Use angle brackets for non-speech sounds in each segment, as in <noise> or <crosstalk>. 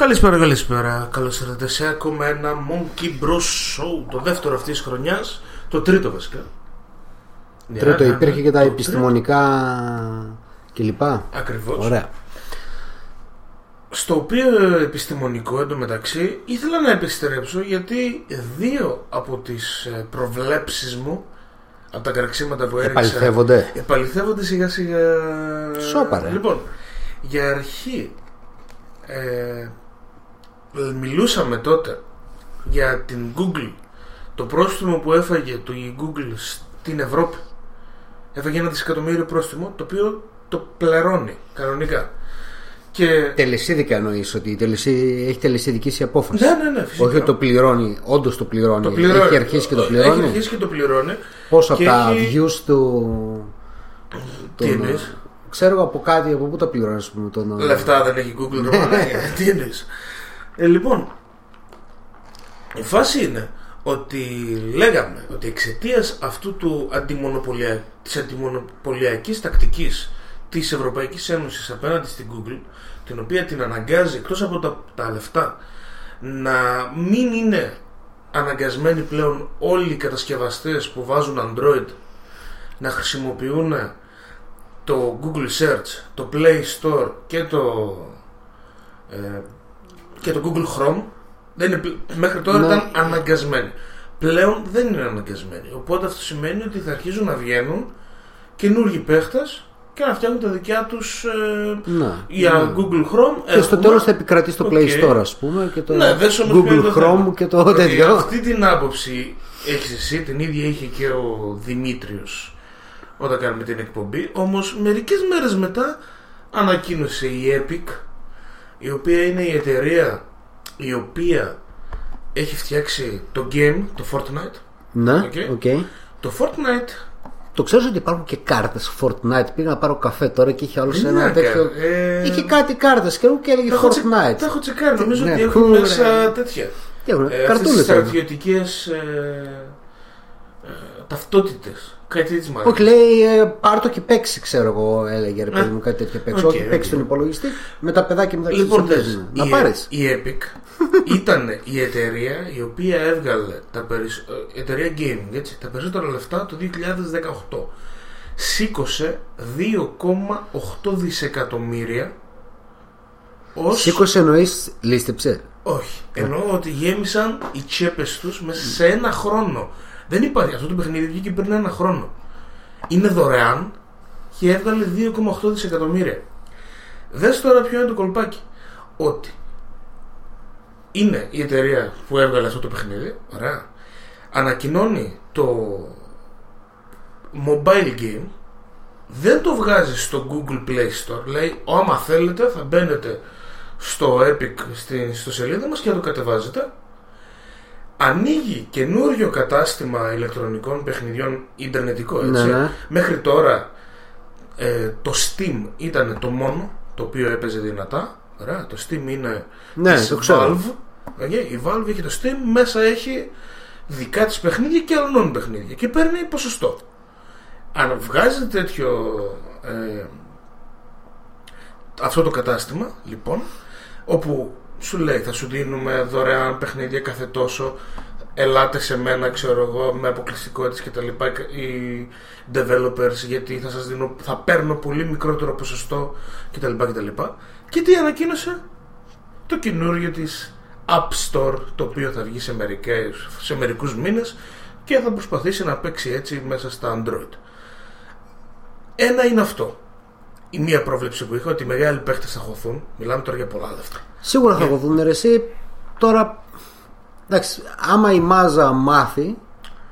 Καλησπέρα, καλησπέρα. Καλώς ήρθατε σε ακόμα ένα Monkey Bros Show. Το δεύτερο αυτής της χρονιάς. Το τρίτο βασικά. Τρίτο, Ναι, ναι, υπήρχε ναι. και τα Το επιστημονικά κλπ. Ακριβώς. Ωραία. Στο οποίο επιστημονικό εντωμεταξύ ήθελα να επιστρέψω γιατί δύο από τις ε, προβλέψεις μου από τα καραξίματα που έριξα Επαληθεύονται. επαληθεύονται σιγά σιγά Σόπα, ρε. λοιπόν για αρχή ε, μιλούσαμε τότε για την Google το πρόστιμο που έφαγε το η Google στην Ευρώπη έφαγε ένα δισεκατομμύριο πρόστιμο το οποίο το πληρώνει κανονικά και Τελεσίδικα εννοείς ότι η τελεσί... έχει τελεσίδικη απόφαση; ναι, ναι, ναι, φυσικά. Όχι ότι το πληρώνει, όντως το πληρώνει. Το πληρώνει. Έχει αρχίσει και το Έχει πληρώνει; αρχίσει και το πληρώνει. Πόσο από Και τα έχει- views του. Τι των- εννοείς; Ξέρω εγώ από κάτι, από πού τα πληρώνεις, ας πούμε. Τον... Λεφτά δεν έχει Google Ρωμανία. Τι εννοείς; Ε, λοιπόν, η φάση είναι ότι λέγαμε ότι εξαιτίας αυτού του αντιμονοπολια... της αντιμονοπολιακής τακτικής της Ευρωπαϊκής Ένωσης απέναντι στην Google την οποία την αναγκάζει εκτός από τα, τα λεφτά να μην είναι αναγκασμένοι πλέον όλοι οι κατασκευαστές που βάζουν Android να χρησιμοποιούν το Google Search, το Play Store και το, ε, και το Google Chrome δεν είναι, πλ- μέχρι τώρα Ναι. ήταν αναγκασμένοι. Πλέον δεν είναι αναγκασμένοι. Οπότε αυτό σημαίνει ότι θα αρχίζουν να βγαίνουν καινούργιοι παίχτες και να φτιάχνουν τα δικιά τους ε, Να. για ναι. Google Chrome. Και στο Έχουμε- τέλος θα επικρατεί στο OK. Play Store, ας πούμε, και το ναι, δες όμως ποιο είναι Google το Chrome θέμα. και το Ότι τέτοιο. Αυτή την άποψη έχεις εσύ, την ίδια είχε και ο Δημήτριος όταν κάνουμε την εκπομπή. Όμως μερικές μέρες μετά ανακοίνωσε η Epic, η οποία είναι η εταιρεία η οποία έχει φτιάξει το game, το Fortnite. Ναι, Οκ. οκ. Το Fortnite Το ξέρω ότι υπάρχουν και κάρτες Fortnite. Πήγα να πάρω καφέ τώρα και είχε άλλο Δεν ένα είναι τέτοιο. κάρτα. Ε, Είχε κάτι κάρτες και εγώ και έλεγε τα έχω τσε- Fortnite. Τα έχω τσεκάρει, νομίζω Ναι, ότι έχουν κούρα. μέσα τέτοια. Τι έχουν, Ε, αυτές καρτούλες τις έχουν. στρατιωτικές ε, ε, ταυτότητες. Κάτι έτσι μάλλον. Όχι, λέει ε, πάρ το και παίξει, ξέρω εγώ, έλεγε ρε παιδί μου κάτι τέτοιο παίξει. Οκ, Όχι, παίξει οκ. τον υπολογιστή με τα παιδάκια μεταξύ Λοιπόν, τους δες, παίζουν. Να η, πάρεις. η Epic <laughs> ήταν η εταιρεία η οποία έβγαλε τα περισ... ε, εταιρεία gaming, έτσι, τα περισσότερα λεφτά το 2018. Σήκωσε 2,8 δισεκατομμύρια ως... Σήκωσε εννοείς, λίστεψε. Όχι. Εννοώ ότι γέμισαν οι τσέπες τους μέσα σε ένα χρόνο. Δεν υπάρχει. Αυτό το παιχνίδι βγήκε πριν ένα χρόνο. Είναι δωρεάν και έβγαλε 2,8 δισεκατομμύρια. Δες τώρα ποιο είναι το κολπάκι. Ότι είναι η εταιρεία που έβγαλε αυτό το παιχνίδι. Ωραία. Ανακοινώνει το mobile game. Δεν το βγάζει στο Google Play Store. Λέει, άμα θέλετε θα μπαίνετε στο Epic στη, στο σελίδα μας και να το κατεβάζετε ανοίγει καινούριο κατάστημα ηλεκτρονικών παιχνιδιών ιντερνετικό έτσι Ναι, ναι. μέχρι τώρα ε, το Steam ήταν το μόνο το οποίο έπαιζε δυνατά Ωραία, το Steam είναι Ναι, της το ξέρω. Valve Okay, η Valve έχει το Steam μέσα έχει δικά της παιχνίδια και άλλων παιχνίδια και παίρνει ποσοστό αν βγάζει τέτοιο ε, αυτό το κατάστημα λοιπόν όπου σου λέει θα σου δίνουμε δωρεάν παιχνίδια κάθε τόσο. Ελάτε σε μένα ξέρω εγώ με αποκλειστικότητες και τα λοιπά οι developers γιατί θα σας δίνω θα παίρνω πολύ μικρότερο ποσοστό και τα λοιπά και τα λοιπά και τι ανακοίνωσε; Το καινούριο της App Store το οποίο θα βγει σε, μερικές, σε μερικούς μήνες και θα προσπαθήσει να παίξει έτσι μέσα στα Android. Ένα είναι αυτό η μία πρόβλεψη που είχα ότι οι μεγάλοι παίχτες θα χωθούν μιλάμε τώρα για πολλά λεφτά Σίγουρα θα δουν ρε εσύ. Τώρα, εντάξει, άμα η μάζα μάθει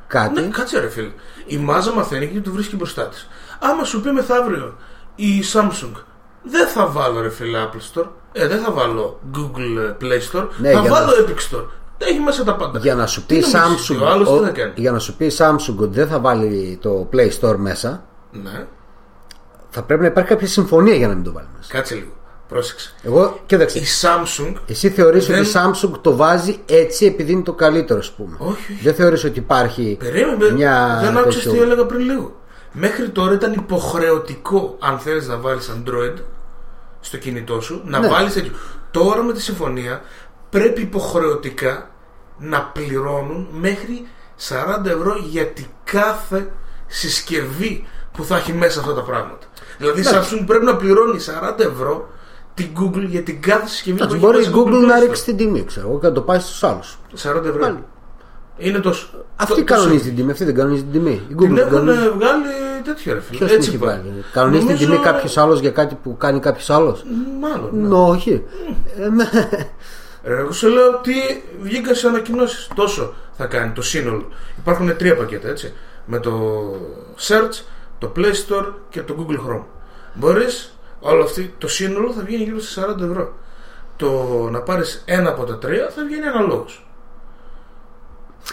κάτι. Ναι, κάτσε ρε φίλε. Η μάζα μαθαίνει και του βρίσκει μπροστά της. Άμα σου πει μεθαύριο η Samsung, δεν θα βάλω ρε φίλε Apple Store, ε, δεν θα βάλω Google Play Store, Ναι, θα για βάλω να- Epic Store. Έχει μέσα τα πάντα. Για να σου Τι πει νομίζεις, Samsung, Ο άλλος ο- τι θα κάνει; για να σου πει Samsung ότι δεν θα βάλει το Play Store μέσα, Ναι, θα πρέπει να υπάρχει κάποια συμφωνία για να μην το βάλει μέσα. κάτσε λίγο. Πρόσεξε. Εγώ, κοίταξε, Η Samsung εσύ θεωρείς Δεν- ότι η Samsung το βάζει έτσι επειδή είναι το καλύτερο, ας πούμε. Όχι, όχι. Δεν θεωρείς ότι υπάρχει Περίμενε, μια. δεν άκουσες τέτοιο- τι έλεγα πριν λίγο. Μέχρι τώρα ήταν υποχρεωτικό, αν θέλεις να βάλεις Android στο κινητό σου, να Ναι. βάλεις τέτοιο. Τώρα με τη συμφωνία πρέπει υποχρεωτικά να πληρώνουν μέχρι 40 ευρώ για την κάθε συσκευή που θα έχει μέσα αυτά τα πράγματα. Δηλαδή, η Samsung πρέπει να πληρώνει 40 ευρώ την Google για την κάθε συσκευή που Εντάξει, έχει μπορεί η μέσα στο Google να Play Store. ρίξει την τιμή, ξέρω εγώ, και να το πάει στους άλλους. 40 ευρώ. Πάλι. Είναι το. Αυτή το- το- κανονίζει την τιμή, αυτή δεν κανονίζει την τιμή. Η Google Την δεν έχουν κανονίζει. βγάλει τέτοιο ρε φίλε. Ποιος την Έτσι έχει πάει. βάλει. Κανονίζει την Νομίζω- τιμή κάποιος άλλος για κάτι που κάνει κάποιος άλλος; Μάλλον. ναι. Ναι, όχι. Ε, με- Ε, Εγώ σου λέω ότι βγήκαν σε ανακοινώσεις. Τόσο θα κάνει το σύνολο. Υπάρχουν τρία πακέτα έτσι. Με το Search, το Play Store και το Google Chrome. Μπορείς όλο αυτό το σύνολο θα βγαίνει γύρω στα 40 ευρώ. Το να πάρεις ένα από τα τρία θα βγαίνει αναλόγως.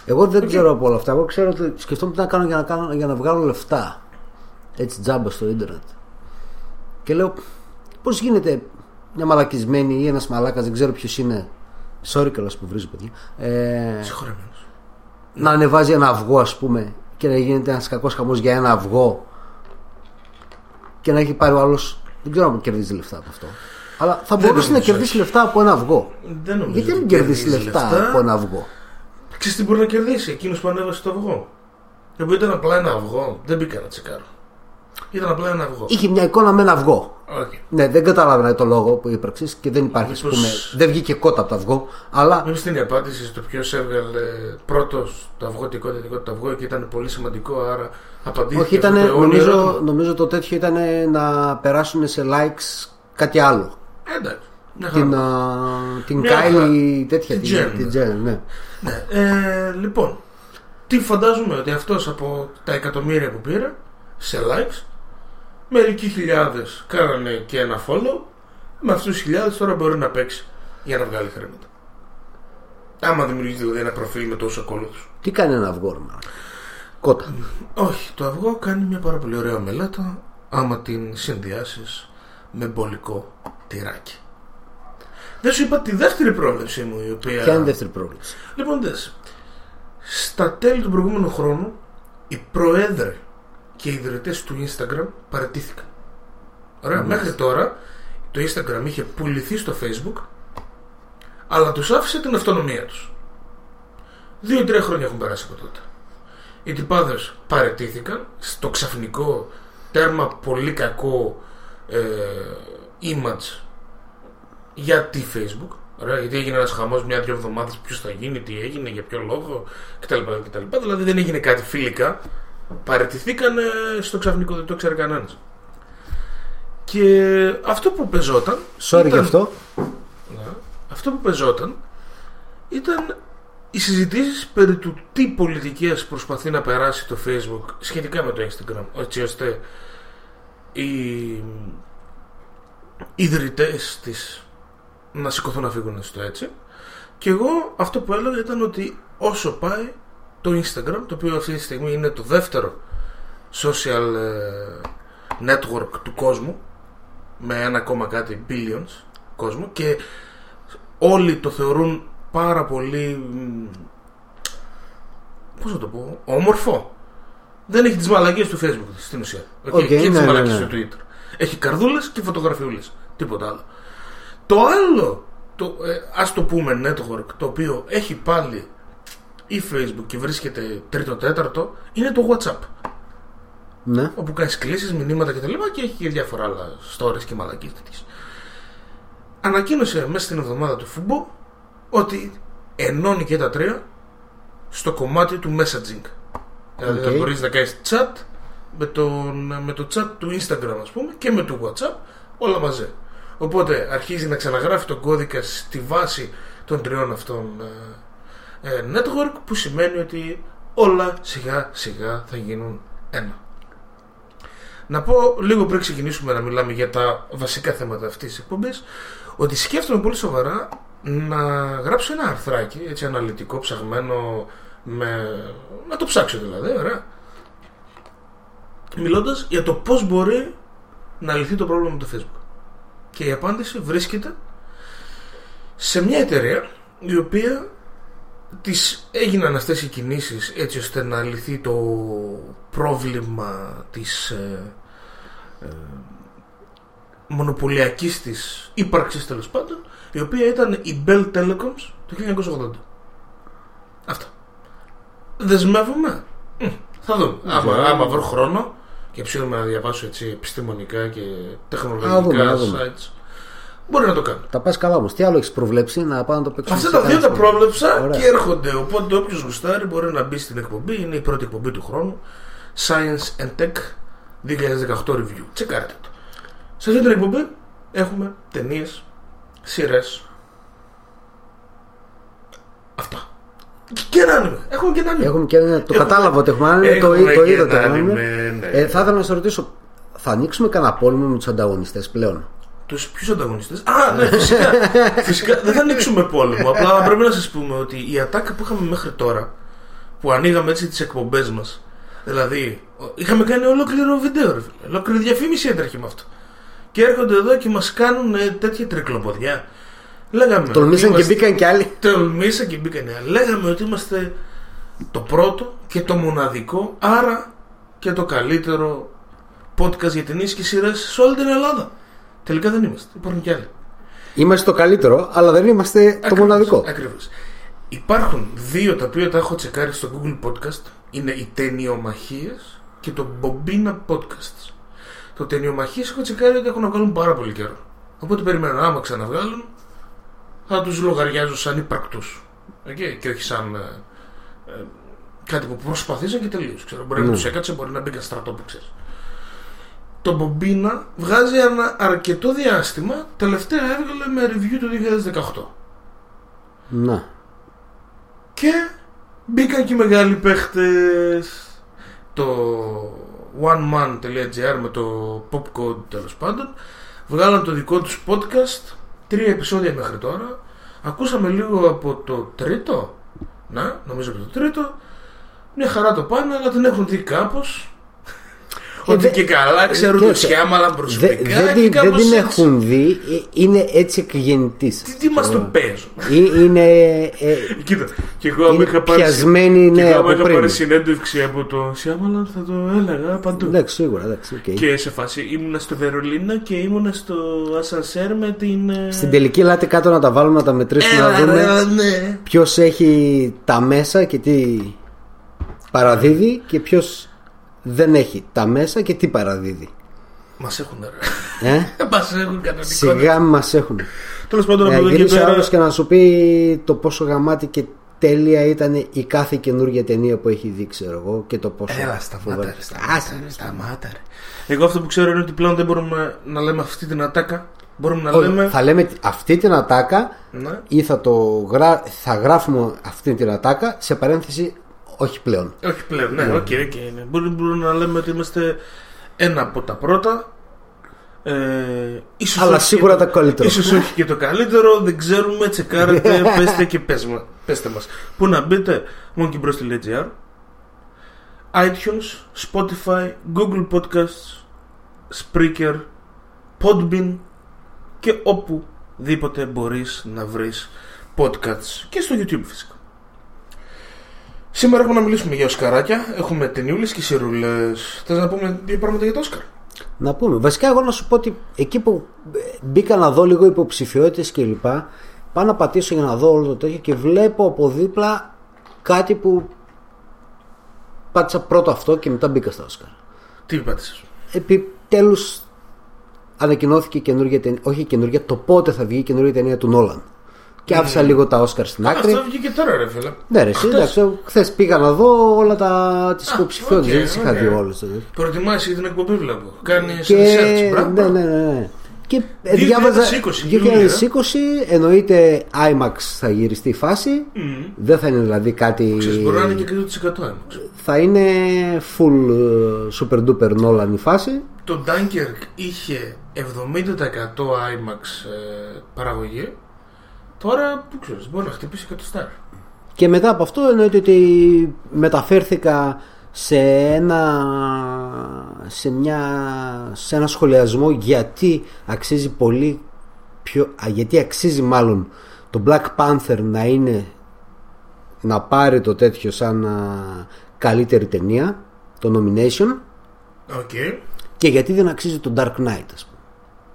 Εγώ δεν ξέρω από όλα αυτά. Εγώ ξέρω ότι σκεφτόμουν τι να κάνω για να, κάνω, για να βγάλω λεφτά. Έτσι τζάμπα στο ίντερνετ. Και λέω, πώς γίνεται μια μαλακισμένη ή ένας μαλάκας, δεν ξέρω ποιος είναι. Sorry κιόλας που βρίζω παιδιά. Ε, Συγχωρεμένος. να ανεβάζει ένα αυγό, ας πούμε, και να γίνεται ένας κακός χαμός για ένα αυγό και να έχει πάρει ο άλλος. Δεν ξέρω αν κερδίζει λεφτά από αυτό. Αλλά θα μπορούσε να νομίζω κερδίσει λεφτά από ένα αυγό. Δεν νομίζω. Γιατί να ότι μην κερδίσει κερδίζει λεφτά από ένα αυγό; Ξέρεις τι μπορεί να κερδίσει; Εκείνος που ανέβασε το αυγό. Το οποίο ήταν απλά ένα αυγό. Δεν μπήκα να τσεκάρω. Ήταν απλά ένα αυγό. Είχε μια εικόνα με ένα αυγό. Okay. Ναι, δεν καταλάβαινα το λόγο που ύπαρξε και δεν υπάρχει, ας Μήπως- πούμε, δεν βγήκε κότα από το αυγό, αλλά Μήπως την απάντηση στο ποιος έβγαλε πρώτος το αυγό, τι κότα, τι κότα, το αυγό και ήταν πολύ σημαντικό, άρα απαντήθηκε. όχι, αυτό ήταν, το αιώνιο νομίζω, ερώτημα. νομίζω το τέτοιο ήταν να περάσουν σε likes κάτι άλλο. Ε, Εντάξει. Μια χαρά. Την, α, την Μια Kylie τέτοια, Την την, Jen. την Jen, ναι. Ναι. Ε, λοιπόν, τι φαντάζομαι ότι αυτός από τα εκατομμύρια που πήρε σε likes, μερικοί χιλιάδες κάνανε και ένα follow, με αυτούς τους χιλιάδες τώρα μπορεί να παίξει για να βγάλει χρήματα. Άμα δημιουργήσει δηλαδή ένα προφίλ με τόσους ακόλουθους. Τι κάνει ένα αυγό, ρε μάνα. Κότα. Όχι, το αυγό κάνει μια πάρα πολύ ωραία μελέτα άμα την συνδυάσεις με μπολικό τυράκι. Δεν σου είπα τη δεύτερη πρόβλεψή μου η οποία... Ποια είναι η δεύτερη πρόβλεψη; Λοιπόν, δες. Στα τέλη του προηγούμενου χρόνου οι προέδροι και οι ιδρυτές του Instagram παρατήθηκαν. Ωραία, μέχρι τώρα το Instagram είχε πουληθεί στο Facebook αλλά τους άφησε την αυτονομία τους. Δύο-τρία χρόνια έχουν περάσει από τότε. Οι τυπάδες παρετήθηκαν στο ξαφνικό τέρμα πολύ κακό ε, image για τη Facebook. Ωραία, γιατί έγινε ένας χαμός μια-δυο εβδομάδες. Ποιος θα γίνει, τι έγινε, για ποιο λόγο κτλ. κτλ. Δηλαδή δεν έγινε κάτι φιλικά. Παραιτηθήκαν στο ξαφνικό, δεν το ξέρει κανένας. Και αυτό που πεζόταν. Sorry ήταν- γι' αυτό. Ναι. αυτό που πεζόταν ήταν οι συζητήσεις περί του τι πολιτικές προσπαθεί να περάσει το Facebook σχετικά με το Instagram έτσι ώστε οι ιδρυτές της να σηκωθούν να φύγουν στο έτσι και εγώ αυτό που έλεγα ήταν ότι όσο πάει το Instagram το οποίο αυτή τη στιγμή είναι το δεύτερο social ε, network του κόσμου με ένα ακόμα κάτι billions κόσμο και όλοι το θεωρούν πάρα πολύ μ, πώς να το πω όμορφο. Δεν έχει τις μαλακίες του Facebook στην ουσία. Okay, OK, και τις ναι, ναι, μαλακίες ναι. του Twitter. Έχει καρδούλες και φωτογραφιούλες. Τίποτα άλλο. Το άλλο το, ε, ας το πούμε network το οποίο έχει πάλι η Facebook και βρίσκεται τρίτο τέταρτο είναι το WhatsApp Ναι. όπου κάνεις κλήσεις, μηνύματα κτλ. Και, και έχει και διάφορα άλλα stories και μαλακίες τέτοιες. Ανακοίνωσε μέσα στην εβδομάδα του Φούμπο ότι ενώνει και τα τρία στο κομμάτι του messaging. Δηλαδή Οκ. θα μπορείς να κάνεις chat με, τον, με το chat του Instagram ας πούμε και με το WhatsApp όλα μαζί. Οπότε αρχίζει να ξαναγράφει τον κώδικα στη βάση των τριών αυτών ε, ε, network που σημαίνει ότι όλα σιγά σιγά θα γίνουν ένα. Να πω λίγο πριν ξεκινήσουμε να μιλάμε για τα βασικά θέματα αυτής της εκπομπής ότι σκέφτομαι πολύ σοβαρά να γράψω ένα αρθράκι έτσι αναλυτικό, ψαγμένο με... να το ψάξω δηλαδή, ωραία μιλώντας για το πώς μπορεί να λυθεί το πρόβλημα με το Facebook και η απάντηση βρίσκεται σε μια εταιρεία η οποία της έγιναν αυτές οι κινήσεις έτσι ώστε να λυθεί το πρόβλημα της ε, ε, μονοπωλιακής της ύπαρξης τέλος πάντων η οποία ήταν η Bell Telecoms το 1980 αυτό. Δεσμεύομαι. Μμ, θα δούμε. Άμα, ξέρω. άμα βρω χρόνο και ψήνουμε να διαβάσω έτσι επιστημονικά και Να δούμε, τεχνολογικά να δούμε. sites μπορεί να το κάνω Τα πας καλά όμως. Τι άλλο έχεις προβλέψει να πάω να το παίξω. Αυτά τα δύο τα πρόβλεψα Ωραία. και έρχονται. Οπότε όποιος γουστάρει μπορεί να μπει στην εκπομπή. Είναι η πρώτη εκπομπή του χρόνου. Science and Tech 2018 Review. Τσεκάρτε το. Σε αυτή την εκπομπή έχουμε ταινίες, σειρές. Αυτά. Και ένα άνιμε. Έχουμε και ένα άνιμε. Έχουμε και ένα. Το Έχουμε- κατάλαβα ότι έχουμε άνιμε, το, Έχουμε το και είδα το ένα άνιμε. άνιμε, ναι. Ε, θα ήθελα να σε ρωτήσω, θα ανοίξουμε κανένα πόλεμο με τους ανταγωνιστές πλέον; Τους ποιους ανταγωνιστές; Α, ναι, φυσικά. <laughs> φυσικά δεν θα ανοίξουμε πόλεμο. Απλά πρέπει να σας πούμε ότι η ατάκα που είχαμε μέχρι τώρα, που ανοίγαμε έτσι τις εκπομπές μας, δηλαδή ο- είχαμε κάνει ολόκληρο βίντεο, ρε φίλε. Ολόκληρη διαφήμιση έτρεχε με αυτό. Και έρχονται εδώ και μας κάνουν ε, τέτοια τρικλοποδιά. Λέγαμε. Τολμήσαν ότι και είμαστε- μπήκαν κι άλλοι. Τολμήσαν και μπήκαν. οι άλλοι. Λέγαμε ότι είμαστε το πρώτο και το μοναδικό, άρα και το καλύτερο podcast για ταινίε και σειρέ σε όλη την Ελλάδα. Τελικά δεν είμαστε. Υπάρχουν κι άλλοι. Είμαστε το καλύτερο, αλλά δεν είμαστε το μοναδικό. Ακριβώς. Υπάρχουν δύο τα οποία τα έχω τσεκάρει στο Google Podcast. Είναι οι ταινιομαχίες και το Bobina Podcasts. Το ταινιομαχίες έχω τσεκάρει ότι έχουν να βγάλουν πάρα πολύ καιρό. Οπότε περιμένω άμα ξαναβγάλουν θα τους λογαριάζω σαν υπαρκτούς. Okay? Και όχι σαν ε, ε, κάτι που προσπαθήσαν και τελείω. Μπορεί να Ναι. τους έκατσε, μπορεί να μπήκαν στρατό που ξέρεις. Το Μπομπίνα βγάζει ένα αρκετό διάστημα. Τελευταία έβγαλε με review το 2018. Να. Και μπήκαν και οι μεγάλοι παίχτες Το oneman.gr με το popcode τέλος πάντων βγάλαν το δικό τους podcast τρία επεισόδια μέχρι τώρα ακούσαμε λίγο από το τρίτο να, νομίζω από το τρίτο μια χαρά το πάνε αλλά την έχουν δει κάπως ότι δε- και καλά ξέρουν και- το σχιάμαλα Δε- προσωπικά δεν, και την- δεν κάπως την έτσι. έχουν δει, ε, είναι έτσι εκγεννητής. τι, τι μας το παίζουν; Είναι. ε, Κοίτα, και εγώ άμα είναι είχα πάρει, πιασμένη, και ναι, εγώ άμα από είχα πριν. πάρει συνέντευξη από το Σιάμαλαν θα το έλεγα παντού. Εντάξει, σίγουρα, εντάξει, οκ. Και σε φάση ήμουνα στο Βερολίνο και ήμουνα στο ασανσέρ με την. ε, Στην τελική ελάτε κάτω να τα βάλουμε να τα μετρήσουμε να Έλα, ρε, δούμε ναι. ποιος έχει τα μέσα και τι παραδίδει και ποιος δεν έχει τα μέσα και τι παραδίδει. Μας έχουν ρε. Ε; <laughs> Μας έχουν κανονικό. Σιγά μας έχουν. Τέλος πάντων Ε, από εδώ και γύρισε ο πέρα. άλλος και να σου πει το πόσο γαμάτι και τέλεια ήταν η κάθε καινούργια ταινία που έχει δει, ξέρω εγώ, και το πόσο. Έλα, σταμάτα. φοβερό. ρε, σταμάτα, Άσε, ρε, Σταμάτα. ρε. Εγώ αυτό που ξέρω είναι ότι πλέον δεν μπορούμε να λέμε αυτή την ατάκα. Μπορούμε να Όχι, λέμε. Θα λέμε αυτή την ατάκα Ναι. ή θα, το γρα... θα γράφουμε αυτή την ατάκα σε παρένθεση όχι πλέον. Όχι πλέον, ναι, OK, OK. ναι. Μπορούμε, μπορούμε να λέμε ότι είμαστε ένα από τα πρώτα. Ε, ίσως Αλλά όχι σίγουρα και το- τα καλύτερα. Ίσως όχι και το καλύτερο, δεν ξέρουμε, τσεκάρετε, <laughs> πέστε και πες, μα- πέστε μας. Πού να μπείτε, monkeybros.gr iTunes, Spotify, Google Podcasts, Spreaker, Podbean και οπουδήποτε μπορείς να βρεις podcasts και στο YouTube φυσικά. Σήμερα έχουμε να μιλήσουμε για οσκαράκια. Έχουμε ταινιούλες και σιρούλες. Θες να πούμε δύο πράγματα για το Όσκαρ; Να πούμε. Βασικά, εγώ να σου πω ότι εκεί που ε, μπήκα να δω λίγο υποψηφιότητες κλπ. Πάω να πατήσω για να δω όλο το τέτοιο και βλέπω από δίπλα κάτι που πάτησα πρώτο αυτό και μετά μπήκα στα Όσκαρ. Τι πάτησες; Επιτέλους ανακοινώθηκε καινούργια ταινία. Όχι καινούργια, το πότε θα βγει η καινούργια ταινία του Νόλαν. Και άφησα λίγο τα Όσκαρ στην άκρη. Αυτό βγήκε τώρα, ρε φίλε. Ναι, ρε, εσύ, Χθες. εντάξει, χθες πήγα να δω όλα τα τις υποψηφιότητες. οκ, δεν τις είχα ωραία. δει όλε. Προετοιμάσει την εκπομπή, βλέπω. Κάνει Και, research, μπράβο. ναι, ναι, ναι, ναι. Και 2020, διάβαζα 2020, 2020 εννοείται IMAX θα γυριστεί η φάση. Μμμ. Δεν θα είναι δηλαδή κάτι. Ξέρεις, μπορεί να είναι και 100% IMAX. Θα είναι full ε, super duper Nolan η φάση. Το Dunkirk είχε 70% IMAX ε, παραγωγή. Τώρα, που ξέρεις, μπορεί να χτυπήσει 100 στάρ. Και μετά από αυτό εννοείται ότι μεταφέρθηκα σε ένα, σε, μια, σε ένα σχολιασμό γιατί αξίζει πολύ πιο, α, γιατί αξίζει μάλλον το Black Panther να είναι να πάρει το τέτοιο σαν α, καλύτερη ταινία το nomination OK. και γιατί δεν αξίζει το Dark Knight ας πούμε.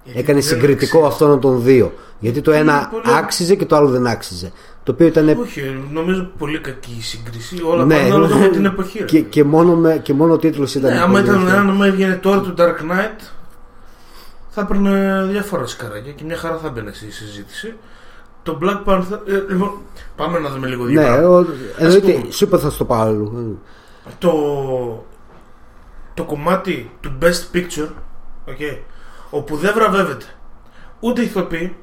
Γιατί Έκανε δεν συγκριτικό αξίζει. αυτών των δύο. Γιατί το ένα πολύ- άξιζε και το άλλο δεν άξιζε. Το οποίο ήταν. Όχι, νομίζω πολύ κακή η σύγκριση. Όλα Ναι, πάνε ανάλογα με την εποχή. ρε. και, και, μόνο, με, και μόνο ο τίτλος ήταν. Ναι, άμα, πολύ ήταν, ωραίο. άμα έβγαινε τώρα του Dark Knight, θα έπαιρνε διάφορα σκαράκια και μια χαρά θα μπαινε στη συζήτηση. Το Black Panther. Ε, λοιπόν, πάμε να δούμε λίγο δύο Ναι, πράγματα. ο, εννοείται, πούμε. σου είπα θα στο πάω αλλού. Το, το κομμάτι του Best Picture, okay, όπου δεν βραβεύεται ούτε οι ηθοποιοί,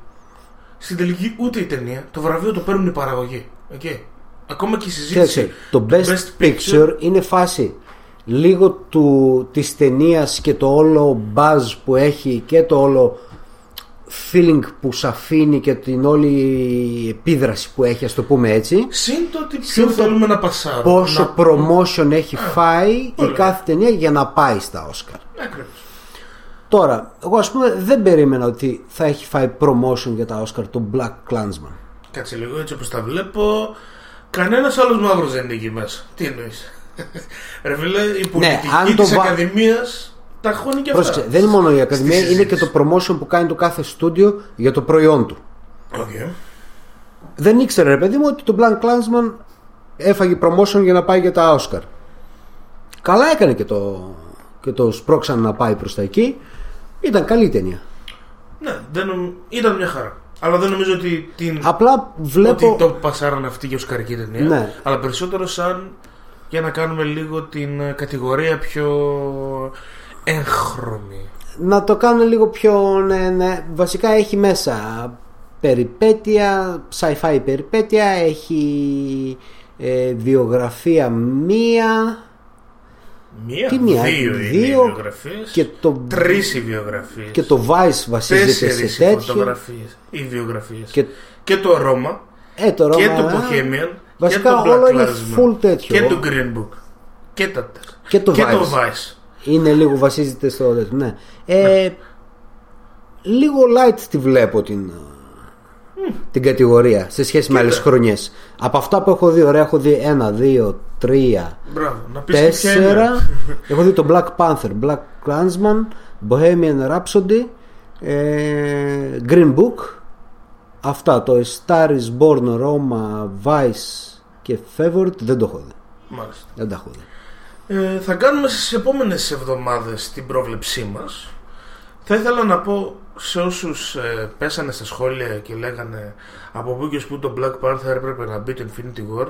στην τελική ούτε η ταινία, το βραβείο το παίρνουν οι παραγωγοί. Okay. Ακόμα και η συζήτηση. Κοίταξε, το best, picture, είναι φάση λίγο του, της ταινίας και το όλο buzz που έχει και το όλο feeling που σου αφήνει και την όλη επίδραση που έχει, ας το πούμε έτσι. Συν το ότι Συν ποιο το θέλουμε να πασάρουμε. Πόσο να... promotion έχει φάει η ωραία. κάθε ταινία για να πάει στα Όσκαρ. Ακριβώς. Τώρα, εγώ ας πούμε δεν περίμενα ότι θα έχει φάει promotion για τα Όσκαρ το Black Klansman. Κάτσε λίγο έτσι όπως τα βλέπω. Κανένας άλλος μαύρος δεν είναι εκεί μέσα. Τι εννοείς; <laughs> Ρε φίλε, η πολιτική Ναι, αν το της βα- Ακαδημίας τα χώνει και αυτά. Πρόσεξε, δεν είναι μόνο η Ακαδημία, Στη είναι και συζήτηση. το promotion που κάνει το κάθε στούντιο για το προϊόν του. Οκ. Δεν ήξερε, ρε παιδί μου, ότι το Black Klansman έφαγε promotion για να πάει για τα Oscar. Καλά έκανε και το, και το σπρώξαν να πάει προς τα εκεί. Ήταν καλή η ταινία. Ναι, δεν νομ- ήταν μια χαρά. Αλλά δεν νομίζω ότι την. Απλά βλέπω. Ότι το πασάραν αυτή για οσκαρική ταινία. Ναι. Αλλά περισσότερο σαν για να κάνουμε λίγο την ε, κατηγορία πιο έγχρωμη. Να το κάνω λίγο πιο. Ναι, ναι. Βασικά έχει μέσα περιπέτεια, sci-fi περιπέτεια, έχει ε, βιογραφία μία Μία, Τι μία, δύο, είναι δύο οι βιογραφίες. και το, Τρεις οι βιογραφίες. και το Vice βασίζεται Τέσσερις σε οι τέτοιο. φωτογραφίες. Οι βιογραφίες. Και, Και το Ρώμα. ε, το και Ρώμα, το α, Bohemian. Βασικά και το όλο Black είναι Klansman, full τέτοιο. Και το Green Book. Και τα τέσσερα. Και το Vice. Vice. Είναι λίγο βασίζεται στο τέτοιο. Ναι. Ε, Λίγο light τη βλέπω την, την κατηγορία σε σχέση με άλλες Κοίτα. Χρονιέ. Από αυτά που έχω δει, ωραία, έχω δει ένα, δύο, τρία, Μπράβο. Να πεις και ποια είναι. τέσσερα. <laughs> έχω δει το Black Panther, Black Klansman, Bohemian Rhapsody, ε, Green Book. Αυτά το A Star is Born, Roma, Vice και Favorite δεν το έχω δει. Μάλιστα. Δεν τα έχω δει. Ε, θα κάνουμε στις επόμενες εβδομάδες την πρόβλεψή μας. Θα ήθελα να πω σε όσους ε, πέσανε στα σχόλια και λέγανε από πού και ως πού το Black Panther έπρεπε να μπει το Infinity War.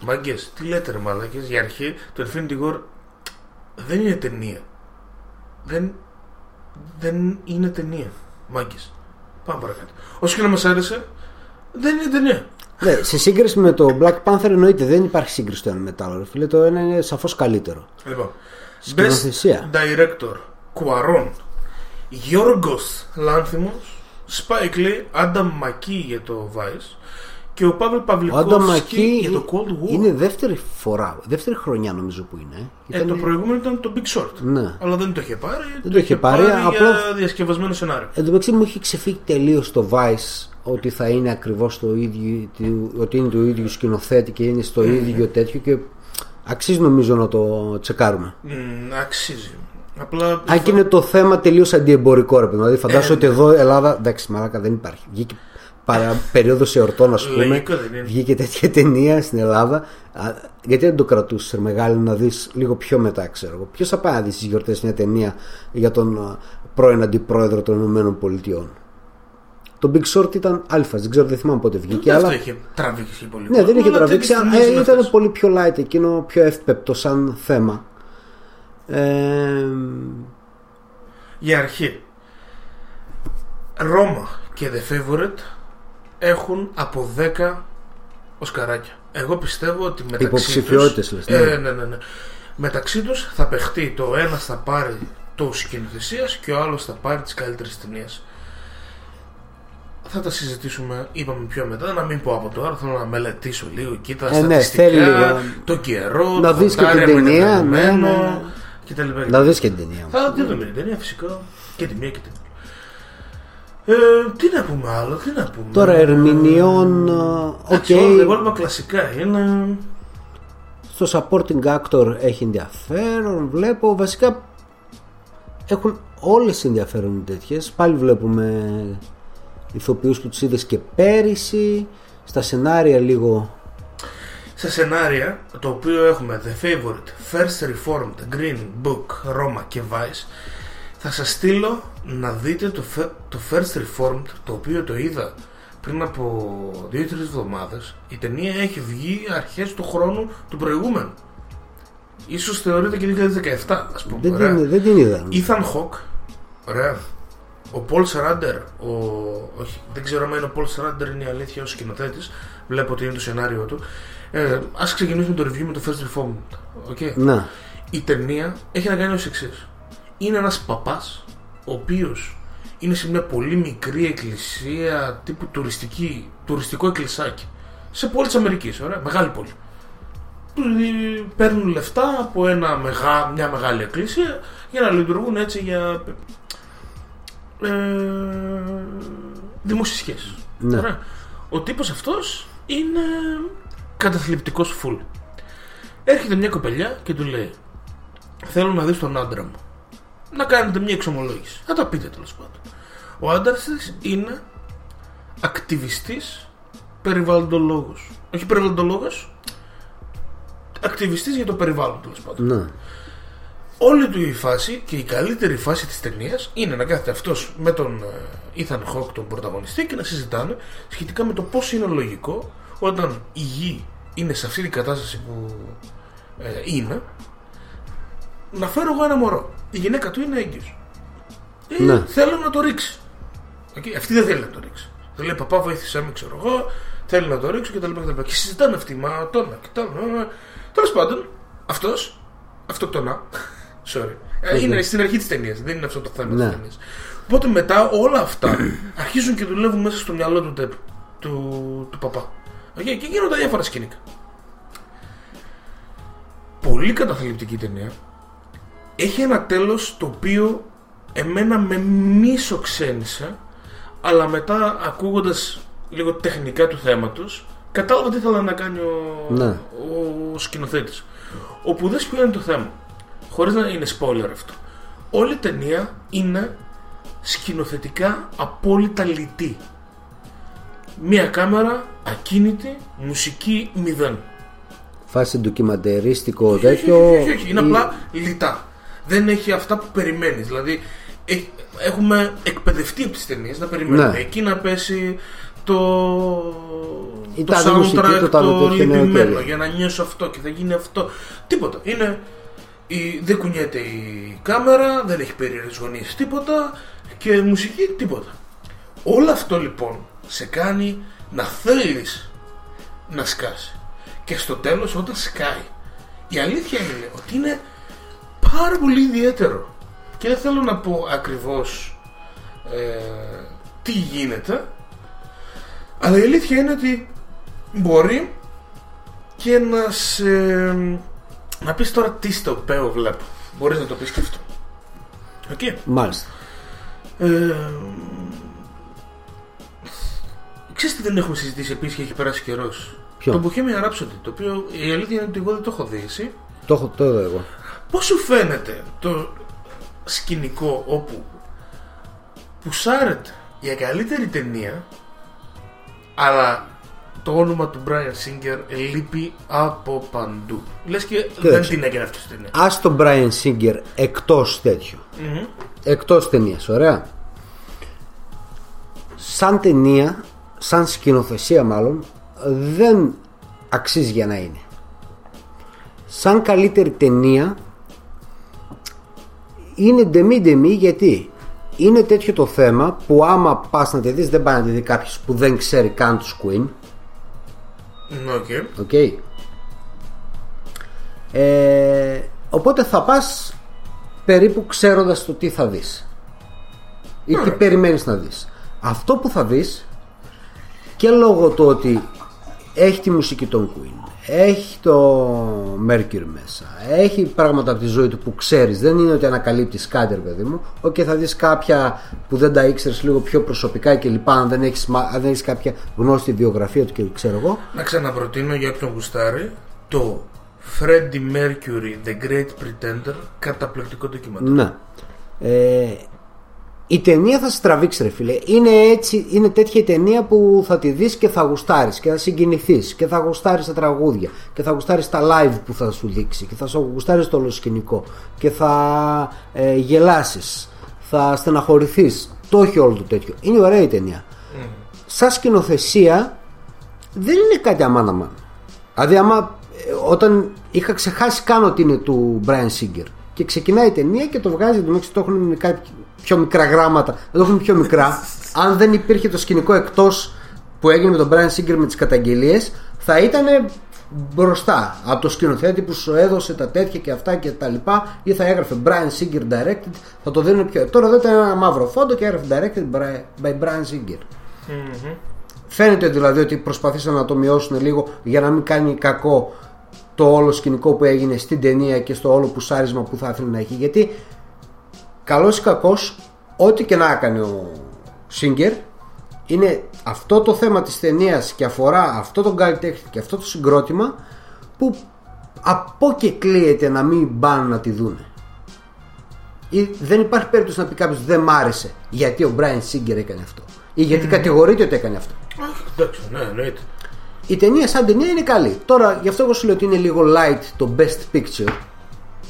Μάγκες, τι λέτε ρε μαλάκες, για αρχή το Infinity War δεν είναι ταινία. Δεν, δεν είναι ταινία. Μάγκες. Πάμε παρακάτω. Όσο και να μας άρεσε, δεν είναι ταινία. Ναι, σε σύγκριση με το Black Panther εννοείται δεν υπάρχει σύγκριση το ένα με το άλλο. ρε Φίλε, το ένα είναι σαφώς καλύτερο. Λοιπόν, Σκηνοθεσία. Best Director Κουαρών Γιώργος Λάνθιμος Spike Lee Adam McKee για το Vice και ο Παύλ Ο Άντα Παυλικόφσκι Μακή για το Cold War είναι δεύτερη φορά, δεύτερη χρονιά νομίζω που είναι. ε, Ήταν- το προηγούμενο ήταν το Big Short Ναι. αλλά δεν το είχε πάρει Δεν το είχε πάρει, για απλά- διασκευασμένο σενάριο Εν τω μεταξύ μου έχει ξεφύγει τελείως το Vice ότι θα είναι ακριβώς το ίδιο, ότι είναι το ίδιο σκηνοθέτη και είναι στο ίδιο τέτοιο και αξίζει νομίζω να το τσεκάρουμε. Μ, αξίζει απλά Αν και είναι το θέμα τελείως αντιεμπορικό, ρε παιδί. Δηλαδή, φαντάζομαι Ε, ότι εδώ Ελλάδα. Εντάξει, μαλάκα δεν υπάρχει. Βγήκε παρα, περίοδος εορτών, ας πούμε. Λογικό δεν είναι. Βγήκε τέτοια ταινία στην Ελλάδα. Α, γιατί δεν το κρατούσες μεγάλο να δεις λίγο πιο μετά, ξέρω εγώ. Ποιος θα πάει να δει στις γιορτές μια ταινία για τον α, πρώην αντιπρόεδρο των Ηνωμένων Πολιτειών; Το Big Short ήταν αλφα, δεν ξέρω, δεν θυμάμαι πότε βγήκε. και αυτό αλλά... είχε τραβήξει πολύ Ναι, δεν κόσμο, είχε αλλά τραβήξει. τέτοιες ε, ταινίες είναι ήταν αυτές. πολύ πιο light εκείνο, πιο εύπεπτο σαν θέμα. Ε, Για αρχή Ρώμα και The Favorite έχουν από 10 οσκαράκια. Εγώ πιστεύω ότι μεταξύ Υποψηφιότητες, τους, λες, ναι. ε, ναι, ναι, ναι. Μεταξύ τους θα παιχτεί το ένας θα πάρει το σκηνοθεσίας και ο άλλος θα πάρει τις καλύτερες ταινίες. Θα τα συζητήσουμε, είπαμε πιο μετά, να μην πω από τώρα, θέλω να μελετήσω λίγο εκεί τα Ε, ναι, στατιστικά, θέλει λίγο. το καιρό, Να το δεις και την φωτάρι, με ταινία, δεδομένο ναι, ναι. Κτλ. να δεις και την ταινία. Θα τη δούμε την ταινία φυσικά και τη μία και την άλλη. Ε, τι να πούμε άλλο, τι να πούμε. Τώρα ερμηνεών. ε, Οκ. Εντάξει, όλα τα υπόλοιπα κλασικά είναι. Στο supporting actor έχει ενδιαφέρον. Βλέπω βασικά έχουν όλες ενδιαφέρουν τέτοιες. Πάλι βλέπουμε ηθοποιούς που τους είδες και πέρυσι. Στα σενάρια λίγο σε σενάρια, το οποίο έχουμε The Favorite, First Reformed, Green Book, Roma και Vice, θα σας στείλω να δείτε το, Fe- το First Reformed, το οποίο το είδα πριν από 2-3 εβδομάδες. Η ταινία έχει βγει αρχές του χρόνου του προηγούμενου. Ίσως θεωρείται και 2017, ας πούμε. δεν ωραία. την, δεν την είδα. Ethan Hawke, ωραία. Ο Paul Schrader, ο... όχι, δεν ξέρω αν είναι ο Paul Schrader είναι η αλήθεια ως σκηνοθέτης, βλέπω ότι είναι το σενάριο του. Ε, ας ξεκινήσουμε το review με το First Reformed. Okay. Να. Η ταινία έχει να κάνει ως εξής. Είναι ένας παπάς, ο οποίος είναι σε μια πολύ μικρή εκκλησία τύπου τουριστική, τουριστικό εκκλησάκι. Σε πόλη της Αμερικής, ωραία, μεγάλη πόλη. Του δι- παίρνουν λεφτά από ένα μεγά, μια μεγάλη εκκλησία για να λειτουργούν έτσι για ε, δημόσιες σχέσεις. Ναι. Ωραία. Ο τύπος αυτός είναι καταθλιπτικός φουλ. Έρχεται μια κοπελιά και του λέει Θέλω να δεις τον άντρα μου Να κάνετε μια εξομολόγηση Θα τα πείτε τέλος πάντων Ο άντρας της είναι Ακτιβιστής Περιβαλλοντολόγος Όχι περιβαλλοντολόγος Ακτιβιστής για το περιβάλλον τέλος πάντων Να. Όλη του η φάση και η καλύτερη φάση της ταινίας είναι να κάθεται αυτός με τον ε, Ethan Hawke τον πρωταγωνιστή και να συζητάνε σχετικά με το πώς είναι λογικό όταν η γη είναι σε αυτή την κατάσταση που ε, είναι να φέρω εγώ ένα μωρό. Η γυναίκα του είναι έγκυος. Ε, Ναι. Θέλω να το ρίξει. Okay, αυτή δεν θέλει να το ρίξει. Δεν λέει παπά βοήθησέ με ξέρω εγώ, θέλει να το ρίξω κτλ. Και, και συζητάνε αυτοί, μα το να και το να. Τέλος πάντων, αυτός, αυτοκτονά. Sorry. Ε, είναι στην αρχή της ταινίας, δεν είναι αυτό το θέμα Ναι. τη ταινίας. Οπότε μετά όλα αυτά αρχίζουν και δουλεύουν μέσα στο μυαλό του, τεπ, του, του παπά. Okay, και γίνονται διάφορα σκηνικά. Πολύ καταθλιπτική ταινία. Έχει ένα τέλος το οποίο εμένα με μίσο ξένησε αλλά μετά ακούγοντας λίγο τεχνικά του θέματος κατάλαβα τι ήθελα να κάνει ο, Ναι. ο σκηνοθέτης όπου δεν ποιο είναι το θέμα χωρίς να είναι spoiler αυτό όλη η ταινία είναι σκηνοθετικά απόλυτα λιτή μία κάμερα ακίνητη μουσική μηδέν Φάση ντοκιμαντερίστικο όχι, όχι, τέτοιο. όχι, όχι, όχι. Είναι ή- απλά λιτά. Δεν έχει αυτά που περιμένεις. Δηλαδή, έχ- έχουμε εκπαιδευτεί από τις ταινίες να περιμένουμε. Ναι. Εκεί να πέσει το, Η το τάδε μουσική, soundtrack το τάδε το τέτοιο, ναι, οκ. λυπημένο για να νιώσω αυτό και θα γίνει αυτό. Τίποτα. Είναι, η, δεν κουνιέται η κάμερα, δεν έχει περίεργες γωνίες τίποτα και μουσική τίποτα. Όλο αυτό λοιπόν σε κάνει να θέλεις να σκάσει. Και στο τέλος όταν σκάει η αλήθεια είναι ότι είναι πάρα πολύ ιδιαίτερο. Και δεν θέλω να πω ακριβώς ε, τι γίνεται αλλά η αλήθεια είναι ότι μπορεί και να σε... να πεις τώρα τι στο οποίο βλέπω. Μπορείς να το πεις και αυτό. Οκ. Μάλιστα. Ε, Ξέρεις τι δεν έχουμε συζητήσει επίσης και έχει περάσει καιρός; Ποιο; Το Bohemian Rhapsody, το οποίο η αλήθεια είναι ότι εγώ δεν το έχω δει εσύ. Το έχω το είδα εγώ. Πώς σου φαίνεται το σκηνικό όπου πουσάρεται για καλύτερη ταινία αλλά το όνομα του Brian Singer λείπει από παντού. Λες και δεν Κοίταξε. την έκανε αυτή την ταινία. Α τον Brian Singer εκτός τέτοιου. Μμμ. Εκτός ταινίας, ωραία. Σαν ταινία, σαν σκηνοθεσία μάλλον, δεν αξίζει για να είναι. Σαν καλύτερη ταινία είναι ντεμή-ντεμή γιατί είναι τέτοιο το θέμα που άμα πας να τη δεις δεν πάει να τη δει κάποιος που δεν ξέρει καν τους Queen Ναι, οκ. Οκ. Ε, οπότε θα πας περίπου ξέροντας το τι θα δεις ή τι Ωραία. περιμένεις να δεις. Αυτό που θα δεις και λόγω του ότι έχει τη μουσική των Queen, έχει το Mercury μέσα, έχει πράγματα από τη ζωή του που ξέρεις, δεν είναι ότι ανακαλύπτεις κάτι ρε παιδί μου, οκ θα δεις κάποια που δεν τα ήξερες λίγο πιο προσωπικά και λοιπά αν δεν έχεις, μα- αν δεν έχεις κάποια γνώση βιογραφία του και ξέρω εγώ. Να ξαναπροτείνω για όποιον γουστάρει. Το Freddie Mercury The Great Pretender καταπληκτικό ντοκιμαντέρ. Ναι. Ε, η ταινία θα σε τραβήξει ρε φίλε. Είναι, έτσι, είναι τέτοια η ταινία που θα τη δεις και θα γουστάρεις και θα συγκινηθείς και θα γουστάρεις τα τραγούδια και θα γουστάρεις τα live που θα σου δείξει και θα σου γουστάρεις το όλο και θα ε, γελάσεις θα στεναχωρηθείς. Το όχι όλο το τέτοιο. Είναι ωραία η ταινία. Mm. σαν σκηνοθεσία δεν είναι κάτι αμάν αμάν. Δηλαδή άμα ε, όταν είχα ξεχάσει καν ότι είναι του Brian Singer και ξεκινάει η ταινία και το βγάζει το το έχουν πιο μικρά γράμματα. Δεν το έχουν πιο μικρά. Αν δεν υπήρχε το σκηνικό εκτός που έγινε με τον Brian Singer με τις καταγγελίες θα ήταν μπροστά από το σκηνοθέτη που σου έδωσε τα τέτοια και αυτά και τα λοιπά ή θα έγραφε Brian Singer directed θα το δίνουν πιο τώρα εδώ ήταν ένα μαύρο φόντο και έγραφε directed by Brian Singer. Mm-hmm. φαίνεται δηλαδή ότι προσπαθήσαν να το μειώσουν λίγο για να μην κάνει κακό το όλο σκηνικό που έγινε στην ταινία και στο όλο πουσάρισμα που θα ήθελε να έχει. Γιατί καλός ή κακός ό,τι και να έκανε ο Singer είναι αυτό το θέμα της ταινίας και αφορά αυτό τον καλλιτέχνη και αυτό το συγκρότημα που από και κλείεται να μην πάνε να τη δούνε. Ή δεν υπάρχει περίπτωση να πει κάποιος δεν μ' άρεσε γιατί ο Brian Singer έκανε αυτό. Ή γιατί mm. κατηγορείται ότι έκανε αυτό. εντάξει, ναι, εννοείται. Η ταινία σαν ταινία είναι καλή. Τώρα γι' αυτό εγώ σου λέω ότι είναι λίγο light το best picture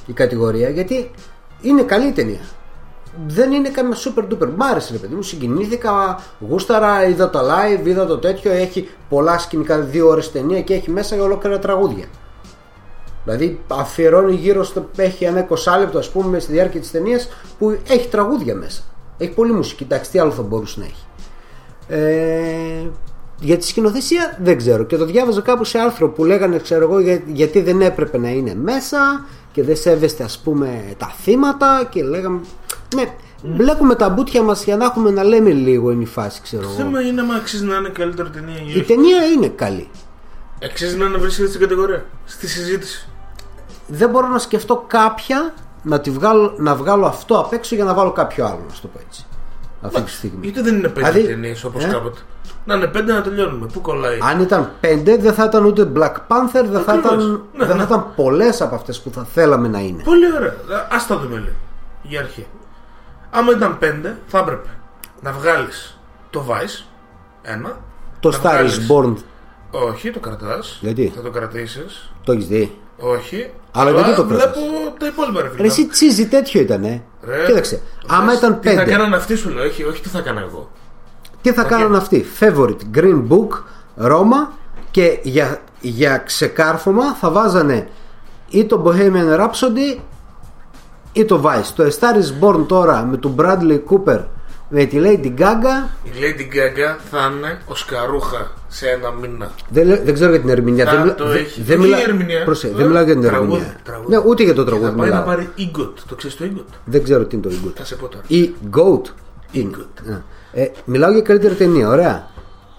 η κατηγορία γιατί είναι καλή η ταινία δεν είναι κανένα super duper. Μ' άρεσε ρε παιδί μου, συγκινήθηκα, γούσταρα, είδα το live, είδα το τέτοιο. Έχει πολλά σκηνικά, δύο ώρες ταινία και έχει μέσα ολόκληρα τραγούδια. Δηλαδή αφιερώνει γύρω στο. έχει ένα 20 λεπτό, ας πούμε, στη διάρκεια της ταινίας που έχει τραγούδια μέσα. Έχει πολύ μουσική. Εντάξει, τι άλλο θα μπορούσε να έχει. Ε, για τη σκηνοθεσία δεν ξέρω. Και το διάβαζα κάπου σε άρθρο που λέγανε, ξέρω εγώ, γιατί δεν έπρεπε να είναι μέσα και δεν σέβεστε, ας πούμε, τα θύματα και λέγαμε. Ναι, μπλέκουμε τα μπούτια μας για να έχουμε να λέμε λίγο είναι η φάση, ξέρω εγώ. Το θέμα είναι αν αξίζει να είναι καλύτερη ταινία Η ταινία είναι καλή. Αξίζει να είναι βρίσκεται στην κατηγορία, στη συζήτηση. Δεν μπορώ να σκεφτώ κάποια να, τη βγάλω, να βγάλω αυτό απ' έξω για να βάλω κάποιο άλλο, να το πω έτσι. Αυτή τη στιγμή. Γιατί δεν είναι πέντε δηλαδή, ταινίες όπως ε; κάποτε; Να είναι πέντε να τελειώνουμε. Πού κολλάει; Αν ήταν πέντε, δεν θα ήταν ούτε Black Panther, δεν θα ήταν, ναι, δεν ναι. θα ήταν πολλές από αυτές που θα θέλαμε να είναι. Πολύ ωραία. Α τα δούμε λίγο. Για αρχή. Άμα ήταν πέντε, θα έπρεπε να βγάλεις το Vice. Ένα. Το Star is Born. Όχι, το κρατάς. Γιατί; Θα το κρατήσεις. Το έχεις δει; Όχι. Αλλά, γιατί το κρατάς; Βλέπω τα υπόλοιπα ρε φίλε. Εσύ τσίζι τέτοιο ήταν, ε. Ρε, Κοίταξε. Άμα ήταν πέντε. Τι θα κάνανε αυτοί σου λέω, όχι, όχι τι θα κάνω εγώ. Τι θα okay. κάνανε αυτοί; Favorite, Green Book, Roma και για, για ξεκάρφωμα θα βάζανε ή το Bohemian Rhapsody ή το Vice. Το A Star is Born τώρα με τον Bradley Cooper με τη Lady Gaga. Η Lady Gaga θα είναι ο Σκαρούχα σε ένα μήνα. Δεν, δεν ξέρω για την ερμηνεία. Θα δεν, το έχει. Δεν, μιλά... ερμηνεία; Προσέ, δεν μιλάω για την ερμηνεία. Τραγούδι. Ναι, ούτε για το τραγούδι. Θα πάει να πάρει EGOT. Το ξέρεις το EGOT; Δεν ξέρω τι είναι το EGOT. Θα σε πω τώρα. Ή GOAT. EGOT. Ε, μιλάω για καλύτερη ταινία. Ωραία.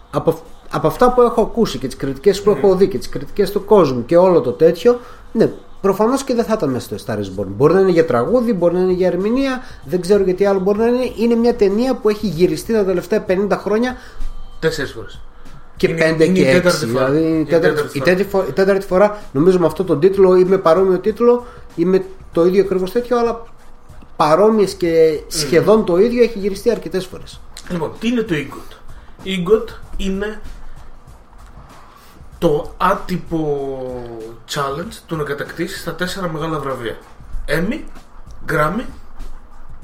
Από, από αυτά που έχω ακούσει και τις κριτικές που έχω δει και τις κριτικές του κόσμου και όλο το τέτοιο, ναι, Προφανώς και δεν θα ήταν μέσα στο Star is Born. Μπορεί να είναι για τραγούδι, μπορεί να είναι για ερμηνεία, δεν ξέρω γιατί άλλο μπορεί να είναι. Είναι μια ταινία που έχει γυριστεί τα τελευταία 50 χρόνια. Τέσσερις φορές. Και είναι, πέντε και έξι. Δηλαδή η τέταρτη, η, τέταρτη φορά. η τέταρτη φορά, νομίζω με αυτό τον τίτλο ή με παρόμοιο τίτλο ή με το ίδιο ακριβώς τέτοιο, αλλά παρόμοιες και σχεδόν το ίδιο έχει γυριστεί αρκετές φορές. Λοιπόν, τι είναι το EGOT. EGOT είναι το άτυπο challenge του να κατακτήσεις τα τέσσερα μεγάλα βραβεία. Emmy, Grammy,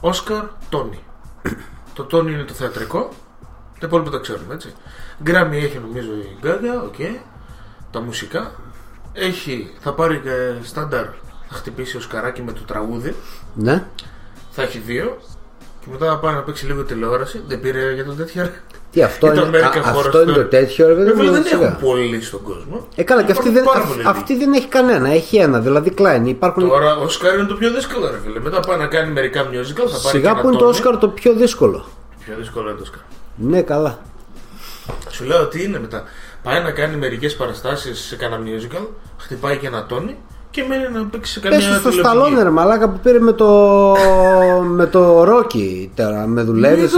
Oscar, Tony. το Tony είναι το θεατρικό, τα υπόλοιπα τα ξέρουμε έτσι. Grammy έχει νομίζω η Gaga, ok. Τα μουσικά. Έχει, θα πάρει και στάνταρ, θα χτυπήσει ο Σκαράκι με το τραγούδι. Ναι. Θα έχει δύο. Και μετά θα πάει να παίξει λίγο τηλεόραση. Δεν πήρε για τον τέτοιο. Τι αυτό είναι, α, αυτό είναι το τέτοιο, ρε παιδί Δεν έχουν πολύ στον κόσμο. Ε, καλά, και αυτή δεν, αυτή δεν έχει κανένα. Έχει ένα, δηλαδή κλάιν. Υπάρχουν... Τώρα ο Όσκαρ είναι το πιο δύσκολο, ρε φίλε. Μετά πάει να κάνει μερικά musical. Θα πάρει Σιγά που είναι το Όσκαρ το πιο δύσκολο. Πιο δύσκολο είναι το Όσκαρ. Ναι, καλά. Σου λέω τι είναι μετά. Πάει να κάνει μερικές παραστάσεις σε κανένα musical, χτυπάει και ένα τόνι και μένει να παίξει σε καμία Πες στο Σταλόνε ρε μαλάκα που πήρε με το με το Ρόκι τώρα με δουλεύεις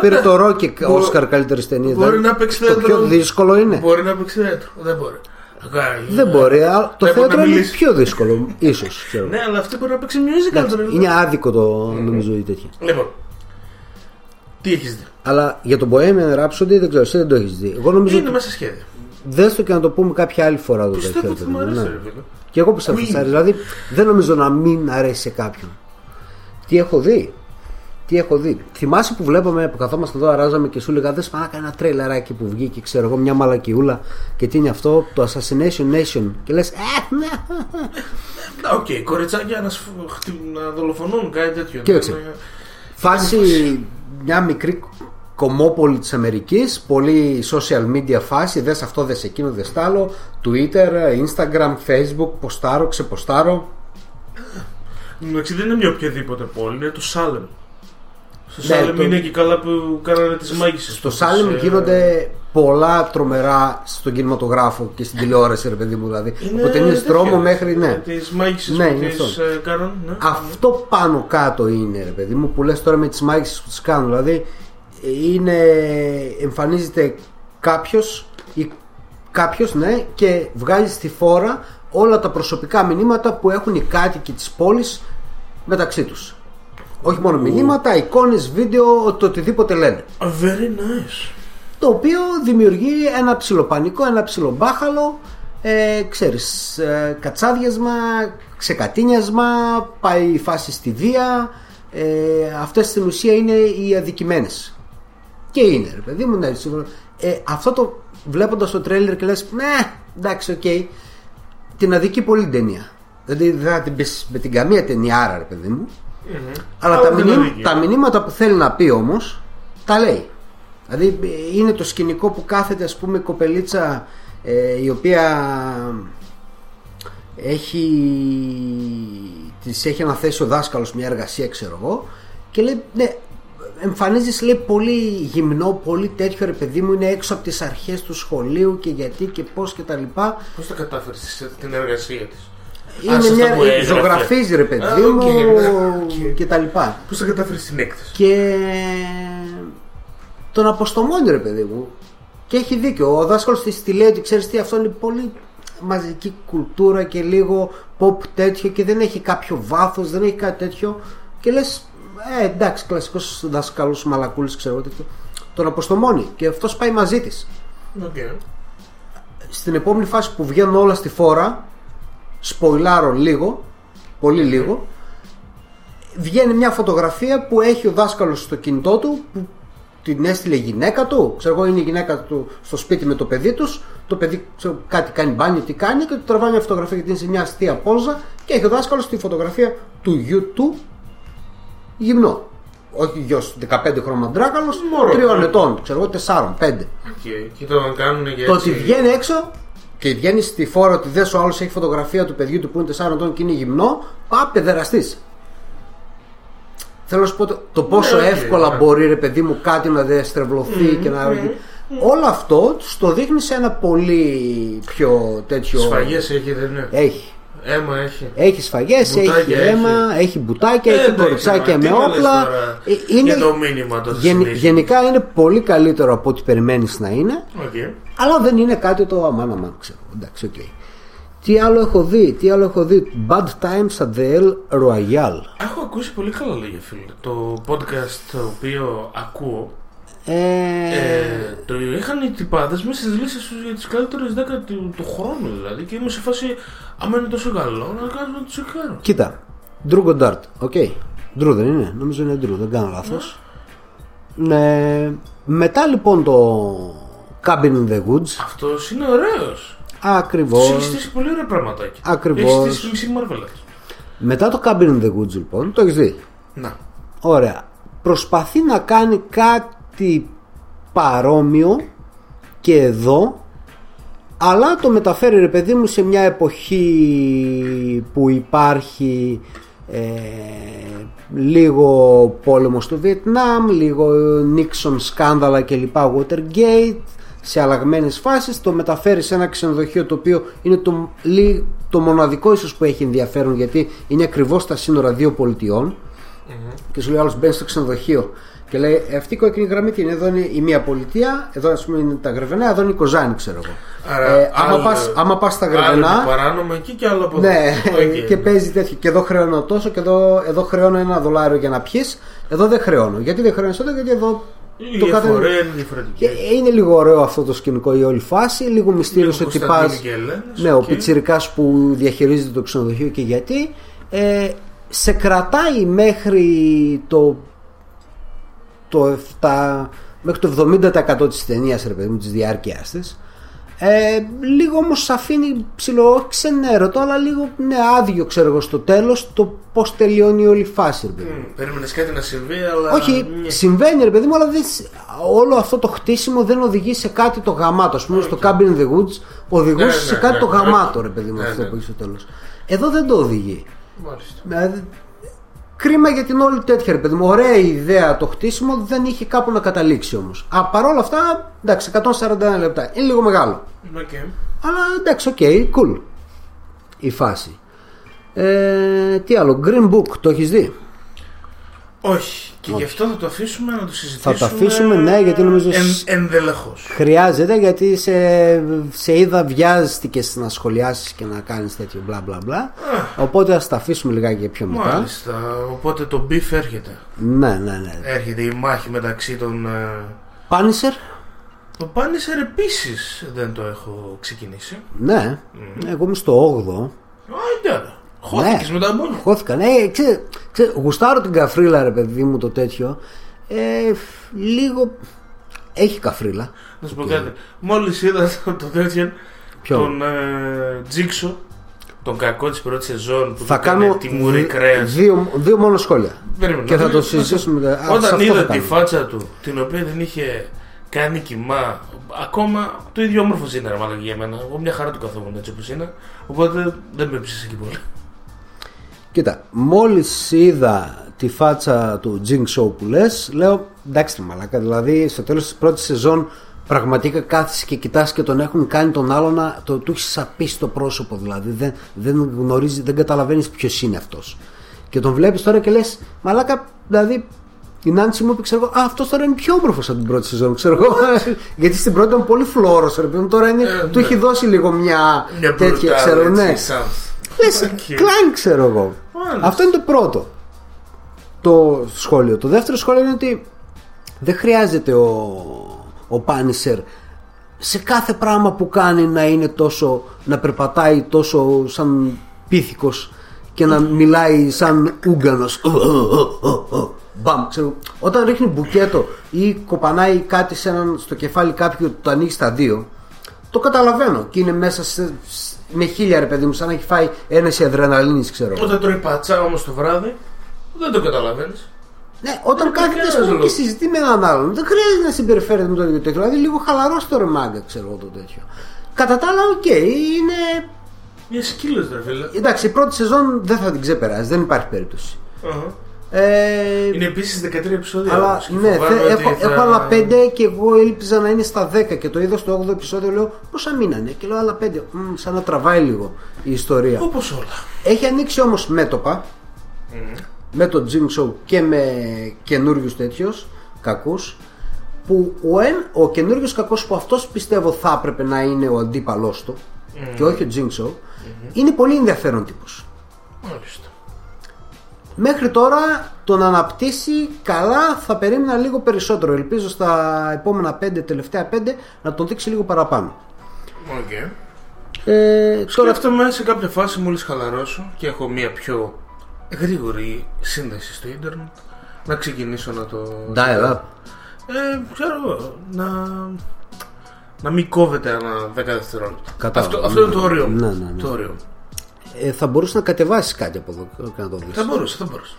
πήρε το Ρόκι Όσκαρ καλύτερη ταινία μπορεί να παίξει το πιο δύσκολο είναι μπορεί να παίξει θέατρο δεν μπορεί Δεν μπορεί. αλλά Το Πρέπει να θέατρο είναι μιλήσει. πιο δύσκολο, ίσως. Ναι, αλλά αυτή μπορεί να παίξει musical καλύτερα. Είναι άδικο το νομίζω η τέτοια. Λοιπόν, τι έχεις δει; Αλλά για τον Bohemian Rhapsody δεν ξέρω, εσύ δεν το έχεις δει. Εγώ νομίζω Είναι ότι μέσα σχέδια. δες το και να το πούμε κάποια άλλη φορά το Πιστεύω τέτοιο, ότι θα μου παιδί μου, αρέσει, ναι. ρε φίλε. Και εγώ πιστεύω ότι θα Queen. αρέσει. Δηλαδή δεν νομίζω να μην αρέσει σε κάποιον. Τι έχω δει; Τι έχω δει; Θυμάσαι που βλέπαμε που καθόμαστε εδώ, αράζαμε και σου λέγα Δες μαλάκα ένα trailerάκι που βγήκε, ξέρω εγώ, μια μαλακιούλα και τι είναι αυτό, το Assassination Nation. Και λες, Ε, ναι. Α, Οκ, κοριτσάκια να, σφ- χτυ- να δολοφονούν, κάτι τέτοιο. Κοίταξε. Δεν είναι- Φάση μια μικρή κομμόπολη της Αμερικής Πολύ social media φάση Δες αυτό, δες εκείνο, δες τ' άλλο Twitter, Instagram, Facebook Ποστάρω, ξεποστάρω Εντάξει, δεν είναι μια οποιαδήποτε πόλη, είναι το Σάλεμ. Στο Ναι, Σάλεμ το- είναι εκεί καλά που κάνανε τις μάγισσε. Στο Σάλεμ γίνονται πολλά τρομερά στον κινηματογράφο και στην τηλεόραση, ρε παιδί μου. Δηλαδή, από ταινίε τρόμο μέχρι. Ναι. Τις μάγισσε Ναι, που είναι τις αυτό. ε, κάναν. Ναι. Αυτό πάνω κάτω είναι, ρε παιδί μου, που λες τώρα με τις μάγισσες που τις κάνουν. Δηλαδή, είναι, εμφανίζεται κάποιος ή κάποιος, ναι, και βγάζει στη φόρα όλα τα προσωπικά μηνύματα που έχουν οι κάτοικοι της πόλης μεταξύ τους. Όχι μόνο μηνύματα, εικόνες, βίντεο, το οτιδήποτε λένε. Very nice. Το οποίο δημιουργεί ένα ψιλοπανικό, ένα ψιλομπάχαλο, ε, ξέρεις, ε, κατσάδιασμα, ξεκατίνιασμα, πάει η φάση στη βία. Ε, αυτές στην ουσία είναι οι αδικημένες. Και είναι, ρε παιδί μου, ναι, σίγουρα. Ε, αυτό το βλέποντας το τρέλερ και λες, ναι, εντάξει, οκ, την αδικεί πολύ την ταινία. Δηλαδή δεν θα την πεις με την καμία ταινιάρα, ρε παιδί μου. Αλλά Α, τα, δεν μηνύμα- αδικεί. τα μηνύματα που θέλει να πει όμως τα λέει. Δηλαδή ε, είναι το σκηνικό που κάθεται ας πούμε η κοπελίτσα ε, η οποία έχει της έχει αναθέσει ο δάσκαλος μια εργασία ξέρω εγώ και λέει ναι εμφανίζεις λέει πολύ γυμνό πολύ τέτοιο ρε παιδί μου είναι έξω από τις αρχές του σχολείου και γιατί και πώς και τα λοιπά Πώς το κατάφερες την εργασία της; είναι μια ζωγραφίζει ρε παιδί Α, μου οκ, οκ. <laughs> και τα λοιπά Πώς το κατάφερες την έκθεση; και τον αποστομώνει ρε παιδί μου και έχει δίκιο ο δάσκαλος της τη λέει ότι ξέρεις τι αυτό είναι πολύ μαζική κουλτούρα και λίγο pop τέτοιο και δεν έχει κάποιο βάθος δεν έχει κάτι τέτοιο και λες ε, εντάξει κλασικός δάσκαλος μαλακούλης ξέρω εγώ τέτοιο τον αποστομώνει και αυτός πάει μαζί της. Οκ. στην επόμενη φάση που βγαίνουν όλα στη φόρα σποιλάρω λίγο πολύ λίγο βγαίνει μια φωτογραφία που έχει ο δάσκαλος στο κινητό του που την έστειλε η γυναίκα του. Ξέρω εγώ είναι η γυναίκα του στο σπίτι με το παιδί τους. Το παιδί ξέρω, κάτι κάνει μπάνιο τι κάνει και του τραβάει μια φωτογραφία γιατί είναι σε μια αστεία πόζα και έχει ο δάσκαλος τη φωτογραφία του γιου του γυμνό όχι γιος 15 χρόνια μαντράκαλος Μωρό. 3 ετών ξέρω εγώ 4, 5 Οκ. Και το κάνουν για το έτσι. ότι βγαίνει έξω και βγαίνει στη φόρα ότι δες ο άλλος έχει φωτογραφία του παιδιού του που είναι 4 ετών και είναι γυμνό, παιδεραστής. Θέλω να σου πω το, το πόσο Ναι, οκ, εύκολα ναι. μπορεί ρε παιδί μου κάτι να διαστρεβλωθεί και να. Όλο αυτό το δείχνει σε ένα πολύ πιο τέτοιο. Σφαγές έχει, δεν είναι; Έχει. Αίμα έχει. Έχει σφαγές, έχει Μπουτάκια αίμα, έχει μπουτάκια, Ε, έχει εντάξει, κοριτσάκια μα, με τι να λες όπλα. τώρα Ε, Είναι, Για το μήνυμα το γεν- συνέχεια. γενικά είναι πολύ καλύτερο από ό,τι περιμένεις να είναι. Οκ. Αλλά δεν είναι κάτι το αμάν αμάν ξέρω. Εντάξει, οκ. Τι άλλο έχω δει, τι άλλο έχω δει; Bad Times at the El Royale. Έχω ακούσει πολύ καλά λόγια, φίλε. Το podcast το οποίο ακούω Ε, Ε, το είχαν οι τυπάδες μέσα στις λίστες τους για τις καλύτερες 10 του, του χρόνου δηλαδή. Και είμαι σε φάση, άμα είναι τόσο καλό, να κάνω να τους συγχαρώ. Κοίτα, Drew Goddard, οκ. Drew δεν είναι, νομίζω είναι Drew, δεν κάνω λάθος. Ναι. Μετά λοιπόν το Cabin in the Woods, Αυτός είναι ωραίος. Του έχει ακριβώς. στήσει πολύ ωραία πραγματάκια. Ακριβώς. Έχει στήσει μισή Marvel. Μετά το Cabin in the Woods λοιπόν, το έχεις δει; Να. Ωραία. Προσπαθεί να κάνει κάτι παρόμοιο και εδώ αλλά το μεταφέρει ρε παιδί μου σε μια εποχή που υπάρχει ε, λίγο πόλεμο στο Βιετνάμ, λίγο Νίξον σκάνδαλα και λοιπά Watergate σε αλλαγμένες φάσεις το μεταφέρει σε ένα ξενοδοχείο το οποίο είναι το, λι- το μοναδικό ίσως που έχει ενδιαφέρον γιατί είναι ακριβώς στα σύνορα δύο πολιτειών. Και σου λέει άλλος μπαίνεις στο ξενοδοχείο Και λέει αυτή η κόκκινη γραμμή τι είναι, εδώ είναι η μία πολιτεία, εδώ ας πούμε είναι τα Γρεβενά, εδώ είναι η Κοζάνη, ξέρω εγώ. Άρα, ε, άμα, άλλο- πας, άμα πας στα Άλλο είναι Γρεβενά, παράνομο εκεί και άλλο από ναι, εδώ. Οκ. και παίζει τέτοιο. Και εδώ χρεώνω τόσο και εδώ, εδώ χρεώνω ένα δολάριο για να πιεις. Εδώ δεν χρεώνω. Γιατί δεν χρεώνω εδώ, γιατί εδώ. Η το κάθε- διαφορά είναι διαφορετική. Και είναι λίγο ωραίο αυτό το σκηνικό η όλη φάση. Λίγο μυστήριος Λίγο ότι πα. Κωνσταντίνου και Ελένης, Ναι, ο οκ. πιτσιρικάς που διαχειρίζεται το ξενοδοχείο και γιατί. Ε, σε κρατάει μέχρι το. Το 7, μέχρι το 70% της ταινίας ρε παιδί μου της διάρκειάς της ε, λίγο όμως σε αφήνει ψιλο όχι ξενέρωτο αλλά λίγο ναι, άδειο ξέρω εγώ στο τέλος το πως τελειώνει η όλη φάση ρε παιδί μου. Μμ, Περίμενες κάτι να συμβεί, αλλά. Όχι, ναι. συμβαίνει ρε παιδί μου, αλλά δεν, όλο αυτό το χτίσιμο δεν οδηγεί σε κάτι το γαμάτο. Α πούμε, στο Cabin in the Woods οδηγούσε Ναι, σε ναι, κάτι ναι, το ναι. γαμάτο, ρε παιδί μου, Ναι, αυτό ναι. που έχει στο τέλος. Εδώ δεν το οδηγεί. Μάλιστα. Δηλαδή, κρίμα για την όλη τέτοια, ρε παιδί μου. Ωραία η ιδέα το χτίσιμο, δεν είχε κάπου να καταλήξει όμως. Α, παρόλα αυτά, εντάξει, 141 λεπτά. Είναι λίγο μεγάλο. Οκ. Αλλά εντάξει, οκ, cool. Η φάση. Ε, τι άλλο, Green Book, το έχεις δει; Όχι. Και γι' αυτό θα το αφήσουμε να το συζητήσουμε. το αφήσουμε, ναι, γιατί νομίζω Εν, σ- ενδελεχώς. Χρειάζεται γιατί σε, σε είδα βιάζεστηκε να σχολιάσεις και να κάνεις τέτοιο μπλα μπλα μπλα. Οπότε ας τα αφήσουμε λιγάκι πιο μετά. Μάλιστα. Οπότε το beef έρχεται. Ναι, ναι, ναι. Έρχεται η μάχη μεταξύ των. ε, Πάνισερ, Το Punisher επίσης δεν το έχω ξεκινήσει. ναι. Εγώ είμαι στο 8ο. Α, εντάξει. Χώθηκες Ναι. με τα μπόνια. Χώθηκα. Ναι, ξέρε, ξέρε, γουστάρω την καφρίλα ρε παιδί μου το τέτοιο. Ε, λίγο έχει καφρίλα. Να σου πω κάτι. Μόλις είδα το, το τέτοιο. Ποιο; Τον ε, Τζίξο. Τον κακό της πρώτης σεζόν που Θα του έκανε κάνω τιμουρή δι- κρέας. δύο, δύο μόνο σχόλια. Περίμενε, Και να θα δω- το να σε- συζητήσουμε μετά. Α, σε Όταν αυτό είδα θα τη κάνουμε. φάτσα του, την οποία δεν είχε κάνει κοιμά, ακόμα το ίδιο όμορφο είναι ρε μάλλον για μένα. Εγώ μια χαρά του καθόμουν έτσι όπως είναι. Οπότε δεν με ψήσει εκεί πολύ. Κοίτα, μόλις είδα τη φάτσα του Jing Show που λες, λέω εντάξει ρε μαλάκα, δηλαδή στο τέλος της πρώτης σεζόν πραγματικά κάθεσαι και κοιτάς και τον έχουν κάνει τον άλλο να το, του έχεις σαπίσει το πρόσωπο δηλαδή, δεν, δεν γνωρίζει, δεν καταλαβαίνεις ποιος είναι αυτός. Και τον βλέπεις τώρα και λες μαλάκα, δηλαδή η Νάντσι μου είπε, ξέρω εγώ, Α, αυτός τώρα είναι πιο όμορφος από την πρώτη σεζόν, ξέρω εγώ. Γιατί στην πρώτη ήταν πολύ φλώρο, ρε παιδί μου. Τώρα είναι, Ε, του ναι. έχει δώσει λίγο μια, Μια τέτοια, brutal, ξέρω, έτσι, ναι. Sound. Λες, Οκ. clank ξέρω εγώ. Μάλιστα. Αυτό είναι το πρώτο το σχόλιο. Το δεύτερο σχόλιο είναι ότι δεν χρειάζεται ο, ο Punisher σε κάθε πράγμα που κάνει να είναι τόσο να περπατάει τόσο σαν πίθηκος και να μιλάει σαν ούγκανος Μπαμ, ξέρω, όταν ρίχνει μπουκέτο ή κοπανάει κάτι σε έναν, στο κεφάλι κάποιου που το ανοίγεις στα δύο το καταλαβαίνω και είναι μέσα σε, με χίλια ρε παιδί μου σαν να έχει φάει ένεση αδρεναλίνης ξέρω εγώ. Όταν τρώει πατσά όμως το βράδυ, δεν το καταλαβαίνεις. Ναι, όταν Δεν κάθεται ας χρειάζεται πούμε, και λόγο. συζητεί με έναν άλλον, δεν χρειάζεται να συμπεριφέρεται με το ίδιο τέτοιο. Δηλαδή λίγο χαλαρός το ρε μάγκα, ξέρω εγώ το τέτοιο. Κατά τα άλλα, οκ, είναι. Μια σκύλος, ρε φίλε. Εντάξει, η πρώτη σεζόν δεν θα την ξεπεράσει, δεν υπάρχει περίπτωση. Αχα. Ε, Είναι επίσης 13 επεισόδια. αλλά όμως και ναι, φοβάμαι θε- ότι έχω, θα- έχω άλλα 5 και εγώ ήλπιζα να είναι στα 10 και το είδα στο 8ο επεισόδιο. Λέω πόσα μείνανε; Και λέω άλλα 5. Μμ, σαν να τραβάει λίγο η ιστορία. Όπως όλα; Έχει ανοίξει όμως μέτωπα με το Jigsaw και με καινούριους τέτοιους κακούς. Που ο, εν, ο καινούριος κακός που αυτός πιστεύω θα έπρεπε να είναι ο αντίπαλός του και όχι ο Jigsaw είναι πολύ ενδιαφέρον τύπος. Μάλιστα. Μέχρι τώρα τον αναπτύσσει καλά, θα περίμενα λίγο περισσότερο. Ελπίζω στα επόμενα 5, τελευταία 5 να τον δείξει λίγο παραπάνω. Οκ. Ε, τώρα, Σκέφτομαι σε κάποια φάση μόλις χαλαρώσω και έχω μια πιο γρήγορη σύνδεση στο ίντερνετ να ξεκινήσω να το. dial up. Ε, ξέρω εγώ, να. Να μην κόβεται ένα 10 δευτερόλεπτα. Κατάλαβα. Αυτό, αυτό είναι το όριο. μου. Ναι, ναι, ναι. Το όριο. Μου. Ε, θα μπορούσε να κατεβάσει κάτι από εδώ και να το δεις. Θα μπορούσε, θα μπορούσε.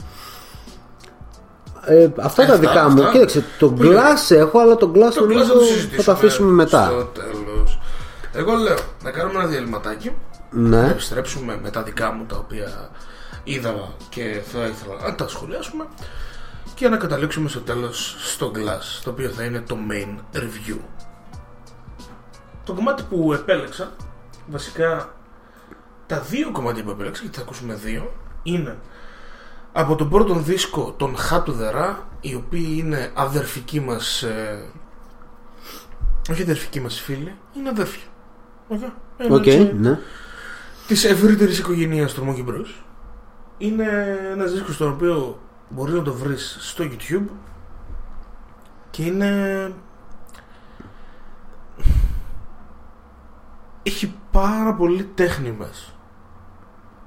Ε, αυτά τα Αυτά, δικά μου. αυτά. Κοίταξε, το Πολύ glass έχω, αλλά το glass Το νομίζω κλάσο το θα συζητήσουμε το αφήσουμε μετά. Στο τέλος. Εγώ λέω να κάνουμε ένα διαλυματάκι. Να Ναι. επιστρέψουμε με τα δικά μου τα οποία είδα και θα ήθελα να τα σχολιάσουμε και να καταλήξουμε στο τέλος στο Glass το οποίο θα είναι το main review το κομμάτι που επέλεξα βασικά τα δύο κομμάτια που επέλεξα γιατί θα ακούσουμε δύο είναι από τον πρώτο δίσκο των Χάτουδερά οι οποίοι είναι αδερφικοί μας ε, όχι αδερφικοί μας φίλοι είναι αδέρφια okay. Οκ, Έτσι, ναι. της ευρύτερης οικογένειας του Monkey Bros είναι ένας δίσκος τον οποίο μπορείς να το βρεις στο YouTube και είναι έχει πάρα πολύ τέχνη μέσα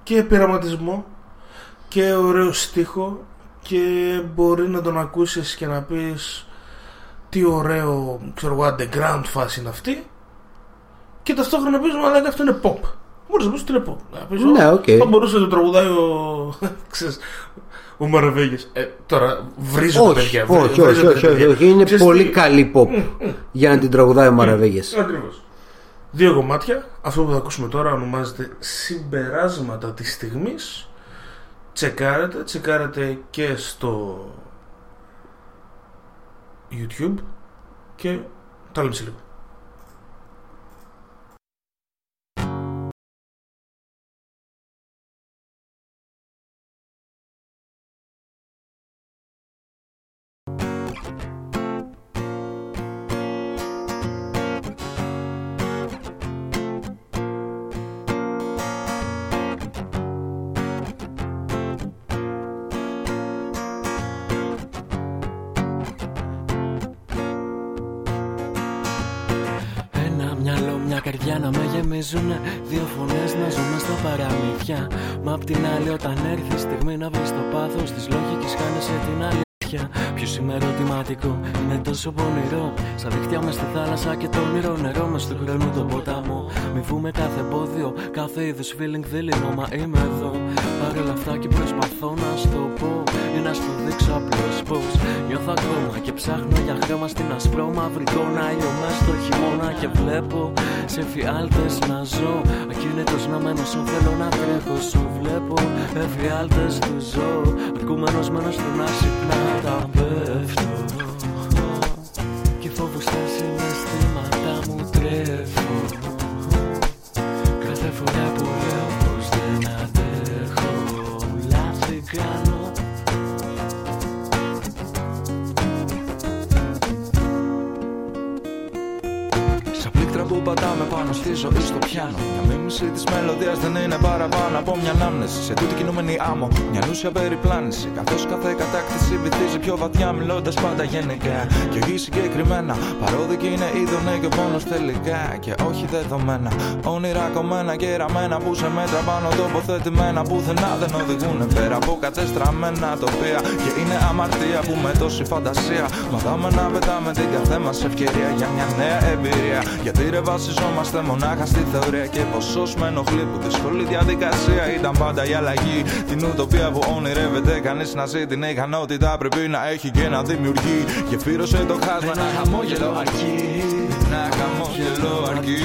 και πειραματισμό και ωραίο στίχο και μπορεί να τον ακούσεις και να πεις τι ωραίο ξέρω εγώ underground φάση είναι αυτή και ταυτόχρονα πεις μα λέγα αυτό είναι pop μπορείς να πεις ότι είναι pop να πεις, Ναι, «Ω, οκ. θα μπορούσε να το τραγουδάει ο <laughs> ξέρεις, ο Μαραβέγιας ε, τώρα βρίζω τα Όχι, παιδιά όχι, βρίζω όχι, τα όχι, όχι, παιδιά. όχι. Είναι Ξέρεις πολύ τι- καλή pop για να την τραγουδάει ο Μαραβέγιας. Ακριβώς. Δύο κομμάτια. Αυτό που θα ακούσουμε τώρα ονομάζεται Συμπεράσματα της στιγμής. Τσεκάρετε, τσεκάρετε και στο YouTube και τα λέμε σε λίγο. Να με γεμίζουν Δύο φωνές να ζούμε στα παραμύθια. Μα απ' την άλλη όταν έρθει η στιγμή να βρεις το πάθος Της λογικής χάνεσαι την αλήθεια. Ποιος είμαι ερωτηματικό, είναι τόσο πονηρό. Σαν δίχτυα μες στη θάλασσα και το όνειρο νερό. Μες του χρόνου τον ποταμό Μη φούμε κάθε εμπόδιο, κάθε είδους feeling δειλινό Μα είμαι εδώ. Παρ' όλα αυτά και προσπαθώ να στο πω. Ή να στο δείξω απλώς πως Νιώθω ακόμα και ψάχνω για χρώμα στην ασπρό μαύρη κόνα Ήλιο μες στο χειμώνα και βλέπω σε φιάλτες να ζω. Ακίνητος να μένω σαν θέλω να τρέχω Σου βλέπω εφιάλτες του ζω. Αρκούμενος μένος του να συχνά τα πέφτω πατάμε πάνω στη ζωή στο πιάνο. Μια μίμηση της μελωδίας δεν είναι παραπάνω από μια ανάμνηση. Σε τούτη κινούμενη άμμο, μια νούσια περιπλάνηση. Καθώς κάθε κατάκτηση βυθίζει πιο βαθιά, μιλώντας πάντα γενικά. Και όχι συγκεκριμένα. Παρόδικη είναι είδονε και ο πόνος τελικά. Και όχι δεδομένα. Όνειρα κομμένα και ραμμένα που σε μέτρα πάνω τοποθετημένα. Πουθενά δεν οδηγούν πέρα από κατεστραμμένα τοπία. Και είναι αμαρτία που με τόση φαντασία μαθάμε να πετάμε την κάθε μας ευκαιρία για μια νέα εμπειρία. Γιατί ρε βασιζόμαστε μονάχα στη θεωρία και ποσό με ενοχλεί που δύσκολη διαδικασία ήταν πάντα η αλλαγή. Την ουτοπία που ονειρεύεται κανείς να ζει την ικανότητα πρέπει να έχει και να δημιουργεί. Γεφύρωσε το χάσμα, ένα χαμόγελο αρκεί. Ένα χαμόγελο αρκεί.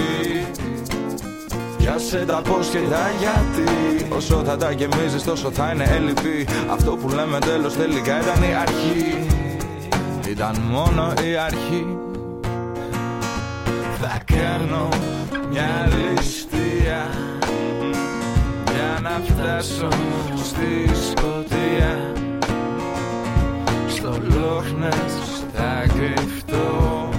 Πιάσε τα πώς και τα γιατί Όσο θα τα γεμίζεις τόσο θα είναι έλλειπη Αυτό που λέμε τέλος τελικά ήταν η αρχή Ήταν μόνο η αρχή Θα κάνω μια ληστεία Για να φτάσω στη σκοτία. Στο Λόχνες θα κρυφτώ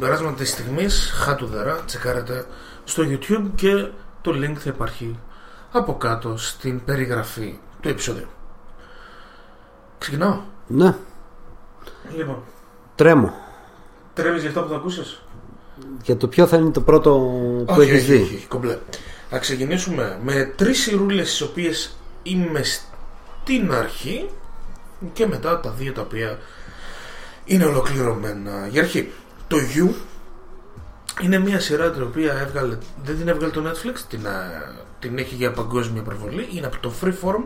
Συμπεράσματα της στιγμής Χάτουδερά τσεκάρετε στο YouTube και το link θα υπάρχει από κάτω στην περιγραφή του επεισόδιου. Ξεκινάω; Ναι, Λοιπόν, τρέμω. τρέμεις για αυτό που θα ακούσεις. Για το ποιο θα είναι το πρώτο που όχι, έχεις όχι, δει. όχι, όχι, κομπλέ. Θα ξεκινήσουμε με τρεις σειρούλες τις οποίες είμαι στην αρχή και μετά τα δύο τα οποία είναι ολοκληρωμένα για αρχή. Το You είναι μια σειρά την οποία έβγαλε, δεν την έβγαλε το Netflix, την, α, την έχει για παγκόσμια προβολή. Είναι από το Freeform,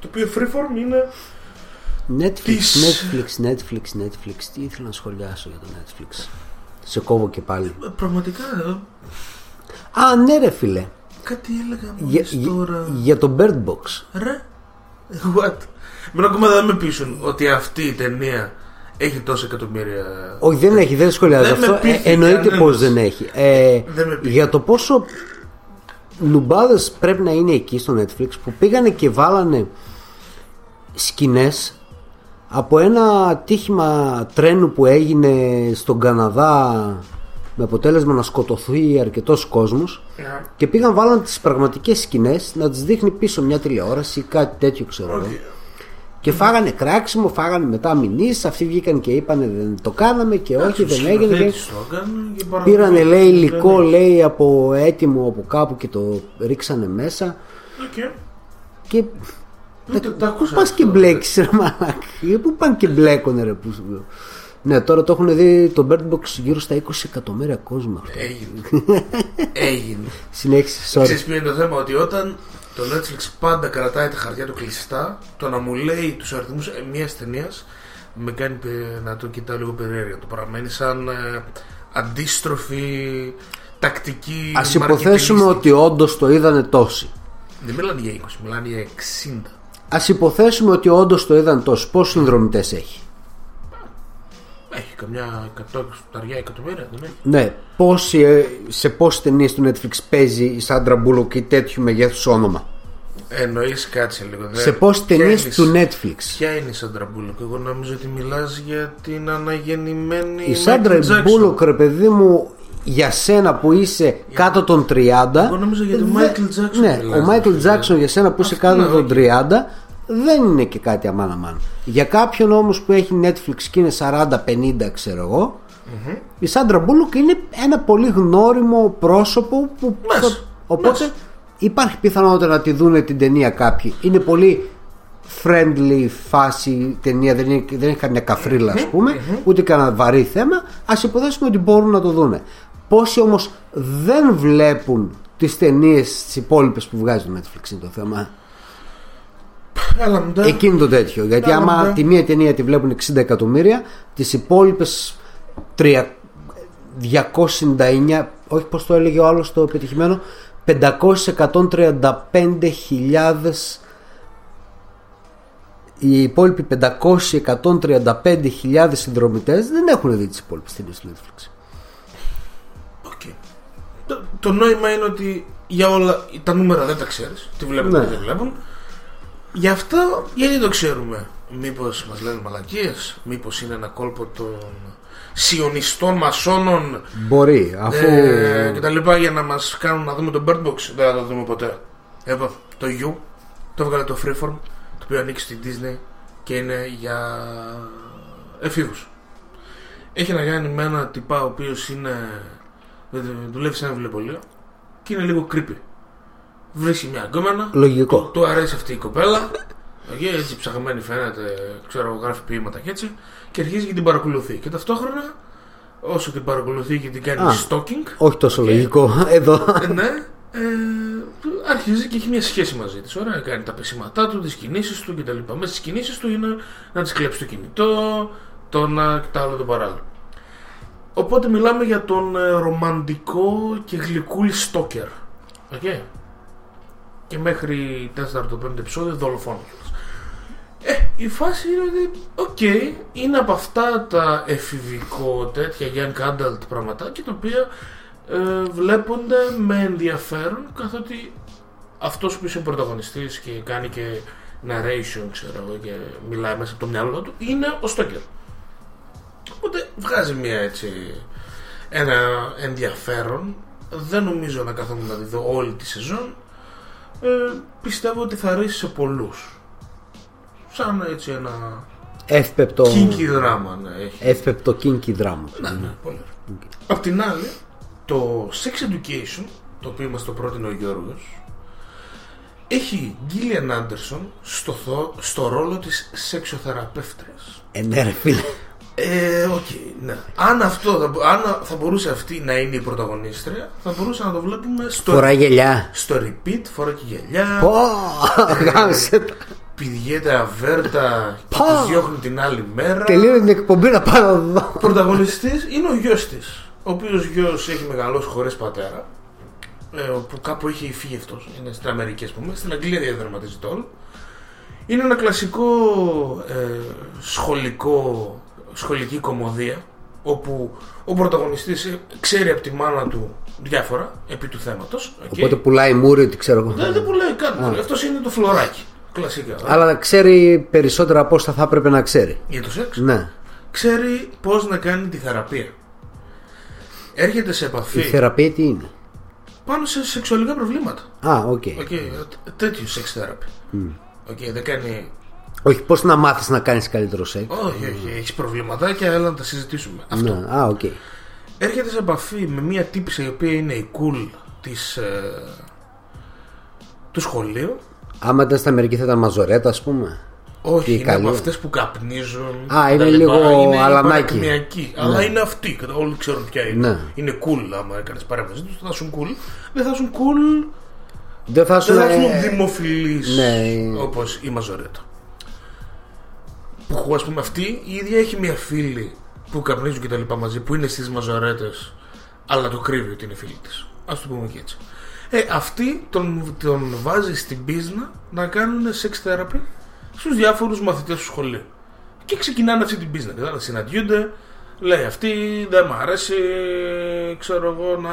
το οποίο Freeform είναι Netflix, Της- Netflix, Netflix, Netflix. Τι ήθελα να σχολιάσω για το Netflix. Σε κόβω και πάλι. ε, πραγματικά ε, Α, ναι, ρε φίλε. κάτι έλεγα Για, μόλις για, τώρα. για το Bird Box. Ρε, what? Μεν ακόμα δεν με πείσουν ότι αυτή η ταινία έχει τόσα εκατομμύρια. Όχι, δεν έχει, δεν σχολιάζω Δεν με αυτό. Ε, πείθει εννοείται κανένας. πως δεν έχει. Ε, Δεν με πείθει. για το πόσο λουμπάδες πρέπει να είναι εκεί στο Netflix που πήγανε και βάλανε σκηνές από ένα τύχημα τρένου που έγινε στον Καναδά με αποτέλεσμα να σκοτωθεί αρκετός κόσμος Ναι. και πήγαν βάλαν τις πραγματικές σκηνές να τις δείχνει πίσω μια τηλεόραση ή κάτι τέτοιο ξέρω εγώ Οκ. Και φάγανε κράξιμο, φάγανε μετά μηνύσεις αυτοί βγήκαν και είπανε δεν το κάναμε και όχι Τους δεν έγινε και σκηνοθέτες το έκαναν και πάρα πήρανε πολύ. λέει υλικό Ναι, ναι. λέει από έτοιμο από κάπου και το ρίξανε μέσα Οκ. και Ούτε τα ακούσα πας αυτό. και μπλέκεις ρε μαλάκα; Πού πάνε και μπλέκουνε ρε που... ναι τώρα το έχουν δει το Bird Box γύρω στα 20 εκατομμύρια κόσμο αυτό Έγινε. Έγινε. <laughs> συνέχισε sorry Ξέρεις ποιο είναι το θέμα, ότι όταν το Netflix πάντα κρατάει τα χαρτιά του κλειστά, το να μου λέει τους αριθμούς ε, μιας ταινίας με κάνει πε- να το κοιτάω λίγο περίεργα. Το παραμένει σαν ε, αντίστροφη τακτική. ας υποθέσουμε marketingιστική. ότι όντως το είδανε τόσοι Δεν μιλάνε για 20, μιλάνε για 60. ας υποθέσουμε ότι όντως το είδαν τόσοι πόσους συνδρομητές έχει; Έχει καμιά 100 ταριά εκατομμύρια, δεν έχει. ναι πόσοι, ε, σε πόσες ταινίες του Netflix παίζει η Σάντρα Μπούλοκ ή τέτοιου μεγέθους όνομα; Εννοείς κάτσε λίγο. δε- σε πόσες ποια ταινίες είναι η- του Netflix; Ποια είναι η Σάντρα Μπούλοκ, εγώ νόμιζα ότι μιλάς για την αναγεννημένη Η Σάντρα Michael Jackson. Μπούλοκ, ρε παιδί μου, για σένα που είσαι κάτω των 30. Εγώ νόμιζα για τον δεν- Michael Jackson Ναι, μιλάς, ο Μάικλ ρε φίλε. Τζάξον για σένα που είσαι Αυτό, κάτω ναι, των οκ. 30 δεν είναι και κάτι αμάν αμάν. Για κάποιον όμως που έχει Netflix και είναι 40-50 ξέρω εγώ, η Σάντρα Μπούλοκ είναι ένα πολύ γνώριμο πρόσωπο που Μες, οπότε μες. υπάρχει πιθανότητα να τη δούνε την ταινία κάποιοι. Είναι πολύ friendly φάση η ταινία, δεν, είναι, δεν έχει καμιά καφρίλα ας πούμε, ούτε κανένα βαρύ θέμα. Ας υποθέσουμε ότι μπορούν να το δούνε. Πόσοι όμως δεν βλέπουν τις ταινίες τις υπόλοιπες που βγάζει το Netflix είναι το θέμα. Έλα μου τα. Εκείνο το τέτοιο. Γιατί Καλά, άμα ναι. τη μία ταινία τη βλέπουν 60 εκατομμύρια, τις υπόλοιπες 3, 299, όχι πως το έλεγε ο άλλος το πετυχημένο, 500-135.000 οι υπόλοιποι 500-135.000 συνδρομητές δεν έχουν δει τις υπόλοιπες ταινίες του Netflix. Οκ. Το, το νόημα είναι ότι για όλα τα νούμερα δεν τα ξέρεις. Τι βλέπουν Ναι. και δεν βλέπουν. Γι' αυτό γιατί το ξέρουμε; Μήπως μας λένε μαλακίες, Μήπως είναι ένα κόλπο των σιωνιστών μασόνων; Μπορεί, αφού... ε, και τα λοιπά για να μας κάνουν να δούμε το Bird Box. Δεν θα το δούμε ποτέ. Εδώ, το You το έβγαλε το Freeform, το οποίο ανήκει στην Disney και είναι για εφήβους. Έχει να κάνει με ένα τυπά ο οποίος είναι. δουλεύει σε ένα βιβλιοπωλείο και είναι λίγο creepy. Βρίσκει μια γκόμενα. Λογικό. Του, του αρέσει αυτή η κοπέλα. Okay, έτσι ψαγμένη φαίνεται, ξέρω, γράφει ποιήματα και έτσι. Και αρχίζει και την παρακολουθεί. Και ταυτόχρονα, όσο την παρακολουθεί και την κάνει Α. stalking, Όχι τόσο Οκ. λογικό <laughs> εδώ. ε, ναι, ε, αρχίζει και έχει μια σχέση μαζί της. Ωραία, κάνει τα πεσίματά του, τις κινήσεις του κτλ. Μέσα στις κινήσεις του είναι να της κλέψει το κινητό, το να και τα άλλο το παράλληλο. Οπότε μιλάμε για τον ε, ρομαντικό και γλυκούλη stalker. Okay. Και μέχρι 4ο 5ο επεισόδιο δολοφόνος κιόλας. Ε, η φάση είναι ότι, οκ, είναι από αυτά τα εφηβικό τέτοια young adult πραγματάκια τα οποία ε, βλέπονται με ενδιαφέρον καθότι αυτός που είσαι ο πρωταγωνιστής και κάνει και narration ξέρω εγώ και μιλάει μέσα από το μυαλό του είναι ο Στόκερ. Οπότε βγάζει μια έτσι ένα ενδιαφέρον. Δεν νομίζω να καθόμουν να τη δω όλη τη σεζόν ε, πιστεύω ότι θα αρέσει σε πολλούς σαν έτσι ένα Εύπεπτο, kinky δράμα ναι, έχει εύπεπτο kinky δράμα. ναι, ναι, πολύ ωραία. Απ' την άλλη, το Sex Education, το οποίο μας το πρότεινε ο Γιώργος, έχει Gillian Anderson στο, θο- στο ρόλο της σεξοθεραπεύτριας. Ε, ναι, ρε φίλε. Ε, οκ, ναι. Αν αυτό, θα- αν θα μπορούσε αυτή να είναι η πρωταγωνίστρια, θα μπορούσε να το βλέπουμε στο, Φοράει γελιά. στο repeat, φορά και γυαλιά, Πω, γάμησέ τα. πηδιέται αβέρτα και Πω. τη διώχνει την άλλη μέρα. Τελείω την εκπομπή να πάω να δω. Πρωταγωνιστής είναι ο γιος της, ο οποίος γιος έχει μεγαλώσει χωρίς πατέρα, ε, όπου κάπου έχει φύγει αυτός, είναι στην Αμερική ας πούμε, στην Αγγλία διαδραματίζει το όλο. Είναι ένα κλασικό ε, σχολικό, σχολική κωμωδία όπου ο πρωταγωνιστής ε, ξέρει από τη μάνα του διάφορα επί του θέματος. οκ. Οπότε πουλάει μούρη, τι ξέρω εγώ. δεν, δεν πουλάει κάτι. Αυτός είναι το φλωράκι. Κλασικά. Αλλά να ξέρει περισσότερα από όσα θα έπρεπε να ξέρει. Για το σεξ; Ναι. Ξέρει πώς να κάνει τη θεραπεία. Έρχεται σε επαφή Η θεραπεία τι είναι; πάνω σε σεξουαλικά προβλήματα. Α, οκ. Okay. Τέτοιο σεξ θεραπεία. Okay, δεν κάνει. Όχι, πώς να μάθεις να κάνεις καλύτερο σεξ; Όχι, όχι, έχεις προβληματάκια, έλα να τα συζητήσουμε. Αυτό. Ναι. Α, οκ. Έρχεται σε επαφή με μια τύπισσα η οποία είναι η cool της, ε, του σχολείου. Άμα ήταν στην Αμερική θα ήταν μαζορέτα, ας πούμε. Όχι, Τι είναι καλή. από αυτές που καπνίζουν. Α, τα είναι λοιπά. λίγο είναι αλανάκι. παρακμιακή. Αλλά είναι αυτή. κατα- Όλοι ξέρουν ποια είναι. Ναι. Είναι cool. Άμα έκανες παρέμβαση τους, θα ήσουν cool. Δεν θα ήσουν cool. Δεν θα σου Δεν θα ήσουν ε, δημοφιλείς ναι. όπως η Μαζορέτα. Που ας πούμε αυτή η ίδια έχει μια φίλη που καπνίζουν και τα λοιπά μαζί που είναι στις Μαζορέτες, αλλά το κρύβει ότι είναι φίλη της. Α το πούμε και έτσι. Ε, αυτή τον, τον βάζει στην πίσνα να κάνουν sex therapy στους διάφορους μαθητές του σχολείου. Και ξεκινάνε αυτή την πίσνα. Κατάλαβε, συναντιούνται, λέει αυτή δεν μ' αρέσει, ξέρω εγώ, να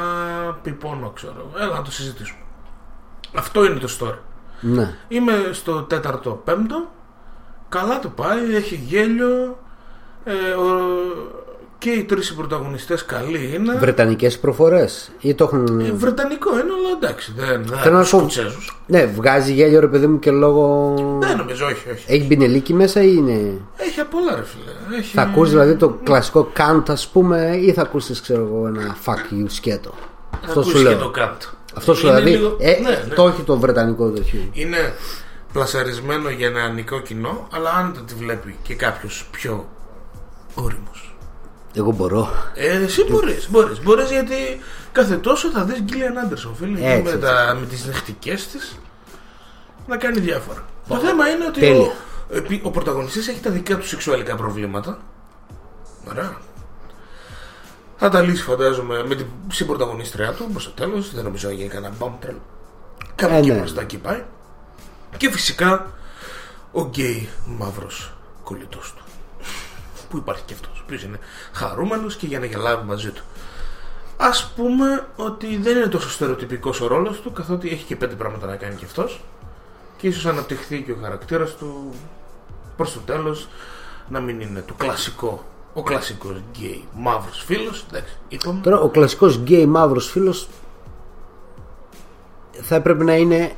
πιπώνω, ξέρω εγώ. Έλα να το συζητήσουμε. Αυτό είναι το story. Ναι. Είμαι στο τέταρτο πέμπτο. Καλά το πάει, έχει γέλιο. Ε, ο- και οι τρεις οι πρωταγωνιστές καλοί είναι. Βρετανικές προφορές. Ή το έχουν. Ε, Βρετανικό είναι, αλλά εντάξει. Δεν, δεν Θέλω να σου πω- Σκοτσέζους. Ναι, βγάζει γέλιο ρε παιδί μου και λόγω. Δεν νομίζω, όχι, όχι. Έχει μπινελίκι μέσα ή είναι. Έχει απ' όλα, ρε φίλε. Έχει... Θα ακούσει δηλαδή το κλασικό καντ, ας πούμε, ή θα ακούσει, ξέρω εγώ, ένα fuck you σκέτο. Θα Αυτό σου ακούσεις λέω. Και το κάτ. Αυτό σου Είναι δηλαδή. λίγο- Ε, ναι, ναι. Το όχι το βρετανικό τέτοιο. Είναι πλασαρισμένο για ένα ανικό κοινό, αλλά αν το τη βλέπει και κάποιος πιο όριμος. Εγώ μπορώ. Ε, εσύ μπορείς, μπορείς, μπορείς γιατί κάθε τόσο θα δεις Γκίλιαν Άντερσον φίλε και Έτσι, με, έτσι. τα, με τις νυχτικές της να κάνει διάφορα. Το θέμα είναι ότι Τέλεια. ο, επί- ο πρωταγωνιστής έχει τα δικά του σεξουαλικά προβλήματα. Ωραία. Θα τα λύσει φαντάζομαι με την συμπρωταγωνίστριά του προς το τέλος. Δεν νομίζω να γίνει κανένα μπαμ τρελό. Κάπου Ε, εκεί ναι. μπροστά εκεί πάει. Και φυσικά ο γκέι μαύρος κολλητός του. Που υπάρχει και αυτός, ο οποίος είναι χαρούμενος και για να γελάμε μαζί του. Ας πούμε ότι δεν είναι τόσο στερεοτυπικός ο ρόλος του, καθότι έχει και πέντε πράγματα να κάνει και αυτός. Και ίσως αναπτυχθεί και ο χαρακτήρας του προς το τέλος να μην είναι το κλασικό, ο κλασικός γκέι μαύρος φίλος. Εντάξει, είπαμε. Τώρα ο κλασικός γκέι μαύρος φίλος θα έπρεπε να είναι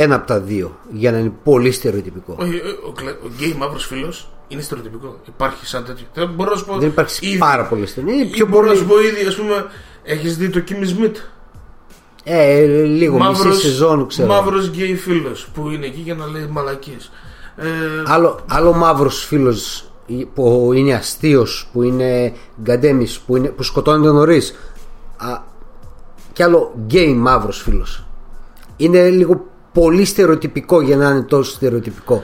ένα από τα δύο για να είναι πολύ στερεοτυπικό. Όχι, ε, ο, κλα- ο γκέι μαύρος φίλος είναι στερεοτυπικό. Υπάρχει σαν τέτοιο. Δεν μπορώ να σου πω. Δεν υπάρχει ήδη- πάρα πολύ στερεοτυπικό. Είναι Ή πιο μπορώ να πολύ. σου πω ήδη, ας πούμε, έχεις δει το Kimmy Smith; Ε, λίγο μισή σεζόν ξέρω. μαύρος γκέι φίλος που είναι εκεί για να λέει μαλακίες. Ε, Άλλο, άλλο μαύρος φίλος που είναι αστείος, που είναι γκαντέμης, που, είναι, που σκοτώνεται νωρίς. Και άλλο γκέι μαύρος φίλος. Είναι λίγο πολύ στερεοτυπικό για να είναι τόσο στερεοτυπικό.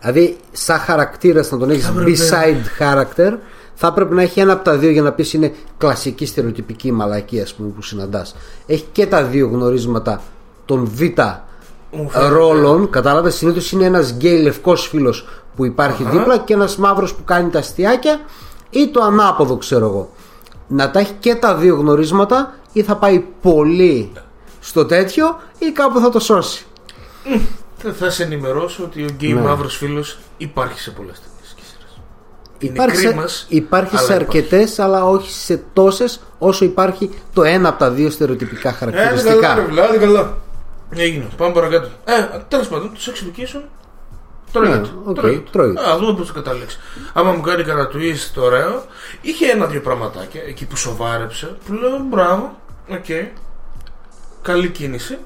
Δηλαδή, σαν χαρακτήρας να τον έχεις έπρεπε- B-side character, θα έπρεπε να έχει ένα από τα δύο για να πεις είναι κλασική στερεοτυπική μαλακία ας πούμε, που συναντάς. Έχει και τα δύο γνωρίσματα των B μου φαίνεται. ρόλων. Κατάλαβες, συνήθως είναι ένας γκέι λευκός φίλος που υπάρχει δίπλα και ένας μαύρος που κάνει τα αστιάκια ή το ανάποδο, ξέρω εγώ. Να τα έχει και τα δύο γνωρίσματα ή θα πάει πολύ στο τέτοιο ή κάπου θα το σώσει. Θα, θα σε ενημερώσω ότι ο γκέι Ναι. μαύρος φίλος υπάρχει σε πολλές ταινίες και σειρές. Είναι Υπάρχει, σε, κρίμας, υπάρχει αλλά σε αρκετές, αλλά όχι σε τόσες όσο υπάρχει το ένα από τα δύο στερεοτυπικά Ε, καλά, χαρακτηριστικά. ρε, βλάδι, καλά. Έγινε. Πάμε παρακάτω. Ε, τέλος πάντων, το sex education τρώγεται. Ναι, οκ, τρώγεται. Ας δούμε πώς θα καταλήξει. Άμα μου κάνει κανένα twist το ωραίο, είχε ένα-δύο πραγματάκια εκεί που σοβάρεψε. Που λέω μπράβο, οκ. Καλή κίνηση.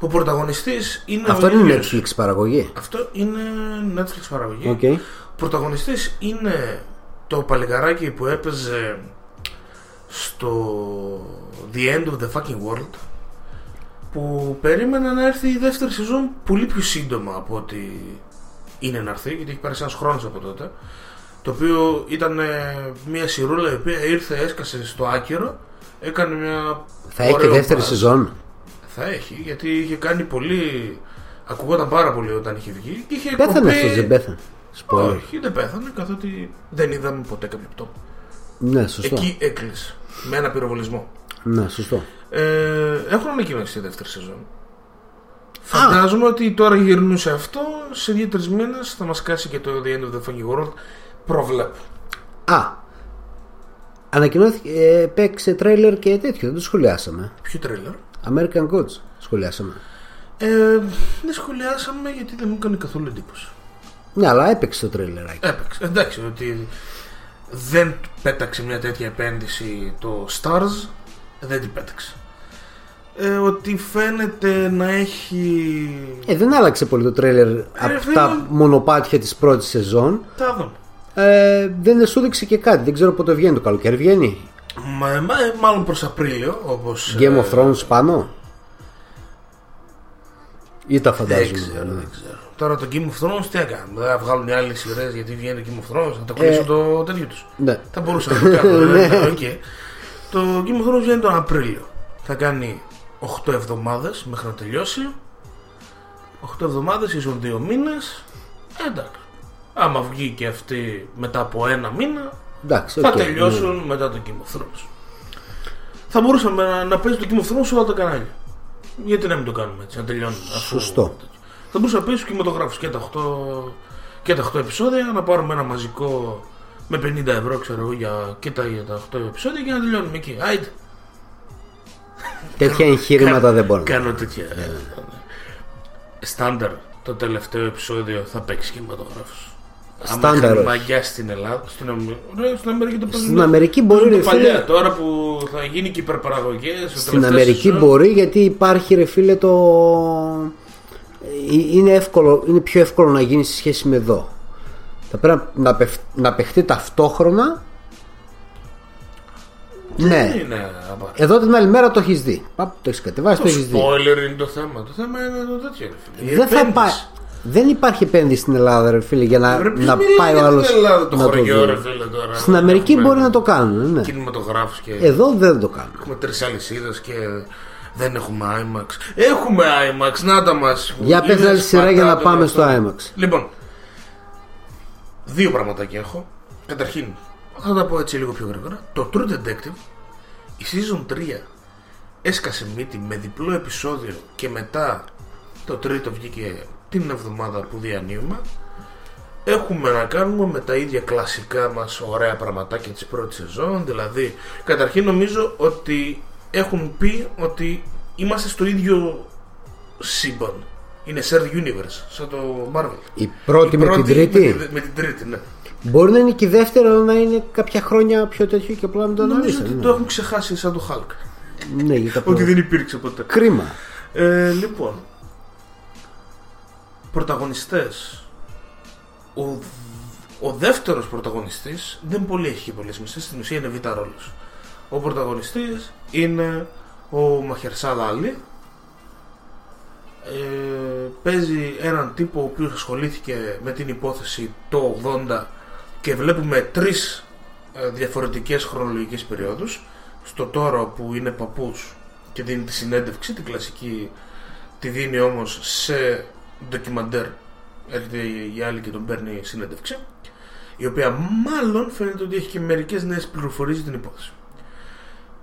Ο πρωταγωνιστής είναι Αυτό ο είναι ίδιος. Netflix παραγωγή. Αυτό είναι Netflix παραγωγή. Οκ. Ο πρωταγωνιστής είναι το παλικαράκι που έπαιζε στο The End of the Fucking World που περίμενα να έρθει η δεύτερη σεζόν πολύ πιο σύντομα από ότι είναι να έρθει γιατί έχει περάσει ένας χρόνος από τότε το οποίο ήταν ε, μια σειρούλα η οποία ήρθε, έσκασε στο άκυρο έκανε μια Θα έχει και ωραίο δεύτερη buzz. σεζόν. Θα έχει, γιατί είχε κάνει πολύ. Ακουγόταν πάρα πολύ όταν είχε βγει. Και είχε Πέθανε κοπεί- αυτός, δεν πέθανε. Spoiler. Όχι, δεν πέθανε, καθότι δεν είδαμε ποτέ κάποιο πτώμα. Ναι, σωστό. Εκεί έκλεισε. Με ένα πυροβολισμό. Ναι, σωστό. Ε, έχουν ανακοινώσει τη δεύτερη σεζόν. Φαντάζομαι ότι τώρα γυρνούσε αυτό. Σε δύο-τρει μήνες θα μας κάσει και το The End of the Fucking World. Προβλέπω. Α, ανακοινώθηκε, ε, παίξε τρέιλερ και τέτοιο, δεν το σχολιάσαμε. Ποιο τρέλερ. American Gods σχολιάσαμε. Ε, δεν σχολιάσαμε γιατί δεν μου έκανε καθόλου εντύπωση. Ναι, αλλά έπαιξε το τρέιλεράκι. Έπαιξε. Εντάξει, ότι δεν πέταξε μια τέτοια επένδυση το Stars, δεν την πέταξε. Ε, ότι φαίνεται να έχει. Ε, δεν άλλαξε πολύ το τρέιλερ από φίλε. τα μονοπάτια της πρώτης σεζόν. Τα δούμε. Ε, δεν σου έδειξε και κάτι. Δεν ξέρω πότε βγαίνει το καλοκαίρι. Βγαίνει; Μα, μα- μάλλον προς Απρίλιο, όπως... Game ε, of Thrones πάνω; Ή τα Δεν φαντάζομαι. ξέρω, ναι. δεν ξέρω. Τώρα το Game of Thrones τι έκαναν. Δεν θα βγάλουν οι άλλες σειρές γιατί βγαίνει το Game of Thrones, να το κλείσουν Ε, το τέτοιο τους. Ναι. Θα μπορούσαν να το κάνουν. <laughs> ναι, ναι, οκ. Το Game of Thrones βγαίνει τον Απρίλιο. Θα κάνει 8 εβδομάδες μέχρι να τελειώσει. 8 εβδομάδες ίσον 2 μήνες. Ε, εντάξει. Άμα βγει και αυτή μετά από ένα μήνα, Εντάξει, θα οκ, ναι. τελειώσουν μετά το Game of Thrones. Θα μπορούσαμε να, να παίζει το Game of Thrones σε όλα τα κανάλια. Γιατί να μην το κάνουμε έτσι, να τελειώνουμε. αφού- Σωστό. Θα μπορούσαμε να παίζει κινηματογράφου και, τα 8 και τα 8 επεισόδια, να πάρουμε ένα μαζικό με 50 ευρώ, ξέρω εγώ, για, και τα, για τα 8 επεισόδια και να τελειώνουμε εκεί. Άιτε. Τέτοια εγχείρηματα δεν μπορώ. Κάνω τέτοια. ε, Στάνταρ το τελευταίο επεισόδιο θα παίξει κινηματογράφου. Στάνταρ, όχι. μαγιά στην Ελλάδα. Στην, Αμε- ρε, στην Αμερική το παίζουν. Στην Αμερική μπορεί, παίζουν ρε το φίλε. παλιά, τώρα που θα γίνει και υπερπαραγωγές. Στην Αμερική μπορεί γιατί υπάρχει ρε φίλε το. Ε, Είναι, εύκολο, είναι πιο εύκολο να γίνει σε σχέση με εδώ. Θα πρέπει να, παιχ- να παιχτεί ταυτόχρονα. Ναι. Είναι απαραίτητο. Εδώ την άλλη μέρα το έχεις δει. Παπ, το έχεις κατεβάσει, το Το έχεις δει. spoiler είναι το θέμα. Το θέμα είναι το τέτοιο. ρε φίλε. Η Δεν θα επένδυση. πάει. Δεν υπάρχει επένδυση στην Ελλάδα, ρε φίλε, για να, Ρε, ποιος να μιλάει πάει ο για άλλος. την Ελλάδα, το να το χωριό, ρε δει. φίλε, τώρα. Στην Αμερική Έχουμε μπορεί να το κάνουν. Ναι. Κινηματογράφους και Εδώ δεν το κάνουν. έχουμε τρεις αλυσίδες και δεν έχουμε IMAX. Έχουμε IMAX, να τα μας. Για πες Είναι άλλη σειρά για να σπατά πάμε το στο αυτό. IMAX. Λοιπόν, δύο πραγματάκια έχω. Καταρχήν, θα τα πω έτσι λίγο πιο γρήγορα. Το True Detective, η season 3 έσκασε μύτη με διπλό επεισόδιο και μετά το τρίτο βγήκε την εβδομάδα που διανύουμε. Έχουμε να κάνουμε με τα ίδια κλασικά μας ωραία πραγματάκια της πρώτης σεζόν Δηλαδή, καταρχήν νομίζω ότι έχουν πει ότι είμαστε στο ίδιο σύμπαν Είναι shared universe, σαν το Marvel Η πρώτη Η με την τρίτη. Με, τη- με την τρίτη, ναι Μπορεί να είναι και η δεύτερη, αλλά να είναι κάποια χρόνια πιο τέτοιο και απλά μην το Νομίζω αναλύσανε. ότι ναι. το έχουν ξεχάσει σαν το Hulk Ναι, γιατί τα Ότι προ- δεν υπήρξε ποτέ Κρίμα. Ε, λοιπόν, πρωταγωνιστές. Ο, ο δεύτερος πρωταγωνιστής δεν πολύ έχει και πολλές μισές, στην ουσία είναι β' ρόλος. Ο πρωταγωνιστής είναι ο Μαχερσάλ Άλλη. Ε, παίζει έναν τύπο ο οποίος ασχολήθηκε με την υπόθεση το 80 και βλέπουμε τρεις ε, διαφορετικές χρονολογικές περιόδους στο τώρα που είναι παππούς και δίνει τη συνέντευξη, την κλασική τη δίνει όμως σε ντοκιμαντέρ έρχεται η άλλη και τον παίρνει συνέντευξη η οποία μάλλον φαίνεται ότι έχει και μερικές νέες πληροφορίες για την υπόθεση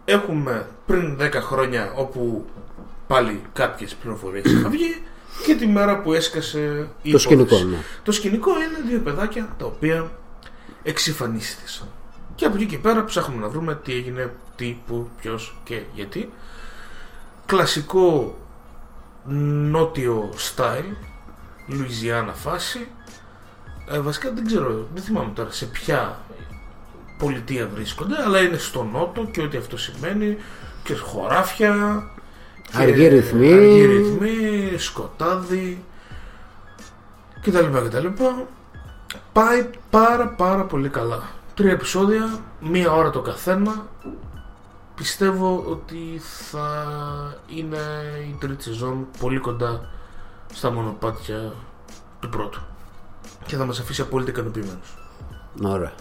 έχουμε πριν 10 χρόνια όπου πάλι κάποιες πληροφορίες είχαν βγει και τη μέρα που έσκασε η Το σκηνικό, υπόθεση. ναι. Το σκηνικό είναι δύο παιδάκια τα οποία εξυφανίστησαν. Και από εκεί και πέρα ψάχνουμε να βρούμε τι έγινε, τι, πού, ποιος και γιατί. Κλασικό νότιο style, Λουιζιάννα φάση. Ε, βασικά δεν ξέρω, δεν θυμάμαι τώρα σε ποια πολιτεία βρίσκονται, αλλά είναι στο νότο και ό,τι αυτό σημαίνει και χωράφια. και Αργοί ρυθμοί. αργοί ρυθμοί, σκοτάδι κτλ. κτλ. Πάει πάρα πάρα πολύ καλά. Τρία επεισόδια, μία ώρα το καθένα. Πιστεύω ότι θα είναι η τρίτη σεζόν πολύ κοντά στα μονοπάτια του πρώτου. Και θα μας αφήσει απόλυτα ικανοποιημένους. Ωραία.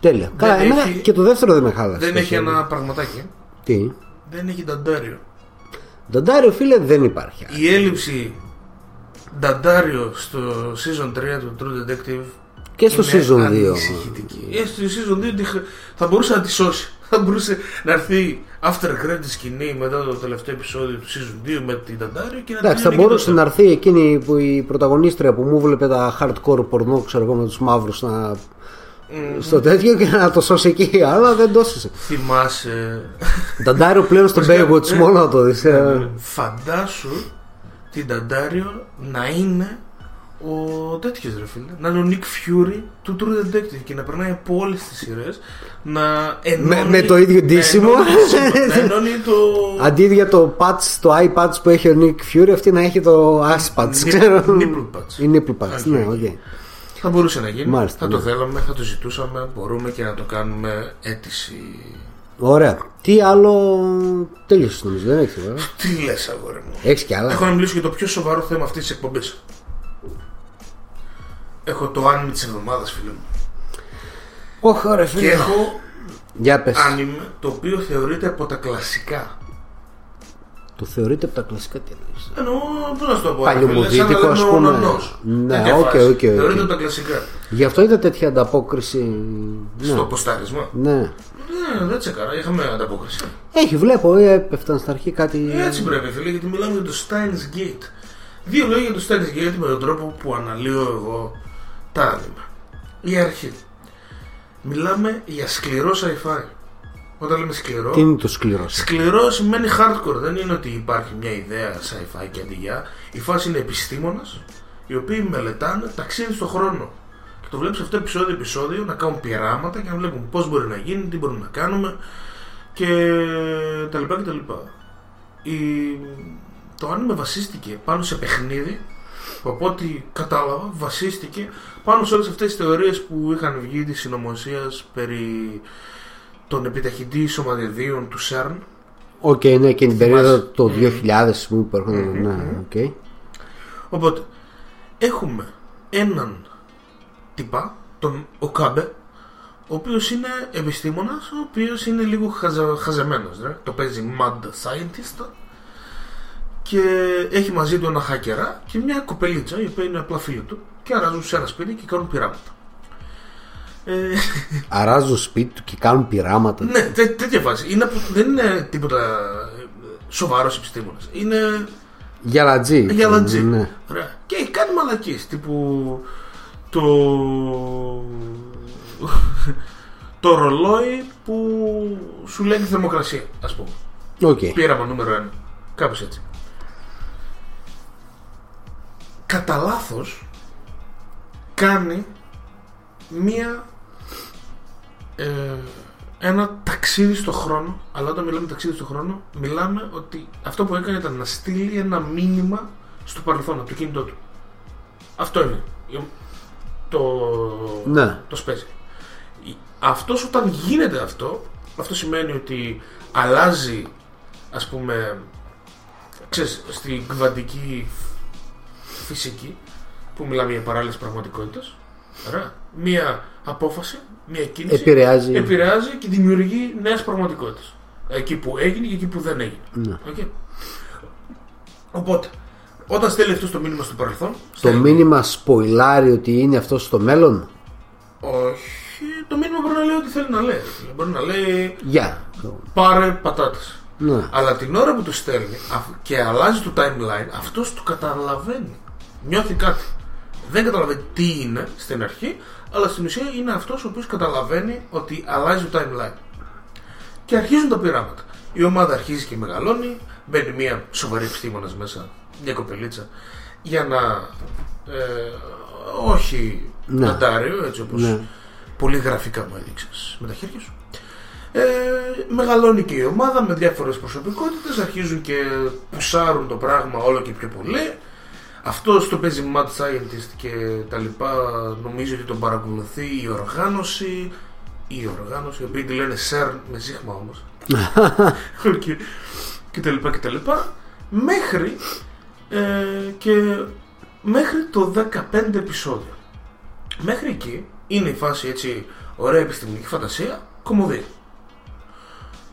Τέλεια. Καλά, έχει- εμένα και το δεύτερο δεν με χάλασε. Δεν έχει τόσο. ένα πραγματάκι. Τι; Δεν έχει νταντάριο. Νταντάριο φίλε δεν υπάρχει. Η έλλειψη νταντάριο στο season 3 του True Detective Και στο είναι season 2. ανησυχητική. Ε, στο season 2 τη χ- θα μπορούσε να τη σώσει. <laughs> Θα μπορούσε να έρθει after credit σκηνή μετά το τελευταίο επεισόδιο του season 2 με την Νταντάριο και να Εντάξει, θα τελειώνει μπορούσε εκεί να τότε. έρθει εκείνη που η πρωταγωνίστρια που μου βλέπε τα hardcore πορνό, ξέρω εγώ, με τους μαύρους να... στο τέτοιο και να το σώσει εκεί, αλλά δεν το έσωσε. Θυμάσαι. Νταντάριο πλέον στο <laughs> Προσκα- Baywatch ε, μόνο να το δεις. ε. Φαντάσου την Νταντάριο να είναι ο τέτοιος ρε φίλε. Να είναι ο Nick Fury του True Detective και να περνάει από όλες τις σειρές να ενώνει. με το ίδιο να ντύσιμο. ενώνει ντύσιμο, Να ενώνει το. Αντί για το patch, το eye patch που έχει ο Nick Fury, αυτή να έχει το ass patch, Nip- ξέρω. nipple patch. Η nipple patch, Οκ, ναι, οκ. οκ. Θα μπορούσε να γίνει. Μάλιστα, θα το ναι. θέλαμε, θα το ζητούσαμε. Μπορούμε και να το κάνουμε αίτηση. Ωραία. Τι άλλο τέλειωσε νομίζω, δεν έχει βέβαια. Τι λες, αγόρι μου. Έχεις κι άλλα; Έχω να μιλήσω για το πιο σοβαρό θέμα αυτής της εκπομπής. Έχω το άνιμε της εβδομάδας, φίλε μου. Όχι, ωραία, Και φίλε. έχω Για πες. άνιμε το οποίο θεωρείται από τα κλασικά. Το θεωρείται από τα κλασικά τι εννοείς. Εννοώ, πώς να σου το πω. Παλιωμοδίτικο, ρε φίλε, σαν να ας λέμε πούμε. ο νονός. Ναι, Τέτοια οκ, φάση. οκ, οκ. Θεωρείται από τα κλασικά. Γι' αυτό είδα τέτοια ανταπόκριση. Στο Ναι. ποστάρισμα. ναι. Ναι, δεν τσέκαρα, είχαμε ανταπόκριση. Έχει, βλέπω, ε, έπεφταν στα αρχή κάτι. Έτσι πρέπει, φίλε, γιατί μιλάμε για το Steins Gate. Δύο λόγια για το Steins Gate με τον τρόπο που αναλύω εγώ τα άνιμα. Η αρχή. Μιλάμε για σκληρό sci-fi. Όταν λέμε σκληρό, Τι είναι το σκληρό. σκληρό σημαίνει hardcore. Δεν είναι ότι υπάρχει μια ιδέα sci-fi και αντιγιά. Η φάση είναι επιστήμονας, οι οποίοι μελετάνε ταξίδι στον χρόνο. Και το βλέπεις αυτό επεισόδιο-επεισόδιο να κάνουν πειράματα και να βλέπουν πώς μπορεί να γίνει, τι μπορούμε να κάνουμε και τα λοιπά και τα λοιπά. Η... Το άνιμε βασίστηκε πάνω σε παιχνίδι που από ό,τι κατάλαβα βασίστηκε πάνω σε όλες αυτές τις θεωρίες που είχαν βγει της συνωμοσίας περί τον επιταχυντή σωματιδίων του CERN Οκ, ναι, και την Θυμάσαι. περίοδο το 2000 που υπάρχουν. Ναι, οκ. Οπότε έχουμε έναν τυπά, τον Οκάμπε, ο οποίος είναι επιστήμονας, ο οποίος είναι λίγο χαζα, χαζεμένος. Ρε. Το παίζει Mad Scientist και έχει μαζί του ένα χάκερα και μια κοπελίτσα η οποία είναι απλά φίλη του και αράζουν σε ένα σπίτι και κάνουν πειράματα. Ε, <laughs> Αράζουν σπίτι του και κάνουν πειράματα. ναι, τέ, τέτοια φάση. Είναι, από- δεν είναι τίποτα σοβαρός επιστήμονας. Είναι Γιαλατζή. Γιαλατζή. Ναι. Ωραία. Και έχει κάνει μαλακίες τύπου το <laughs> το ρολόι που σου λέει τη θερμοκρασία ας πούμε Οκ. πείραμα νούμερο ένα κάπως έτσι κατά λάθος κάνει μία ε, ένα ταξίδι στο χρόνο αλλά όταν μιλάμε ταξίδι στο χρόνο μιλάμε ότι αυτό που έκανε ήταν να στείλει ένα μήνυμα στο παρελθόν από το κινητό του. Αυτό είναι. Το, Ναι. το σπέζει. Αυτός όταν γίνεται αυτό αυτό σημαίνει ότι αλλάζει ας πούμε ξέρεις, στην κβαντική φυσική που μιλάμε για παράλληλες πραγματικότητες Ωραία. μία απόφαση, μία κίνηση Επηρεάζει. επηρεάζει και δημιουργεί νέες πραγματικότητες εκεί που έγινε και εκεί που δεν έγινε Ναι. Οκ. οπότε όταν στέλνει αυτό το μήνυμα στο παρελθόν Το στέλνει- μήνυμα σποιλάρει ότι είναι αυτό στο μέλλον; όχι το μήνυμα μπορεί να λέει ό,τι θέλει να λέει μπορεί να λέει Γεια. πάρε πατάτες Ναι. Αλλά την ώρα που το στέλνει αφ- και αλλάζει το timeline, αυτός το καταλαβαίνει. Νιώθει κάτι. Δεν καταλαβαίνει τι είναι στην αρχή, αλλά στην ουσία είναι αυτός ο οποίος καταλαβαίνει ότι αλλάζει το timeline. Και αρχίζουν τα πειράματα. Η ομάδα αρχίζει και μεγαλώνει, μπαίνει μια σοβαρή επιστήμονας μέσα, μια κοπελίτσα, για να. Ε, όχι Ναι. Αντάριο, έτσι όπως Ναι. πολύ γραφικά μου έδειξες με τα χέρια σου. Ε, μεγαλώνει και η ομάδα με διάφορες προσωπικότητες αρχίζουν και πουσάρουν το πράγμα όλο και πιο πολύ αυτό το παίζει mad scientist και τα λοιπά. Νομίζει ότι τον παρακολουθεί η οργάνωση. Η οργάνωση, οι οποίοι τη λένε CERN με ζύγμα όμως. <laughs> Και, και τα λοιπά και τα λοιπά. Μέχρι ε, και μέχρι το 15 επεισόδιο. Μέχρι εκεί είναι η φάση έτσι ωραία επιστημονική φαντασία, κομμωδία.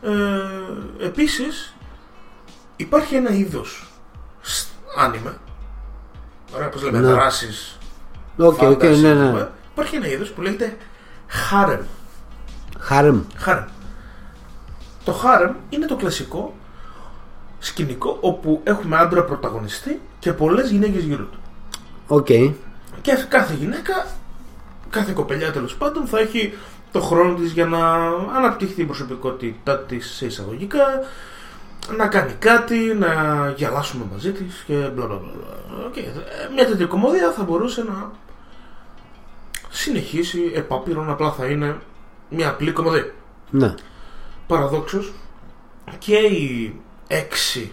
Ε, επίσης υπάρχει ένα είδος άνιμε, ωραία πως λέμε Ναι. δράσεις, OK, OK, fantasy, ναι, ας ναι. πούμε. Υπάρχει ένα είδος που λέγεται harem. Harem. Harem. Το harem είναι το κλασικό σκηνικό όπου έχουμε άντρα πρωταγωνιστή και πολλές γυναίκες γύρω του. Οκ. Και κάθε γυναίκα, κάθε κοπελιά τέλος πάντων θα έχει το χρόνο της για να αναπτυχθεί η προσωπικότητά της σε εισαγωγικά, να κάνει κάτι, να γελάσουμε μαζί της και μπλα μπλα μπλα. Οκ. Ε, Μια τέτοια κωμωδία θα μπορούσε να συνεχίσει επ' άπειρον απλά θα είναι μια απλή κωμωδία. Ναι. Παραδόξως και οι 6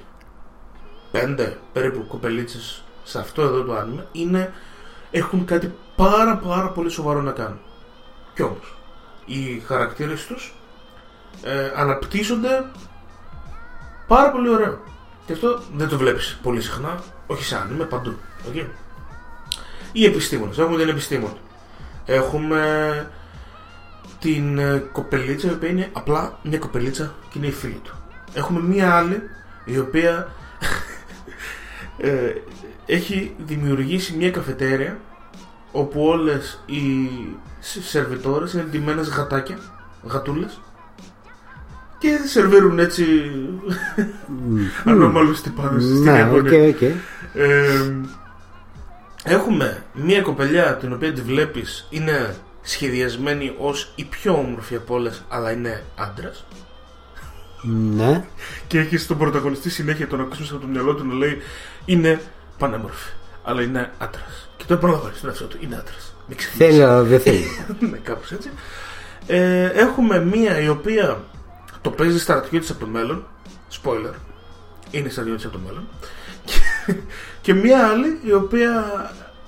5 περίπου κοπελίτσες σε αυτό εδώ το anime είναι, έχουν κάτι πάρα πάρα πολύ σοβαρό να κάνουν. Κι όμως οι χαρακτήρες τους ε, αναπτύσσονται πάρα πολύ ωραίο. Και αυτό δεν το βλέπεις πολύ συχνά, όχι σαν άνοιγμα, παντού. Okay. Οι επιστήμονες, έχουμε την επιστήμονη. Έχουμε την ε, κοπελίτσα η οποία είναι απλά μια κοπελίτσα και είναι η φίλη του. Έχουμε μία άλλη η οποία <laughs> ε, έχει δημιουργήσει μια καφετέρια όπου όλες οι σε- σερβιτόρες είναι ντυμένες γατάκια, γατούλες και σερβίρουν έτσι ανώμαλους τυπάδες στην Ναι, Ιαπωνία. OK, OK. Ε, έχουμε μία κοπελιά την οποία τη βλέπεις είναι σχεδιασμένη ως η πιο όμορφη από όλες αλλά είναι άντρας Ναι. και έχει τον πρωταγωνιστή συνέχεια τον ακούς μέσα από το μυαλό του να λέει είναι πανέμορφη αλλά είναι άντρας και το επαναλαμβάνει στον εαυτό του είναι άντρας μην ξεχνάς. Θέλει, αλλά δεν θέλει. <laughs> ναι, κάπως έτσι ε, έχουμε μία η οποία το παίζει στρατιώτης από το μέλλον. Spoiler. Είναι στρατιώτης από το μέλλον. Και, και μία άλλη η οποία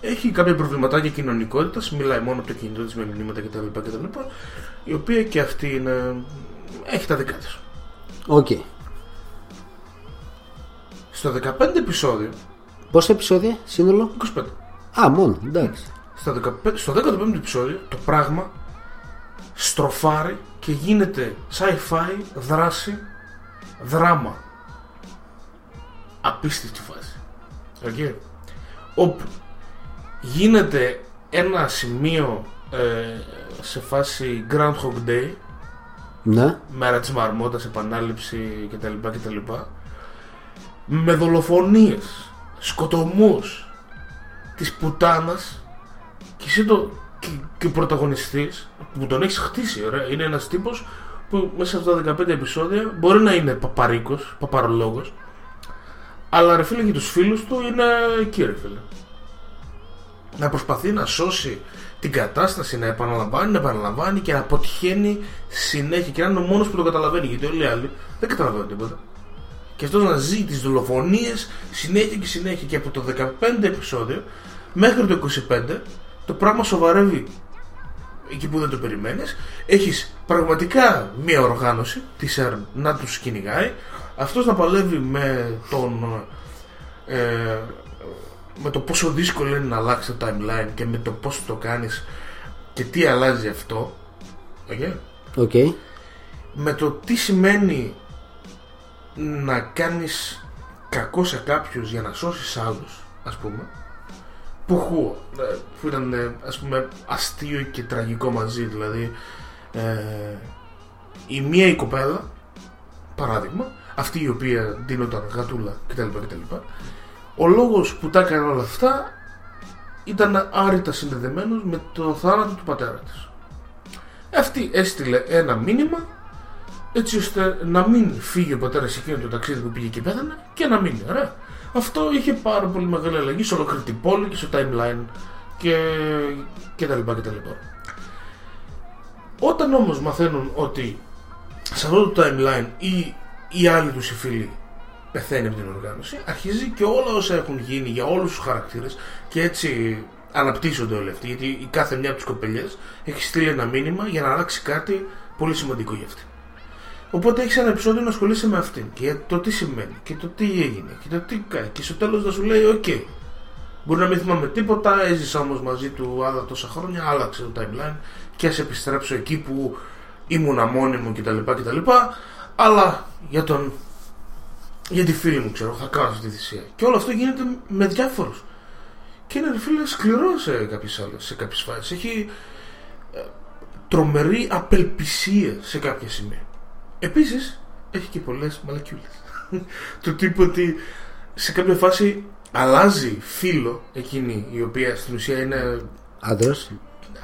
έχει κάποια προβληματάκια κοινωνικότητας. Μιλάει μόνο από το κινητό της με μηνύματα κτλ, κτλ η οποία και αυτή είναι, έχει τα δικά της. Οκ. στο 15 επεισόδιο Πόσα επεισόδια σύνολο; 25 Α, μόνο, εντάξει. στα 15, στο 15ο επεισόδιο το πράγμα στροφάρει και γίνεται sci-fi, δράση, δράμα. Απίστευτη φάση. Okay. Όπου γίνεται ένα σημείο ε, σε φάση Groundhog Day Ναι. μέρα της μαρμότας, επανάληψη κτλ. κτλ. Με δολοφονίες, σκοτωμούς της πουτάνας και εσύ το και, και ο πρωταγωνιστής που τον έχεις χτίσει, ωραία, είναι ένας τύπος που μέσα στα 15 επεισόδια μπορεί να είναι παπαρίκος, παπαρολόγος αλλά ρε φίλε για τους φίλους του είναι εκεί ρε φίλε. Να προσπαθεί να σώσει την κατάσταση, να επαναλαμβάνει, να επαναλαμβάνει και να αποτυχαίνει συνέχεια και να είναι ο μόνος που το καταλαβαίνει γιατί όλοι οι άλλοι δεν καταλαβαίνουν τίποτα. Και αυτός να ζει τις δολοφονίες συνέχεια και συνέχεια. Και από το 15 επεισόδιο μέχρι το 25 το πράγμα σοβαρεύει εκεί που δεν το περιμένεις έχεις πραγματικά μία οργάνωση τη CERN να τους κυνηγάει αυτός να παλεύει με τον ε, με το πόσο δύσκολο είναι να αλλάξει το timeline και με το πώς το κάνεις και τι αλλάζει αυτό okay? OK. με το τι σημαίνει να κάνεις κακό σε κάποιους για να σώσεις άλλους ας πούμε που, χου, ε, που ήταν ε, ας πούμε αστείο και τραγικό μαζί δηλαδή ε, η μία η κοπέλα παράδειγμα αυτή η οποία δίνονταν γατούλα κτλ. κτλ. Ο λόγος που τα έκανε όλα αυτά ήταν άρρητα συνδεδεμένος με το θάνατο του πατέρα της. Αυτή έστειλε ένα μήνυμα έτσι ώστε να μην φύγει ο πατέρας σε εκείνο το ταξίδι που πήγε και πέθανε και να μείνει. Ωραία. Αυτό είχε πάρα πολύ μεγάλη αλλαγή σε ολόκληρη την πόλη και στο timeline και, και τα λοιπά και τα λοιπά. Όταν όμως μαθαίνουν ότι σε αυτό το timeline η άλλη τους η φίλη πεθαίνει από την οργάνωση, αρχίζει και όλα όσα έχουν γίνει για όλους τους χαρακτήρες και έτσι αναπτύσσονται όλοι αυτοί. Γιατί η κάθε μια από τις κοπελιές έχει στείλει ένα μήνυμα για να αλλάξει κάτι πολύ σημαντικό για αυτή. Οπότε έχεις ένα επεισόδιο να ασχολείσαι με αυτήν. Και για το τι σημαίνει και το τι έγινε και το τι κάνει. Και στο τέλος να σου λέει: Οκ, μπορεί να μην θυμάμαι τίποτα, έζησα όμως μαζί του άλλα τόσα χρόνια, άλλαξε το timeline και ας επιστρέψω εκεί που ήμουνα μόνη μου κτλ. κτλ αλλά για τον για τη φίλη μου ξέρω θα κάνω αυτή τη θυσία και όλο αυτό γίνεται με διάφορους. Και είναι φίλε σκληρό σε κάποιες άλλες σε κάποιες φάσεις. Έχει ε, τρομερή απελπισία σε κάποια σημεία επίσης έχει και πολλές μαλακιούλες του τύπου ότι σε κάποια φάση αλλάζει φίλο εκείνη η οποία στην ουσία είναι Άντρας.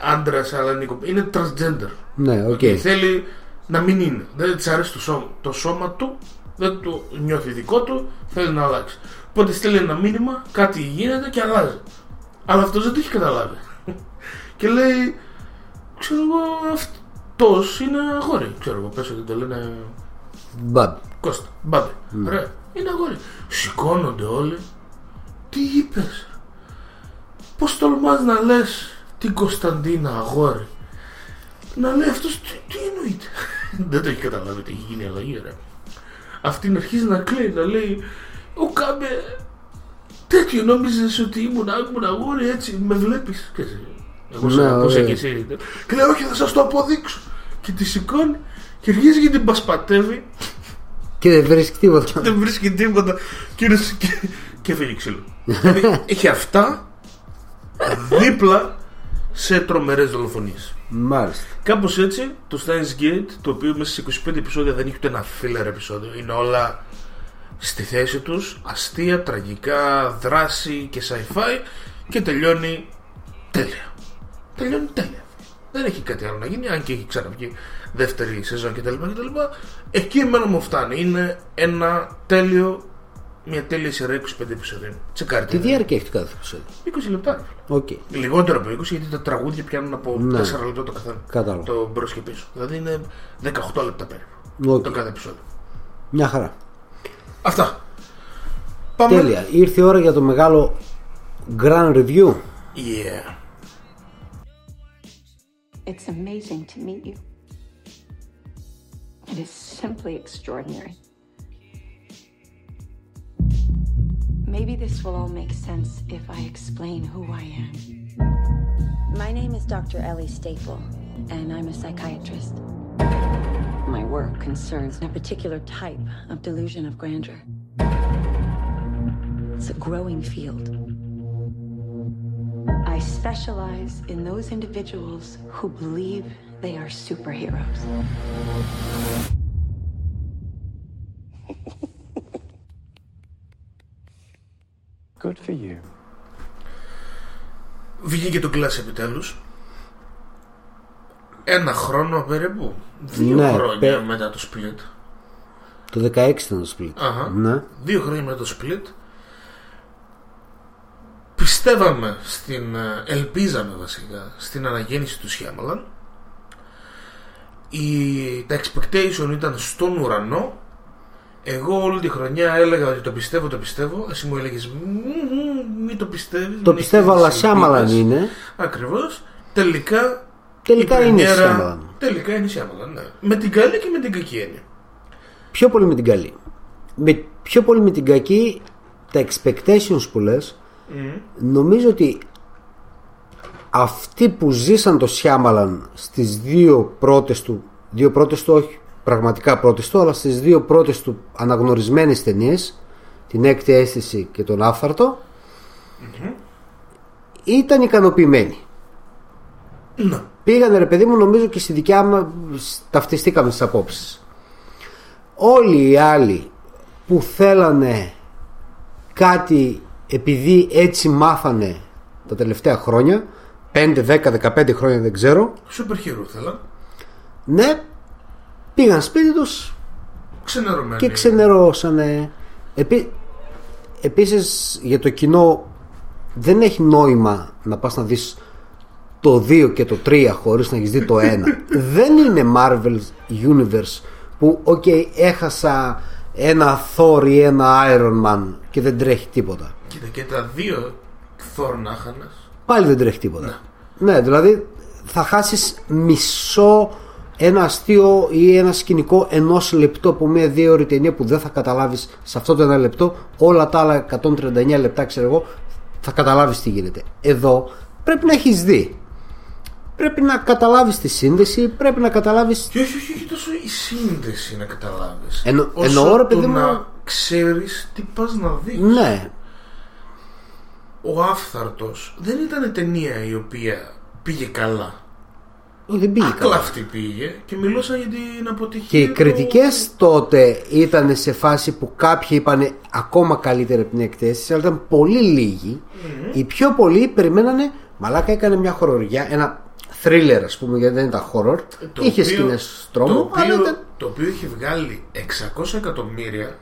άντρας, αλλά είναι, είναι transgender. Ναι, οκ. Και θέλει να μην είναι. Δεν της αρέσει το σώμα, το σώμα του, δεν το νιώθει δικό του, θέλει να αλλάξει. Οπότε στέλνει ένα μήνυμα, κάτι γίνεται και αλλάζει. Αλλά αυτό δεν το έχει καταλάβει. <laughs> και λέει, ξέρω εγώ, αυτό είναι αγόρι. Ξέρω εγώ, πες ότι το λένε Μπάμπη. Κώστα, Μπάμπη. Ωραία, είναι αγόρι. Σηκώνονται όλοι. Τι είπες; Πώς τολμάς να λες την Κωνσταντίνα αγόρι; Να λέει αυτός τι, τι εννοείται; <laughs> Δεν το έχει καταλάβει τι έχει γίνει η αλλαγή ρε. Αυτή να αρχίζει να κλαίει, να λέει ο Κάμπε τέτοιο νόμιζες ότι ήμουν, ήμουν αγόρι έτσι με βλέπεις. Και εσύ, Εγώ σε Ναι, ακούσα ωραία. και εσύ. Και λέει όχι θα σας το αποδείξω. Και τη σηκώνει και αρχίζει και την πασπατεύει Και δεν βρίσκει τίποτα. δεν βρίσκει τίποτα και, είναι σε- και, και φύγει ξύλο. Δηλαδή, <laughs> Έχει αυτά δίπλα σε τρομερές δολοφονίες. Μάλιστα. Κάπως έτσι το Steins Gate, το οποίο μέσα σε 25 επεισόδια δεν έχει ούτε ένα filler επεισόδιο, είναι όλα στη θέση τους, αστεία, τραγικά, δράση και sci-fi και τελειώνει τέλεια. Τελειώνει τέλεια. Δεν έχει κάτι άλλο να γίνει, αν και έχει ξαναβγεί δεύτερη σεζόν κτλ. κτλ. Εκεί εμένα μου φτάνει. Είναι ένα τέλειο, μια τέλεια σειρά 25 επεισοδίων. Τσεκάρτε. Τι διάρκεια έχει το κάθε επεισόδιο; 20 λεπτά. Οκ. Λιγότερο από 20 γιατί τα τραγούδια πιάνουν από Ναι. 4 λεπτά το καθένα. Κατάλαβα. Το μπρος και πίσω. Δηλαδή είναι 18 λεπτά περίπου Οκ. το κάθε επεισόδιο. Μια χαρά. Αυτά. Πάμε. Τέλεια. Ήρθε η ώρα για το μεγάλο Grand Review. Yeah. It's amazing to meet you. It is simply extraordinary. Maybe this will all make sense if I explain who I am. My name is Dr. Ellie Staple, and I'm a psychiatrist. My work concerns a particular type of delusion of grandeur. It's a growing field. I specialize in those individuals who believe they are superheroes. Good for you. Βγήκε το κλάσ επιτέλους. Ένα χρόνο περίπου. Δύο Ναι, χρόνια πε- μετά το split. Το 16 ήταν το split. Αχα. Ναι. Δύο χρόνια μετά το split. Πιστεύαμε στην. ε, Ελπίζαμε βασικά στην αναγέννηση του Σιάμαλαν. Η, τα expectation ήταν στον ουρανό. Εγώ όλη τη χρονιά έλεγα ότι το πιστεύω, το πιστεύω. Εσύ μου έλεγες μην το πιστεύεις. Το πιστεύω, αλλά Σιάμαλαν είναι. Ακριβώς. Τελικά. Τελικά η είναι πρεμιέρα- Σιάμαλαν. Τελικά είναι Σιάμαλαν, ναι. Με την καλή και με την κακή έννοια. Πιο πολύ με την καλή. Με, πιο πολύ με την κακή, τα expectations που λες, νομίζω ότι αυτοί που ζήσαν το Σιάμαλαν στις δύο πρώτες του, δύο πρώτες του όχι πραγματικά πρώτες του, αλλά στις δύο πρώτες του αναγνωρισμένες ταινίες, την έκτη αίσθηση και τον άφθαρτο, ήταν ικανοποιημένοι. Ναι. Πήγανε ρε παιδί μου νομίζω και στη δικιά μας ταυτιστήκαμε στις απόψεις όλοι οι άλλοι που θέλανε κάτι επειδή έτσι μάθανε τα τελευταία χρόνια 5, 10, 15 χρόνια δεν ξέρω Σούπερ hero θέλα. ναι πήγαν σπίτι τους Ξενερωμένοι. και ξενερώσανε Επί... επίσης για το κοινό δεν έχει νόημα να πας να δεις το 2 και το 3 χωρίς να έχεις δει το 1 <laughs> δεν είναι Marvel Universe που οκ έχασα ένα Thor ή ένα Iron Man και δεν τρέχει τίποτα Κοίτα και τα δύο Thor να χάνες, πάλι δεν τρέχει τίποτα. Ναι, δηλαδή θα χάσεις μισό ένα αστείο ή ένα σκηνικό ενός λεπτού από μια δίωρη ταινία που δεν θα καταλάβεις σε αυτό το ένα λεπτό. Όλα τα άλλα 139 λεπτά, ξέρω εγώ, θα καταλάβεις τι γίνεται. Εδώ πρέπει να έχεις δει. Πρέπει να καταλάβεις τη σύνδεση, πρέπει να καταλάβεις. Και όχι, όχι, όχι τόσο η σύνδεση να καταλάβεις. Εννο- όσο εννοώ, ρε το παιδί μου- να ξέρεις τι πας να δεις. Ναι, Ο Άφθαρτος δεν ήταν ταινία η οποία πήγε καλά. δεν πήγε καλά. Ακλαφτή πήγε και μιλούσαν για την αποτυχία. Και οι του- κριτικές τότε ήταν σε φάση που κάποιοι είπαν ακόμα καλύτερα από την εκτέστηση, αλλά ήταν πολύ λίγοι. Οι πιο πολλοί περιμένανε, μαλάκα έκανε μια χοροριά, ένα thriller ας πούμε, γιατί δεν ήταν horror. Το είχε οποίο- σκηνές το τρόμου, οποίο, αλλά ήταν το οποίο είχε βγάλει 600 εκατομμύρια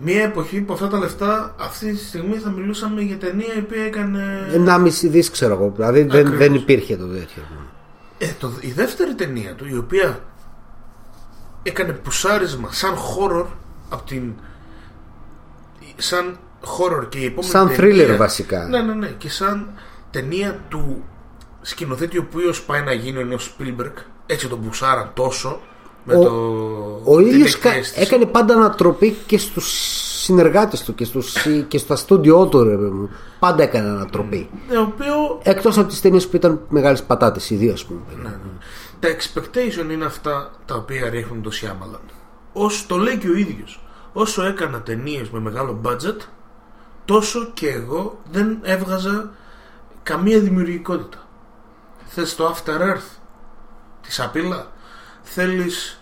μια εποχή που αυτά τα λεφτά αυτή τη στιγμή θα μιλούσαμε για ταινία η οποία έκανε 1,5 δις ξέρω εγώ. Δηλαδή δεν, Ακριβώς. δεν υπήρχε το τέτοιο. ε, το, η δεύτερη ταινία του η οποία έκανε πουσάρισμα σαν horror από την σαν horror και η επόμενη Σαν ταινία- thriller βασικά. ναι ναι ναι και σαν ταινία του σκηνοθέτη ο οποίος πάει να γίνει ο νέος Spielberg έτσι τον πουσάραν τόσο με Ο- το Ο την ίδιος κα- εκτέστηση. έκανε πάντα ανατροπή και στους συνεργάτες του και, στους, και στα στούντιό του. Ρε, παιδί μου. Πάντα έκανε ανατροπή. το οποίο Εκτός από τις ταινίες που ήταν μεγάλες πατάτες, οι δύο ας πούμε. Ναι, Τα expectation είναι αυτά τα οποία ρίχνουν το Σιάμαλαν. Όσο το λέει και ο ίδιος. Όσο έκανα ταινίες με μεγάλο budget, τόσο και εγώ δεν έβγαζα καμία δημιουργικότητα. Θες το After Earth, τη σαπίλα; Θέλεις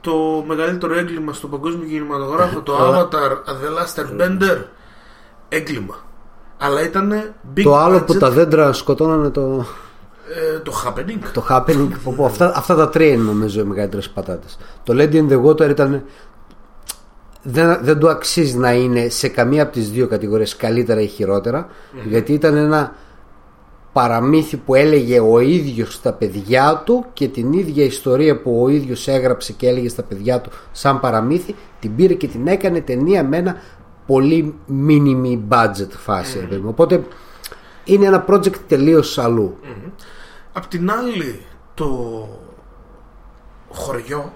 το μεγαλύτερο έγκλημα στον παγκόσμιο κινηματογράφο, το Avatar, The Last Airbender. Έγκλημα. Αλλά ήταν big Το άλλο που budget, τα δέντρα σκοτώνανε το, ε, το happening. το happening. που- που αυτά, αυτά τα τρία είναι νομίζω οι μεγαλύτερες πατάτες. Το Lady in the Water ήταν. Δεν, δεν του αξίζει να είναι σε καμία από τις δύο κατηγορίες καλύτερα ή χειρότερα γιατί ήταν ένα παραμύθι που έλεγε ο ίδιος στα παιδιά του και την ίδια ιστορία που ο ίδιος έγραψε και έλεγε στα παιδιά του σαν παραμύθι την πήρε και την έκανε ταινία με ένα πολύ mini budget φάση ρε παιδί μου. οπότε είναι ένα project τελείως αλλού Απ' την άλλη το χωριό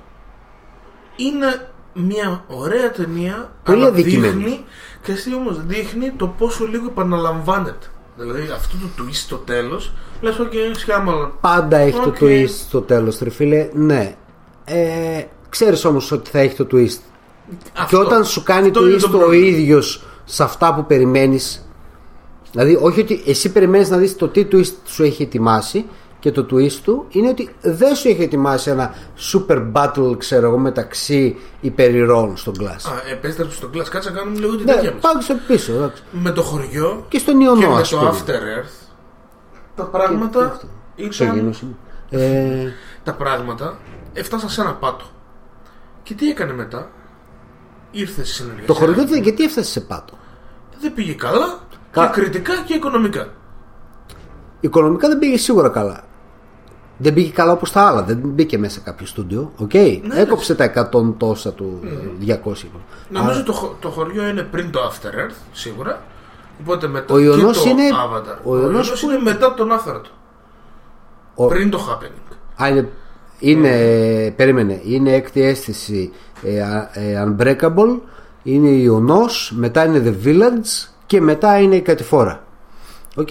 είναι μια ωραία ταινία Πολύ αλλά αδικημένη. δείχνει και εσύ όμως δείχνει το πόσο λίγο επαναλαμβάνεται δηλαδή αυτό το twist στο τέλος λες ok Shyamalan Πάντα έχει Οκ. το twist στο τέλος ρε φίλε Ναι ε, Ξέρεις όμως ότι θα έχει το twist Και όταν σου κάνει Αυτό είναι twist το ο πρόβλημα. ίδιος Σε αυτά που περιμένεις Δηλαδή όχι ότι εσύ περιμένεις να δεις το τι twist σου έχει ετοιμάσει Και το twist του είναι ότι δεν σου έχει ετοιμάσει ένα super battle ξέρω εγώ μεταξύ υπερηρών στον Glass Α, επέστρεψε στο κλάσ, κάτσε να κάνουμε λίγο την Ναι, τέτοια μας. πάμε στο πίσω εντάξει. Με το χωριό Και στον και Ιωνό με ας το πούμε After Earth τα πράγματα Στο ήταν γεγονός είναι. ε, τα πράγματα έφτασαν σε ένα πάτο. Και τι έκανε μετά, ήρθε στη συνεργασία. Το χωριό δεν- γιατί έφτασε σε πάτο; Δεν πήγε καλά Κα- και κριτικά και οικονομικά. Οικονομικά δεν πήγε σίγουρα καλά. Δεν πήγε καλά όπως τα άλλα. Δεν μπήκε μέσα κάποιο στούντιο. Οκ. Ναι, Έκοψε τα 100 τόσα του 200. Νομίζω το, χω- το χωριό είναι πριν το After Earth, σίγουρα. Οπότε μετά Οιωνός και το είναι- Avatar. ο Ο, Οιωνός Οιωνός που είναι μετά τον After Earth. Ο- Πριν το Happening. Α, είναι, είναι, περίμενε, είναι έκτη αίσθηση ε, α- ε, Unbreakable, είναι Οιωνός, μετά είναι The Village και μετά είναι η Κατηφόρα. OK. OK.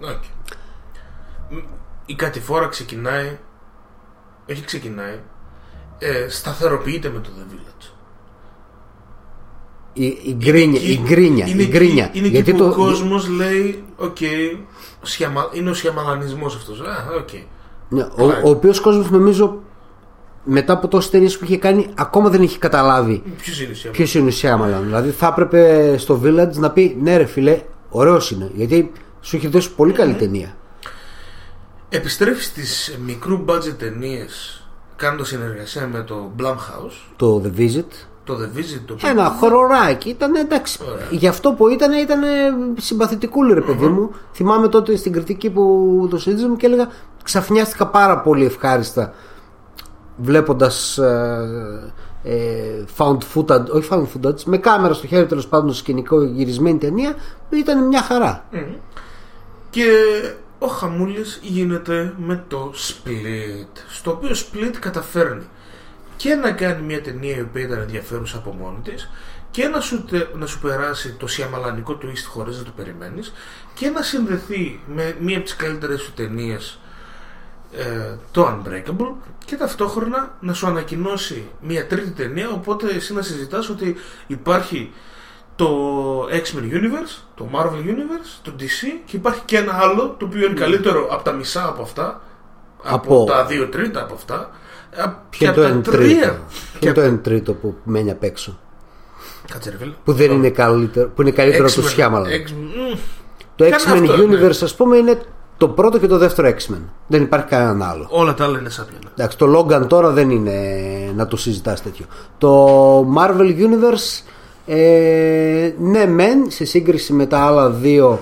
Μ, Η κατηφόρα ξεκινάει. Όχι ξεκινάει. Ε, σταθεροποιείται με το The Village. Η, η γκρίνια, Εκεί- η γκρίνια, είναι η γκρίνια. εκεί- Είναι Γιατί εκεί που το, ο κόσμος λέει Οκ, σιαμα- είναι ο σιαμαλανισμός αυτός Α, οκ ναι, ο, ο οποίος κόσμος νομίζω μετά από τόσες ταινίες που είχε κάνει ακόμα δεν έχει καταλάβει Ποιος είναι ο Σιαμαλανισμός Ποιος είναι ο Σιάμαλαν. Δηλαδή θα έπρεπε στο Village να πει ναι, ρε φιλέ, ωραίος είναι. Γιατί σου έχει δώσει πολύ καλή ταινία. Επιστρέφεις στις μικρού budget ταινίες Κάνοντας συνεργασία με το Blumhouse Το The Visit. Το The Visit το οποίο- Ένα χοροράκι. Ήταν εντάξει. Ωραία. Για αυτό που ήταν, ήταν συμπαθητικούλη, ρε παιδί μου. Θυμάμαι τότε στην κριτική που το συζήτησαμε και έλεγα ξαφνιάστηκα πάρα πολύ ευχάριστα βλέποντας ε, found footage, όχι found footage, με κάμερα στο χέρι τέλος πάντων στο σκηνικό γυρισμένη ταινία, ήταν μια χαρά. Και ο Χαμούλης γίνεται με το Split, στο οποίο Split καταφέρνει και να κάνει μια ταινία η οποία ήταν ενδιαφέρουσα από μόνη της και να σου, τε- να σου περάσει το σιαμαλανικό twist χωρίς να το περιμένεις και να συνδεθεί με μία από τις καλύτερες σου ταινίες ε, το Unbreakable και ταυτόχρονα να σου ανακοινώσει μια τρίτη ταινία οπότε εσύ να συζητάς ότι υπάρχει το X-Men Universe, το Marvel Universe, το DC και υπάρχει και ένα άλλο το οποίο είναι καλύτερο από τα μισά από αυτά από, Από- τα δύο τρίτα από αυτά ε, Ποιο και είναι από το τα εν τρία τρίτο. και Ποιο είναι από το εν τρίτο που μένει απ' έξω. Κάτσε ρε φίλε. Που δεν είναι καλύτερο, που είναι καλύτερο από το X-Men- Σιάμαλα. X- μ, Το Κάνε X-Men αυτό, ναι. Universe, ας πούμε, είναι το πρώτο και το δεύτερο X-Men. Δεν υπάρχει κανέναν άλλο. Όλα τα άλλα είναι σάπια. ναι. Εντάξει, το Logan τώρα δεν είναι να το συζητάς τέτοιο. Το Marvel Universe, ε, ναι μεν, σε σύγκριση με τα άλλα δύο,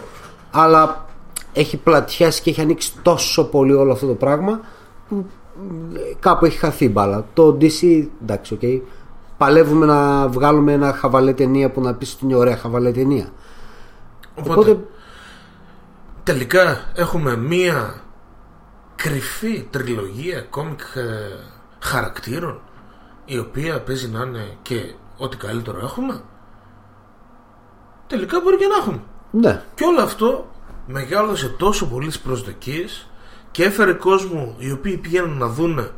αλλά έχει πλατιάσει και έχει ανοίξει τόσο πολύ όλο αυτό το πράγμα που ε, κάπου έχει χαθεί η μπάλα. Το DC, εντάξει, οκ. Παλεύουμε να βγάλουμε ένα χαβαλέ ταινία που να πεις ότι είναι ωραία χαβαλέ ταινία. Οπότε, Οπότε, τελικά έχουμε μία κρυφή τριλογία κόμικ ε, χαρακτήρων η οποία παίζει να είναι και ό,τι καλύτερο έχουμε. Τελικά μπορεί και να έχουμε. ναι, Και όλο αυτό μεγάλωσε τόσο πολύ τις προσδοκίες και έφερε κόσμο οι οποίοι πήγαιναν να δούνε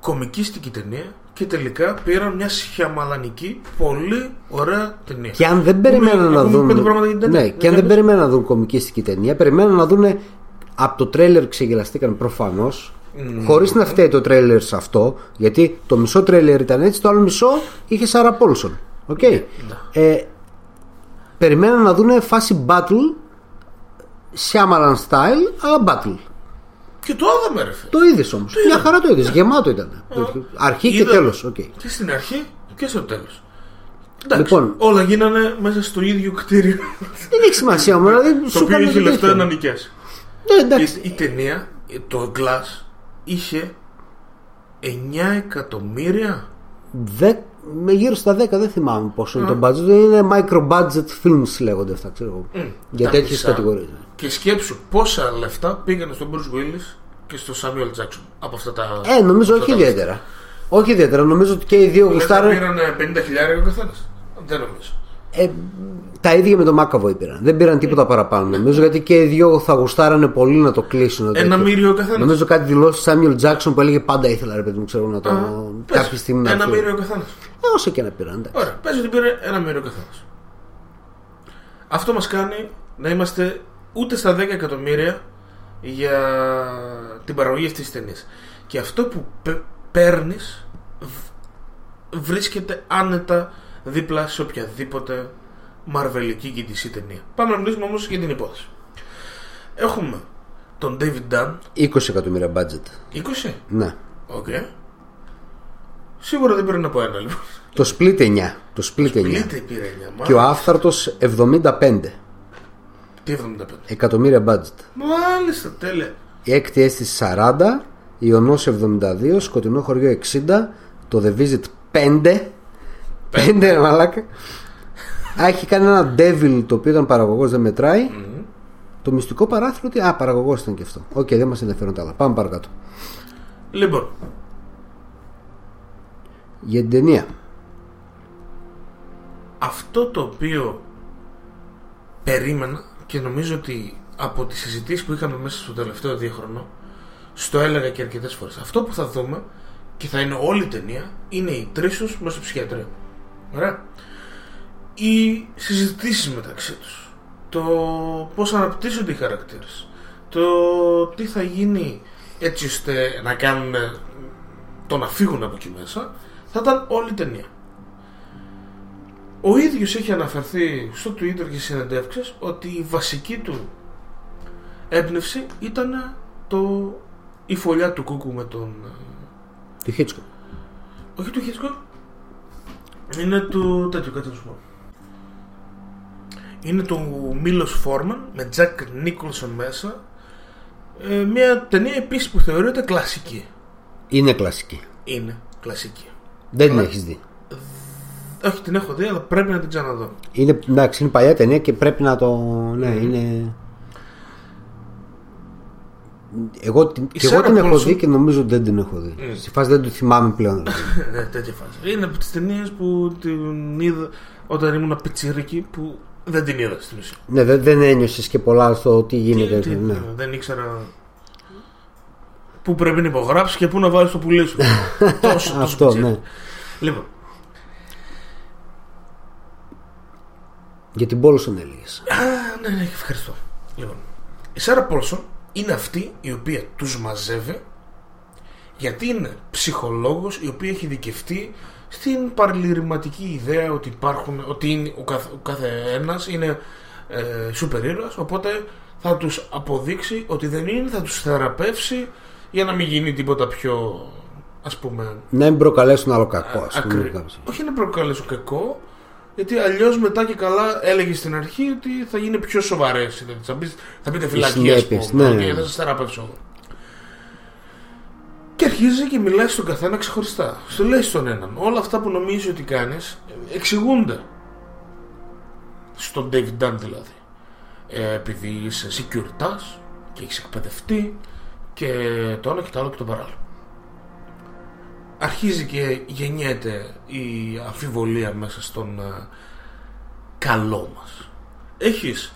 κομικίστικη ταινία και τελικά πήραν μια σιαμαλανική πολύ ωραία ταινία. Και αν δεν περιμέναν Ακούμε- να ακούμε δουν. πέντε πράγματα για την ταινία. Ναι, και αν δεν Κάποιος- περιμέναν να δουν κομικίστικη ταινία, περιμέναν να δουν από το τρέλερ ξεγελαστήκαν προφανώς. Χωρίς να φταίει το τρέλερ σε αυτό, γιατί το μισό τρέλερ ήταν έτσι, το άλλο μισό είχε Σάρα Πόλσον. Οκ. Ναι. Ε, περιμέναν να δουν φάση battle, Shyamalan style, αλλά battle. Και το είδαμε ρε φίλε. Το είδες όμως. Μια χαρά το είδες. Γεμάτο ήταν. Αρχή και Είδα- τέλος. οκ. Και στην αρχή και στο τέλος. Εντάξει, Λοιπόν. όλα γίνανε μέσα στο ίδιο κτίριο Δεν έχει σημασία όμω. Δηλαδή, το σου οποίο κάνουν είχε το λεφτά τέτοιο. να νοικιάσει. Ναι, εντάξει. Η, η ταινία, το Glass, είχε 9 εκατομμύρια Δε, με γύρω στα 10 δεν θυμάμαι πόσο είναι το budget. Είναι micro budget films λέγονται αυτά, ξέρω εγώ. Για τα τέτοιες μισά. κατηγορίες. Και σκέψου πόσα λεφτά πήγανε στον Bruce Willis και στο Samuel Jackson από αυτά τα. Ε, νομίζω αυτά όχι τα ιδιαίτερα. Όχι ιδιαίτερα. Νομίζω ότι και οι δύο λεφτά. Λες να γουστάραν. πήραν 50 χιλιάρια ο καθένας. Δεν νομίζω. Ε, τα ίδια με τον Μάκαβο πήραν. Δεν πήραν τίποτα παραπάνω. Νομίζω γιατί και οι δύο θα γουστάρανε πολύ να το κλείσουν. το Ένα τέτοιο. μύριο ο καθένας. Νομίζω κάτι δηλώσει Σάμιουελ Τζάξον που έλεγε πάντα ήθελα ρε παιδί μου ξέρω να το. κάποια στιγμή να Ένα φύγω. μύριο ο καθένας. Ε, όσο και να πήραν. εντάξει. Ωραία, πες ότι πήρε ένα μύριο ο καθένα. Αυτό μας κάνει να είμαστε ούτε στα 10 εκατομμύρια για την παραγωγή αυτής της ταινίας. Και αυτό που παίρνεις βρίσκεται άνετα δίπλα σε οποιαδήποτε μαρβελική και DC ταινία. Πάμε να μιλήσουμε όμως για την υπόθεση. Έχουμε τον David Dunn, 20 εκατομμύρια budget. 20. Ναι. Οκ. Σίγουρα δεν πήρε από ένα λοιπόν. Το split 9. Το split 9. Split πήρε 9. Και ο άφθαρτος 75 Τι 75. εκατομμύρια budget. Μάλιστα, τέλεια. Η έκτη αίσθηση 40, Οιωνός 72, Σκοτεινό χωριό 60, το The Visit 5. 5 ρε μαλάκα. Α, έχει κάνει ένα Devil το οποίο ήταν παραγωγός δεν μετράει. Το μυστικό παράθυρο τι. Α, παραγωγός ήταν και αυτό. Οκ, δεν μας ενδιαφέρουν τα άλλα. Πάμε παρακάτω. Λοιπόν, Για την ταινία. αυτό το οποίο περίμενα και νομίζω ότι από τις συζητήσεις που είχαμε μέσα στο τελευταίο δίχρονο στο έλεγα και αρκετές φορές. Αυτό που θα δούμε και θα είναι όλη η ταινία είναι οι τρεις τους μέσα στο ψυχιατρίο. Ωραία. Οι συζητήσεις μεταξύ τους. Το πώς αναπτύσσονται οι χαρακτήρες. Το τι θα γίνει έτσι ώστε να κάνουν το να φύγουν από εκεί μέσα θα ήταν όλη η ταινία ο ίδιος έχει αναφερθεί στο Twitter και συνεντεύξεις ότι η βασική του έμπνευση ήταν το, η φωλιά του κούκου με τον... ε, Το Hitchcock. Όχι του Hitchcock. Είναι του τέτοιου, κάτι να σου πω. Είναι του Μίλος Φόρμαν με Jack Nicholson μέσα. Ε, μια ταινία επίσης που θεωρείται κλασική. Είναι κλασική. Είναι κλασική. Δεν την Αλλά- έχεις δει. Όχι, την έχω δει, αλλά πρέπει να την ξαναδώ. Είναι, εντάξει, είναι παλιά ταινία και πρέπει να το. Ναι, είναι. Εγώ, την- και εγώ Sarah την έχω Paulson- δει και νομίζω ότι δεν την έχω δει. Στη φάση δεν το θυμάμαι πλέον. δηλαδή. <laughs> Ναι, τέτοια φάση. Είναι από τις ταινίες που την είδα όταν ήμουν πιτσιρίκι που δεν την είδα στην ουσία. ναι, δεν, δεν ένιωσες και πολλά στο τι γίνεται. Τι- τι- ναι. Δεν ήξερα πού πρέπει να υπογράψει και πού να βάλεις το πουλί σου. <laughs> τόσο, τόσο Αυτό, πιτσιρίκι. ναι. Λοιπόν, Για την Πόλσον έλεγες. Α, ναι, ναι, ευχαριστώ. Λοιπόν, η Σάρα Πόλσον είναι αυτή η οποία τους μαζεύει γιατί είναι ψυχολόγος η οποία έχει δικαιωθεί στην παραλυρηματική ιδέα ότι υπάρχουν, ότι είναι, ο, καθ, ο κάθε ένας είναι ε, σούπερ ήρωας, οπότε θα τους αποδείξει ότι δεν είναι, θα τους θεραπεύσει για να μην γίνει τίποτα πιο ας πούμε Να μην προκαλέσουν άλλο κακό, ας πούμε. Ακρι... Όχι να προκαλέσω κακό, γιατί αλλιώς μετά και καλά έλεγε στην αρχή ότι θα γίνει πιο σοβαρέ. Θα, πεις- θα πείτε φυλακή, ας συνέπειες, πούμε, ναι. και θα σας θεραπεύσω εγώ. Και αρχίζει και μιλάει στον καθένα ξεχωριστά. Σου λέει στον έναν, όλα αυτά που νομίζεις ότι κάνεις εξηγούνται. Στον David Dunn δηλαδή. Ε, επειδή είσαι security και έχεις εκπαιδευτεί και το ένα και το άλλο και το παράλληλο αρχίζει και γεννιέται η αμφιβολία μέσα στον ε, καλό μας. Έχεις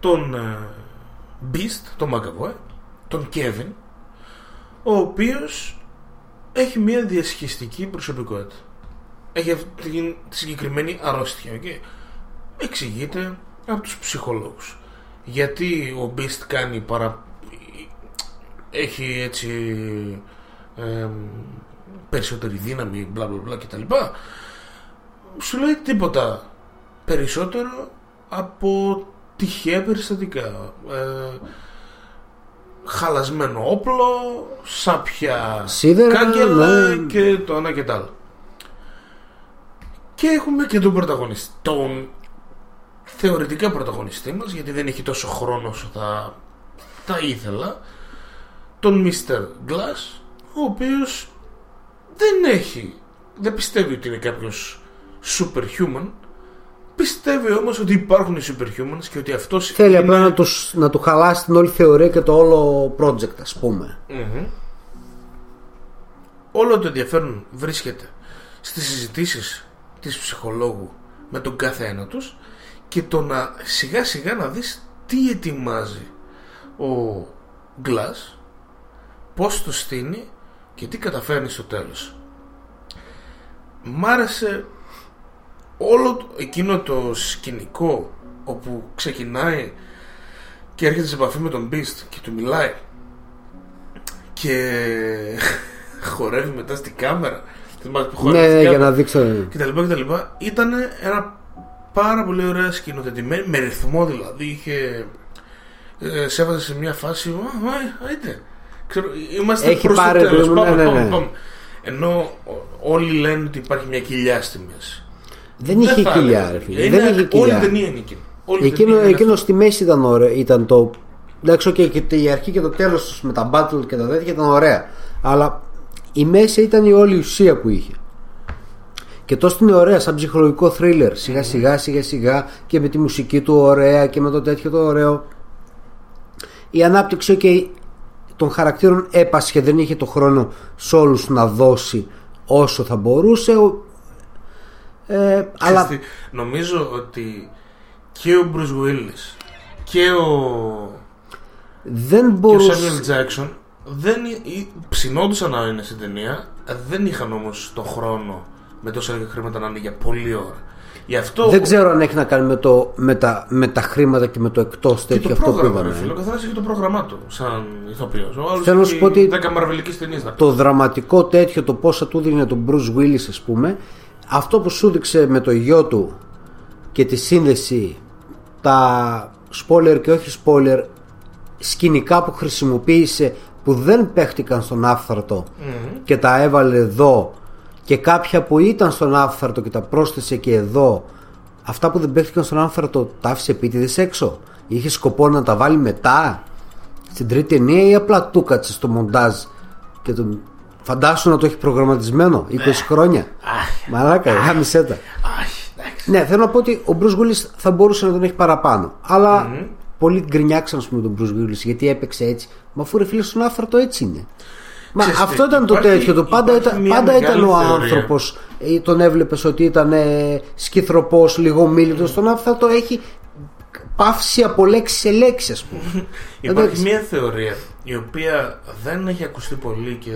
τον ε, Beast, τον Maγκαβόε, τον Kevin, ο οποίος έχει μια διασχιστική προσωπικότητα. Έχει αυτή την τη συγκεκριμένη αρρώστια. Okay? Εξηγείται από τους ψυχολόγους. Γιατί ο Beast κάνει παρα... έχει έτσι εμ, περισσότερη δύναμη, μπλα μπλα μπλα κτλ. Σου λέει τίποτα περισσότερο από τυχαία περιστατικά. Ε, χαλασμένο όπλο, σάπια Σίδερα, κάγκελα ναι. και το ένα και το άλλο. Και έχουμε και τον πρωταγωνιστή, τον θεωρητικά πρωταγωνιστή μας, γιατί δεν έχει τόσο χρόνο όσο θα, θα ήθελα, τον Mr. Glass, ο οποίος δεν έχει, δεν πιστεύει ότι είναι κάποιος superhuman, πιστεύει όμως ότι υπάρχουν οι superhumans και ότι αυτός Θέλει είναι... απλά να, τους, να του χαλάσει την όλη θεωρία και το όλο project, ας πούμε. Μμμ. Όλο το ενδιαφέρον βρίσκεται στις συζητήσεις της ψυχολόγου με τον κάθε ένα τους και το να σιγά σιγά να δεις τι ετοιμάζει ο Glass πώς το στείνει και τι καταφέρνει στο τέλος μ' άρεσε όλο το- εκείνο το σκηνικό όπου ξεκινάει και έρχεται σε επαφή με τον Beast και του μιλάει και χορεύει μετά στην κάμερα Θυμάσαι που χορεύει Ναι, στην ναι, για κάμερα να δείξω. και τα λοιπά και τα λοιπά ήταν ένα πάρα πολύ ωραία σκηνοθετημένο με ρυθμό δηλαδή είχε ε, σε έβαζε σε μια φάση «Α, α, άιντε». Ξέρω, είμαστε Έχει προς το πάρει τέλος, το- πάμε, ναι, ναι, πάμε, ναι. πάμε. ενώ ο- όλοι λένε ότι υπάρχει μια κοιλιά στη μέση Δεν είχε θα κοιλιά, έλεγα. ρε φίλε. Είναι- Δεν είχε Όλη η κοιλιά. ταινία είναι εκείνη. Όλη η Εκείνο, ταινία είναι εκείνο αυτό. στη μέση ήταν ωραίο. Ήταν το. Εντάξει, okay, και η αρχή και το τέλος με τα battle και τα τέτοια ήταν ωραία. Αλλά η μέση ήταν η όλη ουσία που είχε. Και τόσο είναι ωραία, σαν ψυχολογικό thriller. Σιγά σιγά σιγά σιγά και με τη μουσική του ωραία και με το τέτοιο το ωραίο. Η ανάπτυξη okay, των χαρακτήρων έπασχε, δεν είχε το χρόνο σε όλους να δώσει όσο θα μπορούσε. Ο- Ε, αλλά Ξέρεις τι, Νομίζω ότι και ο Bruce Willis και ο, δεν και ο μπορούσε. Samuel Jackson δεν ή- ή- ψινόντουσαν να είναι στην ταινία δεν είχαν όμως τον χρόνο με τόσα λίγα χρήματα να είναι για πολλή ώρα γι' αυτό Δεν ξέρω αν έχει να κάνει με, το, με, τα, με τα χρήματα και με το εκτός και τέτοιο το αυτό που πρόγραμμα ρε είπαμε. φίλε, ο καθένας έχει το πρόγραμμά του σαν ηθοποιός. Ο άλλος Θέλω να έχει σου πω ότι 10 μαρβελικές ταινίες να Το δραματικό τέτοιο, το πόσα του δίνει τον Bruce Willis, ας πούμε, αυτό που σου δείξε με το γιο του και τη σύνδεση, τα spoiler και όχι spoiler, σκηνικά που χρησιμοποίησε που δεν παίχτηκαν στον άφθαρτο και τα έβαλε εδώ και κάποια που ήταν στον άφθαρτο και τα πρόσθεσε και εδώ αυτά που δεν παίχτηκαν στον άφθαρτο τα άφησε επίτηδες έξω; Είχε σκοπό να τα βάλει μετά; Στην τρίτη ταινία ή απλά του κάτσε στο μοντάζ και τον... Φαντάσου να το έχει προγραμματισμένο 20 χρόνια. Μαλάκα, γάμισέ τα. Αχ, εντάξει. Ναι, θέλω να πω ότι ο Bruce Willis θα μπορούσε να τον έχει παραπάνω. Αλλά Πολλοί γκρινιάξαν, ας πούμε, τον Bruce Willis γιατί έπαιξε έτσι. Μα αφού ρε φίλε στον άφθαρτο έτσι είναι. Μα Ξέρεις τι, αυτό ήταν το υπάρχει- τέτοιο. Το πάντα υπάρχει ήταν, μια πάντα ήταν μεγάλη ο θεωρία. άνθρωπος. Τον έβλεπες ότι ήταν ε, σκυθροπός, λίγο μίλητο. Στον άφθαρτο έχει παύση από λέξη σε λέξη, ας πούμε. <laughs> Υπάρχει Εντάξει. μια θεωρία η οποία δεν έχει ακουστεί πολύ και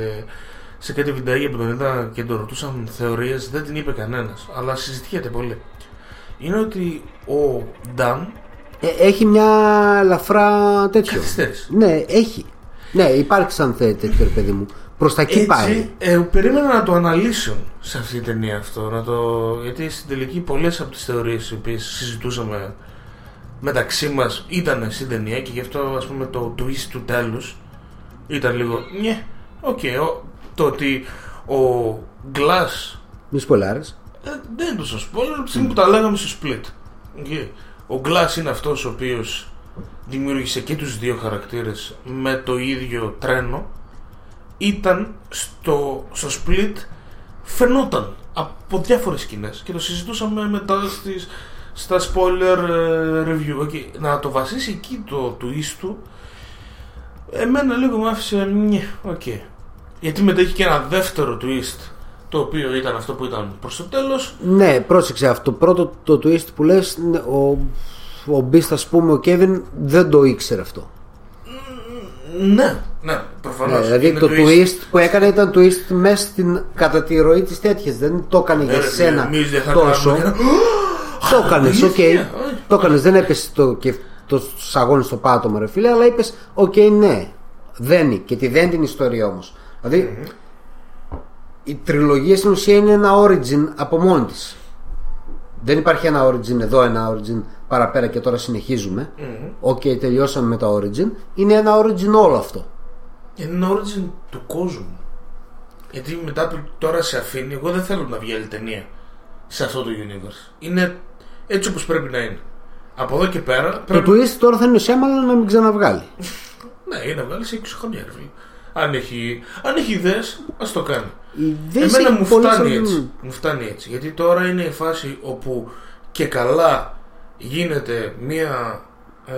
σε κάτι βιντεάκι που τον είδα και τον ρωτούσαν θεωρίες δεν την είπε κανένας, αλλά συζητιέται πολύ. Είναι ότι ο Νταν Ε, έχει μια ελαφρά τέτοιο. καθυστέρησε. Ναι, έχει. Ναι, υπάρχει σαν θε- τέτοιο ρε παιδί μου. Προς τα εκεί πάει. Έτσι, ε, περίμενα να το αναλύσουν σε αυτή την ταινία αυτό. Να το... Γιατί στην τελική πολλές από τις θεωρίες οι οποίες συζητούσαμε μεταξύ μας ήταν στην ταινία και γι' αυτό ας πούμε το twist του τέλους ήταν λίγο. Ναι, οκ. ο- το ότι ο Glass Μη σποϊλάρεις. ε, δεν είναι τόσο spoiler από τη στιγμή που τα λέγαμε στο split. Okay. Ο Glass είναι αυτός ο οποίος δημιούργησε και τους δύο χαρακτήρες με το ίδιο τρένο. Ήταν στο, στο split φαινόταν από διάφορες σκηνές και το συζητούσαμε μετά στις, στα spoiler ε, review. Okay. Να το βασίσει εκεί το twist του εμένα λίγο μου άφησε ναι, οκ. Γιατί μετά έχει και ένα δεύτερο twist το οποίο ήταν αυτό που ήταν προς το τέλος Ναι, πρόσεξε αυτό. Πρώτο το twist που λες ναι, Ο, ο Beast, ας πούμε, ο Kevin δεν το ήξερε αυτό. Ναι, ναι, προφανώς. Ναι, δηλαδή Είναι το twist. που έκανε ήταν twist μέσα στην κατά τη ροή της τέτοιας. Δεν το έκανε για Ε, ρε, σένα εμείς δεν θα τόσο. κάνουμε- <gasps> Το έκανες, οκ. Αλήθεια, όχι. Το έκανες, δεν έπεσε το, και το σαγόνι στο πάτωμα, ρε φίλε, αλλά είπες, οκ, ναι. Δένει και τη δένει την ιστορία όμως. Δηλαδή, η τριλογία στην ουσία είναι ένα origin από μόνη της. Δεν υπάρχει ένα origin εδώ, ένα origin παραπέρα και τώρα συνεχίζουμε. Οκ, τελειώσαμε με τα origin. Είναι ένα origin όλο αυτό. Είναι ένα origin του κόσμου. Γιατί μετά που τώρα σε αφήνει, εγώ δεν θέλω να βγει άλλη ταινία σε αυτό το universe. Είναι έτσι όπως πρέπει να είναι. Από εδώ και πέρα Το πρέπει twist τώρα θα είναι ο Σιάμαλαν να μην ξαναβγάλει. <laughs> Ναι, είναι να βγάλεις σε 20 χρόνια, ρε φίλε. Αν έχει, αν έχει ιδέες, ας το κάνει. Οι ιδέες Εμένα έχει μου πολλές φτάνει αλλού. έτσι. Μου φτάνει έτσι. Γιατί τώρα είναι η φάση όπου και καλά γίνεται μία ε,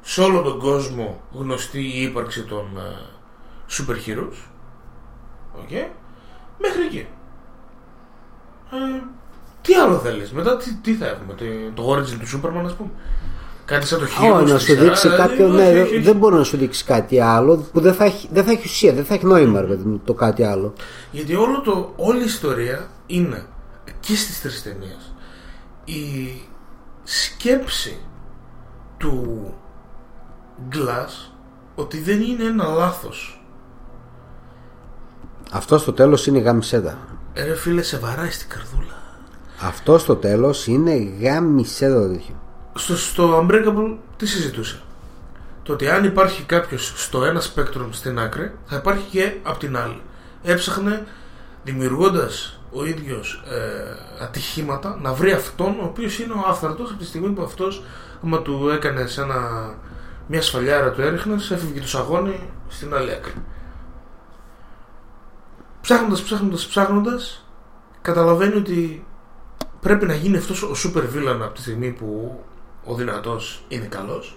σε όλο τον κόσμο γνωστή η ύπαρξη των ε, super heroes. OK. Μέχρι εκεί. Ε, τι άλλο θέλεις; Μετά τι, τι θα έχουμε; Το, το origin του Superman ας πούμε. Κάτι σαν το Heroes. Όχι, να της σου δείξει σειρά, κάποιο. δηλαδή, Ναι, όχι, δεν- όχι, όχι. δεν μπορεί να σου δείξει κάτι άλλο που δεν θα έχει, δεν θα έχει ουσία, δεν θα έχει νόημα ρε παιδί μου, το κάτι άλλο. Γιατί όλο το, όλη η ιστορία είναι και στις τρεις ταινίες η σκέψη του Glass ότι δεν είναι ένα λάθος. Αυτό στο τέλος είναι γάμισέτα. Ε, Ρε φίλε, σε βαράει στην καρδούλα. Αυτό στο τέλος είναι γάμισέτα το τέτοιο. Στο, στο Unbreakable τι συζητούσε; Το ότι αν υπάρχει κάποιος στο ένα spectrum στην άκρη, θα υπάρχει και απ' την άλλη. Έψαχνε δημιουργώντας ο ίδιος ε, ατυχήματα να βρει αυτόν ο οποίος είναι ο άφθαρτος από τη στιγμή που αυτός άμα του έκανε σε ένα, μια σφαλιάρα του έριχνες έφυγε το σαγόνι στην άλλη άκρη. Ψάχνοντας, ψάχνοντας, ψάχνοντας καταλαβαίνει ότι πρέπει να γίνει αυτός ο super villain από τη στιγμή που ο δυνατός είναι καλός.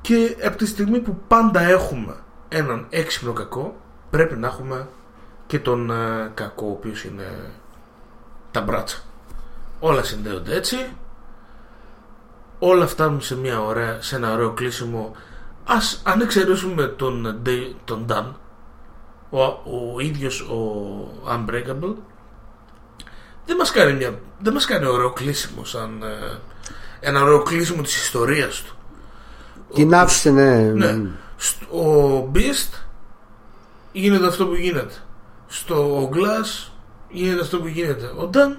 Και από τη στιγμή που πάντα έχουμε έναν έξυπνο κακό πρέπει να έχουμε και τον ε, κακό ο οποίος είναι τα μπράτσα. Όλα συνδέονται έτσι. Όλα φτάνουν σε, μια ωραία, σε ένα ωραίο κλείσιμο. Ας αν εξαιρέσουμε τον, Ντε- τον Dan ο, ο ίδιος ο Unbreakable δεν μας κάνει, μια, δεν μας κάνει ωραίο κλείσιμο σαν ε, ένα ωραίο κλείσιμο της ιστορίας του Την άφησε, ναι. ναι. Στ- Ο Beast γίνεται αυτό που γίνεται. Στο Glass γίνεται αυτό που γίνεται. Ο Dan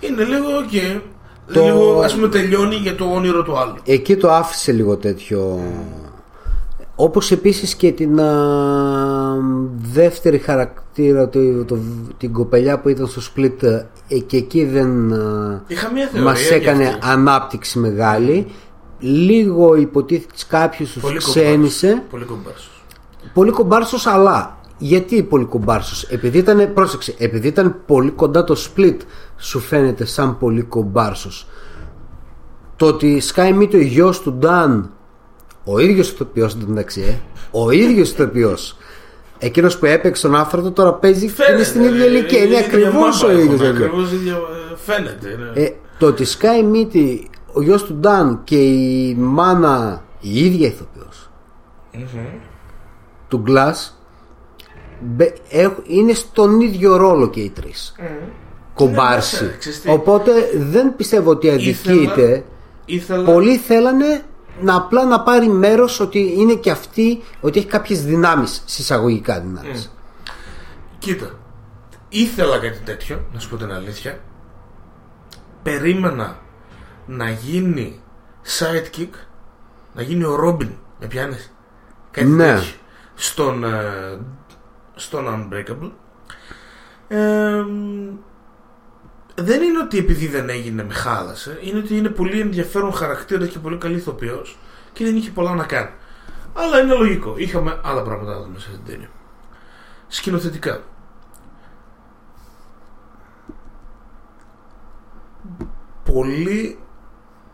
είναι λίγο και Το- λίγο ας πούμε τελειώνει για το όνειρο του άλλου. Εκεί το άφησε λίγο τέτοιο. Όπως επίσης και την α, δεύτερη χαρακτήρα, το, το- την κοπελιά που ήταν στο split ε, και εκεί δεν α, Είχα μια θεωρία μας για έκανε αυτή. ανάπτυξη μεγάλη. Λίγο υποτίθεται κάποιος τους Πολύ ξένησε. κομπάρσος. Πολύ κομπάρσος. Πολύ κομπάρσος αλλά γιατί πολύ κομπάρσος; Επειδή ήταν, πρόσεξε, επειδή ήταν πολύ κοντά το split σου φαίνεται σαν πολύ κομπάρσος το ότι σκάει μύτη ο γιος του Νταν ο ίδιος ηθοποιός εν τω μεταξύ ε, ο ίδιος ηθοποιός Εκείνος που έπαιξε τον άφρατο τώρα παίζει είναι στην ίδια ε, ηλικία. Είναι η ίδια ακριβώς ο μάπα ίδιος. έχουμε, ο ίδιος. ακριβώς ίδια, ε, Φαίνεται. ναι. Ε, το ότι σκάει μύτη ο γιος του Νταν και η μάνα η ίδια ηθοποιός του Glass μπε- έχ- είναι στον ίδιο ρόλο και οι τρεις κομπάρσι Ναι, ναι, ξέρεις τι. οπότε δεν πιστεύω ότι αδικείται Ήθελα... πολλοί θέλανε να απλά να πάρει μέρος ότι είναι και αυτή ότι έχει κάποιες δυνάμεις συσσαγωγικά δυνάμεις Κοίτα, ήθελα κάτι τέτοιο, να σου πω την αλήθεια. Περίμενα να γίνει sidekick, να γίνει ο Ρόμπιν. Με πιάνεις. Κάτι Ναι. τέτοιο. Στον, ε, στον Unbreakable. Ε, δεν είναι ότι επειδή δεν έγινε με χάλασε, είναι ότι είναι πολύ ενδιαφέρον χαρακτήρα και πολύ καλή ηθοποιός και δεν είχε πολλά να κάνει. Αλλά είναι λογικό. Είχαμε άλλα πράγματα να δούμε σε αυτή την ταινία. Σκηνοθετικά. Πολύ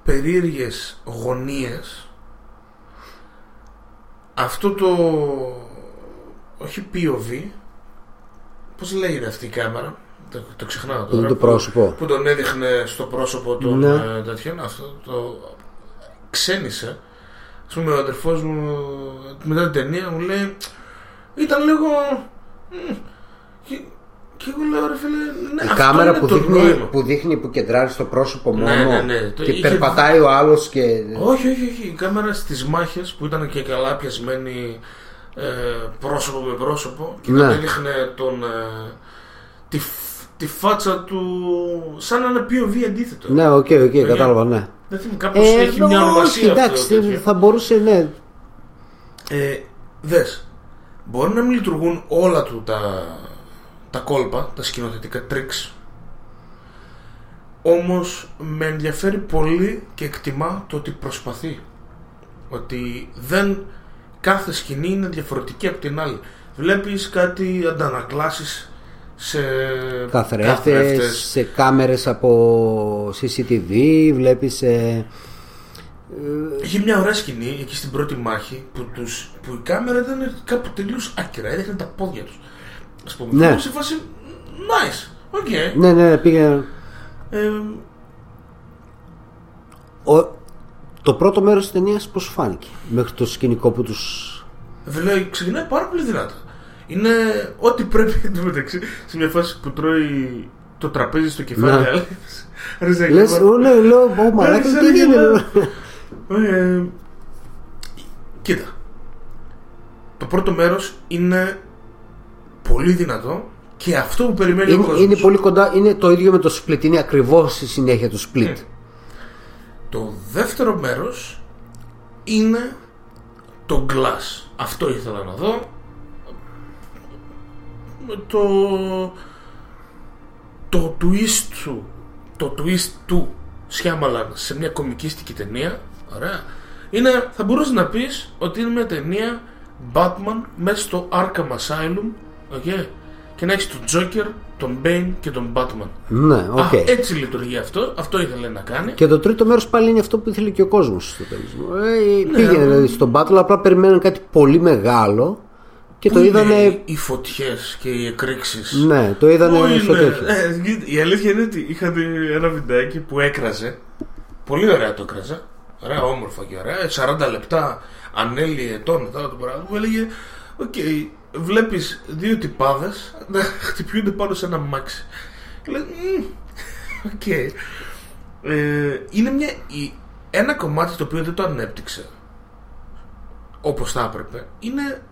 περίεργες γωνίες αυτό το όχι POV πώς λέγεται αυτή η κάμερα; Το, το ξεχνάω τώρα Είναι το που- πρόσωπο. που τον έδειχνε στο πρόσωπο των Ναι. ε, τέτοιων αυτό το ξένησε ας πούμε ο αδερφός μου μετά την ταινία μου λέει ήταν λίγο μ, και, και εγώ λέω ρε φίλε ναι, η αυτό κάμερα είναι που το δείχνει, νόημα. που δείχνει που κεντράρει στο πρόσωπο Ναι, μόνο ναι, ναι. Το και είχε- περπατάει ο άλλος και όχι όχι όχι η κάμερα στις μάχες που ήταν και καλά πιασμένη ε, πρόσωπο με πρόσωπο και Ναι. τον έδειχνε τον ε, τη, φ- τη φάτσα του σαν να είναι POV αντίθετο ναι OK OK κατάλαβα ναι δεν θυμάμαι κάπως έχει μια όχι, ονομασία εντάξει, αυτό το τέτοιο. θα μπορούσε ναι Ε, δες, μπορεί να μην λειτουργούν όλα του τα, τα κόλπα, τα σκηνοθετικά tricks. Όμως με ενδιαφέρει πολύ και εκτιμάω το ότι προσπαθεί. Ότι δεν κάθε σκηνή είναι διαφορετική από την άλλη. Βλέπεις κάτι αντανακλάσεις σε καθρέφτες, σε κάμερες από CCTV βλέπεις ε, Είχε μια ωραία σκηνή εκεί στην πρώτη μάχη που, τους, που η κάμερα ήταν κάπου τελείως άκυρα, έδειχνε τα πόδια τους. Α πούμε. Ναι. Ναι. Σε φάση. Nice. OK. ναι ναι πήγε Ε, ο, το πρώτο μέρος της ταινίας πως σου φάνηκε μέχρι το σκηνικό που τους δηλαδή ξεκινάει πάρα πολύ δυνατά. Είναι ό,τι πρέπει εντωμεταξύ σε μια φάση που τρώει το τραπέζι στο κεφάλι. Ναι. αλλά- Ρίζα λες γεμάτο. «Ω, ναι λέω «Ω μαλάκα Άρχισα τι να γίνεται; γελάω. Ε, κοίτα. Το πρώτο μέρος είναι πολύ δυνατό και αυτό που περιμένει ο είναι, κόσμος. είναι πολύ κοντά είναι το ίδιο με το split είναι ακριβώς η συνέχεια του split Το δεύτερο μέρος είναι το glass. Αυτό ήθελα να δω. Το το twist του το twist του Σιάμαλαν σε μια κομικίστικη ταινία ωραία είναι, θα μπορούσες να πεις ότι είναι μια ταινία Batman μέσα στο Arkham Asylum okay, και να έχεις τον Joker, τον Bane και τον Batman. Ναι οκ. Α, έτσι λειτουργεί αυτό, αυτό ήθελε να κάνει. Και το τρίτο μέρος πάλι είναι αυτό που ήθελε και ο κόσμος στο τέλος. Ε, πήγαινε αλλά- δηλαδή στον battle απλά περιμέναν κάτι πολύ μεγάλο και Πού το είναι είδανε οι φωτιές και οι εκρήξεις; Ναι το είδανε Πού στο είναι; τέτοιο Ε, η αλήθεια είναι ότι είχα δει ένα βιντεάκι που έκραζε. Πολύ ωραία το έκραζε. Ωραία, όμορφα και ωραία. 40 λεπτά ανέλυε ετών μετά το πράγμα που έλεγε Οκ, βλέπεις δύο τυπάδες να <laughs> χτυπιούνται πάνω σε ένα αμάξι. Και λέει, «Μμμ, Οκ. Ε, είναι μια, η- ένα κομμάτι το οποίο δεν το ανέπτυξε όπως θα έπρεπε είναι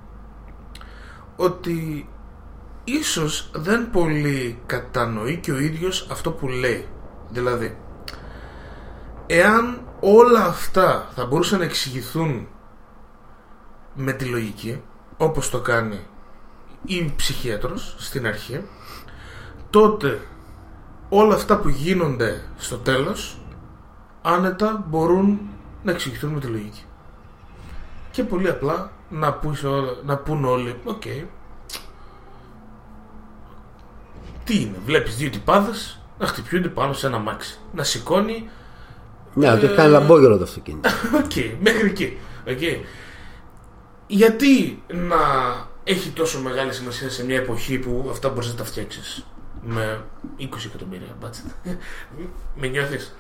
ότι ίσως δεν πολύ κατανοεί και ο ίδιος αυτό που λέει. Δηλαδή, εάν όλα αυτά θα μπορούσαν να εξηγηθούν με τη λογική, όπως το κάνει η ψυχίατρος στην αρχή, τότε όλα αυτά που γίνονται στο τέλος άνετα μπορούν να εξηγηθούν με τη λογική. Και πολύ απλά να, πούς, όλα- να πούν όλοι, οκ, τι είναι, βλέπεις δύο τυπάδες να χτυπιούνται πάνω σε ένα αμάξι. Να σηκώνει Ναι, ότι έχει κάνει λαμπόγυαλο το αυτοκίνητο. Οκ, μέχρι εκεί. Οκ. Γιατί να έχει τόσο μεγάλη σημασία σε μια εποχή που αυτά μπορείς να τα φτιάξεις; Με 20 εκατομμύρια budget. με νιώθεις;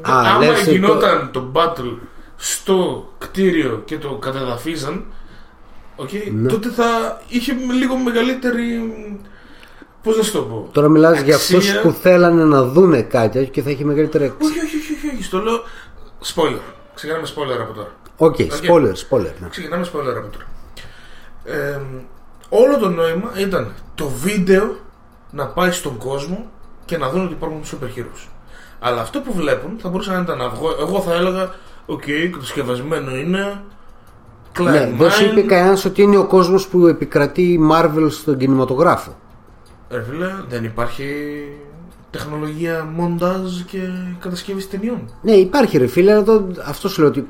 Α, Άμα λες, το- γινόταν το... battle στο κτίριο και το καταδαφίζαν, οκ, Ναι. τότε θα είχε λίγο μεγαλύτερη. Πώς να σου το πω. Τώρα μιλάς για Αξία. αυτούς που θέλανε να δούνε κάτι τέτοιο και θα έχει μεγαλύτερη αξία. Όχι, όχι, όχι, όχι, όχι, στο λέω. Spoiler. Ξεκινάμε spoiler από τώρα. OK, spoiler, spoiler. Ναι. Ξεκινάμε spoiler από τώρα. Ε, όλο το νόημα ήταν το βίντεο να πάει στον κόσμο και να δουν ότι υπάρχουν super heroes. Αλλά αυτό που βλέπουν θα μπορούσε να ήταν αυγό. Εγώ θα έλεγα, οκ, κατασκευασμένο είναι. Κλάιν Ναι, δεν σου μάιν. είπε κανένας ότι είναι ο κόσμος που επικρατεί η Marvel στον κινηματογράφο. Ρε φίλε, δεν υπάρχει τεχνολογία μοντάζ και κατασκευής ταινιών. Ναι, υπάρχει ρε φίλε, αλλά το- αυτός σου λέω ότι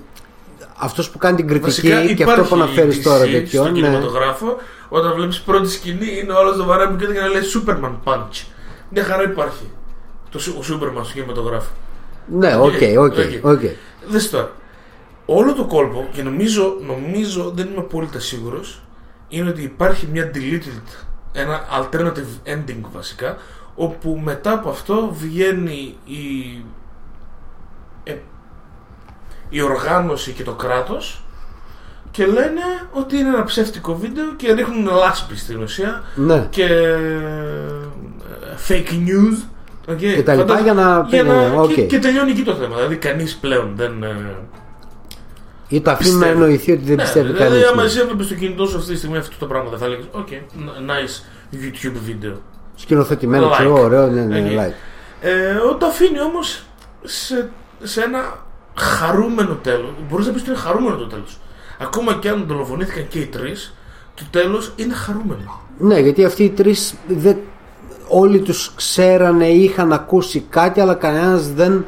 αυτός που κάνει την κριτική και αυτό που αναφέρεις η τώρα DC τέτοιο. Στον Ναι. κινηματογράφο, όταν βλέπεις πρώτη σκηνή, είναι όλο το βαρέμι και να λέει Superman Punch. Μια χαρά υπάρχει. Το, Σου- ο Superman στο κινηματογράφο. Ναι, οκ, οκ, Οκ. οκ. Δες τώρα. Όλο το κόλπο, και νομίζω, νομίζω δεν είμαι απόλυτα σίγουρος, είναι ότι υπάρχει μια deleted, ένα alternative ending βασικά, όπου μετά από αυτό βγαίνει η, ε, η οργάνωση και το κράτος και λένε ότι είναι ένα ψεύτικο βίντεο και ρίχνουν λάσπη στην ουσία Ναι. και ε, fake news okay. Και τα λοιπά Φαντάζομαι- για να- για ναι, οκ. και, και τελειώνει εκεί το θέμα. Δηλαδή κανείς πλέον δεν. Ε, Ή το αφήνει να πιστεύει. εννοηθεί ότι δεν ναι, πιστεύει Δηλαδή, κανείς. άμα εσύ έβλεπες στο κινητό σου αυτή τη στιγμή αυτό το πράγμα, δεν θα έλεγες OK, nice YouTube βίντεο. Σκηνοθετημένο, Like. ξέρω, ωραίο, ναι, ναι, Εκεί. like. Ε, όταν αφήνει όμως σε, σε ένα χαρούμενο τέλος, μπορείς να πεις ότι είναι χαρούμενο το τέλος. Ακόμα και αν δολοφονήθηκαν και οι τρεις, το τέλος είναι χαρούμενο. Ναι, γιατί αυτοί οι τρεις όλοι τους ξέρανε, είχαν ακούσει κάτι, αλλά κανένας δεν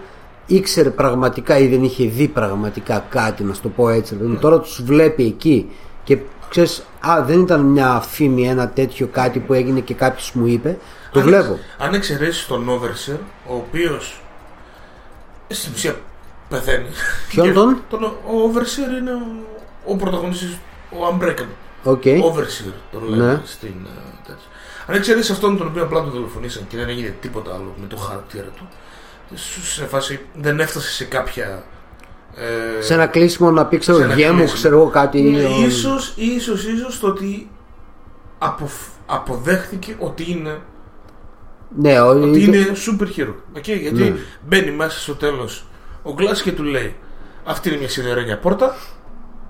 ήξερε πραγματικά ή δεν είχε δει πραγματικά κάτι, να σου το πω έτσι. Δηλαδή, Τώρα τους βλέπει εκεί και ξέρεις, α, δεν ήταν μια φήμη, ένα τέτοιο κάτι που έγινε και κάποιος μου είπε. Το Αν- βλέπω. Αν εξαιρέσεις τον Overseer, ο οποίος στην ουσία πεθαίνει. Ποιον Και τον; τον; Ο Overseer είναι ο, ο πρωταγωνιστής, ο Unbreakable. OK. Overseer τον λένε Ναι. στην ε, τέτοια. Αν εξαιρέσεις αυτόν τον οποίο απλά τον δολοφονήσαν και δεν έγινε τίποτα άλλο με το χαρακτήρα του, σου- σε φάση δεν έφτασες σε κάποια. Ε, Σε ένα κλείσιμο να πει, ξέρω, σε ένα γέ μου, κλείσιμο. ξέρω εγώ κάτι. Ναι, ο- ίσως, ίσως, ίσως το ότι αποφ- αποδέχθηκε ότι είναι Ναι, ο- ότι είναι super hero. Okay, γιατί Ναι. μπαίνει μέσα στο τέλος ο Glass και του λέει: Αυτή είναι μια σιδερένια πόρτα.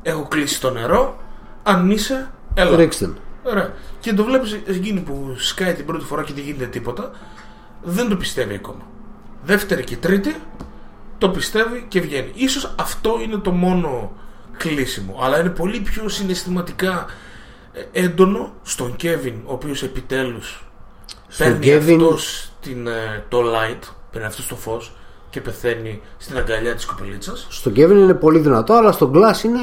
Έχω κλείσει το νερό. Αν είσαι, έλα. Ρίξτε. τον. Ωραία. Και το βλέπεις εκείνη που σκάει την πρώτη φορά και δεν γίνεται τίποτα. Δεν το πιστεύει ακόμα. Δεύτερη και τρίτη το πιστεύει και βγαίνει. Ίσως αυτό είναι το μόνο κλείσιμο. Αλλά είναι πολύ πιο συναισθηματικά ε, έντονο στον Κέβιν, ο οποίος επιτέλους Στον παίρνει Kevin- αυτός την, ε, το light, παίρνει αυτός το φως και πεθαίνει στην αγκαλιά της κοπελίτσας. Στον Kevin είναι πολύ δυνατό, αλλά στον Glass είναι.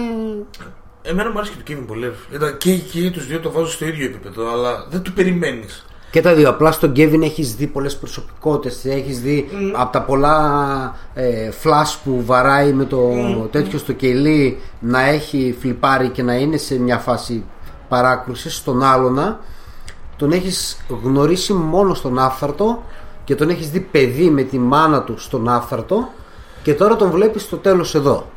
Εμένα μου άρεσε και το Kevin πολύ. ρε. Ήταν και, και τους δύο το βάζω στο ίδιο επίπεδο, αλλά δεν το περιμένεις. Και τα δύο. Απλά στον Kevin έχεις δει πολλές προσωπικότητες. Έχεις δει από τα πολλά ε, flash που βαράει με το τέτοιο στο κελί να έχει φλιπάρει και να είναι σε μια φάση παράκρουσης. Στον άλλονα τον έχεις γνωρίσει μόνο στον άφθαρτο και τον έχεις δει παιδί με τη μάνα του στον άφθαρτο και τώρα τον βλέπεις στο τέλος εδώ.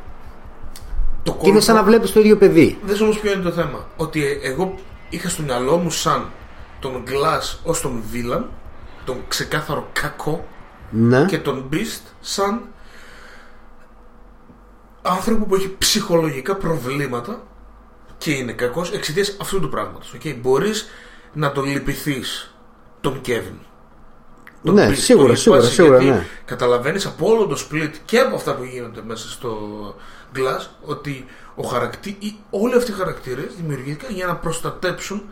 Το Και είναι σαν να βλέπεις το ίδιο παιδί. Δες όμως ποιο είναι το θέμα. Ότι ε, εγώ είχα στο μυαλό μου σαν τον Glass ως τον Villain, τον ξεκάθαρο κακό Ναι. και τον Beast σαν άνθρωπο που έχει ψυχολογικά προβλήματα και είναι κακός εξαιτίας αυτού του πράγματος. Okay? Μπορείς να τον λυπηθείς τον Kevin. Τον Ναι, Beast, σίγουρα, τον σίγουρα, λυπάσαι, σίγουρα, γιατί ναι. Καταλαβαίνεις από όλο το split και από αυτά που γίνονται μέσα στο Glass ότι ο χαρακτή, ή όλοι αυτοί οι χαρακτήρες δημιουργήθηκαν για να προστατέψουν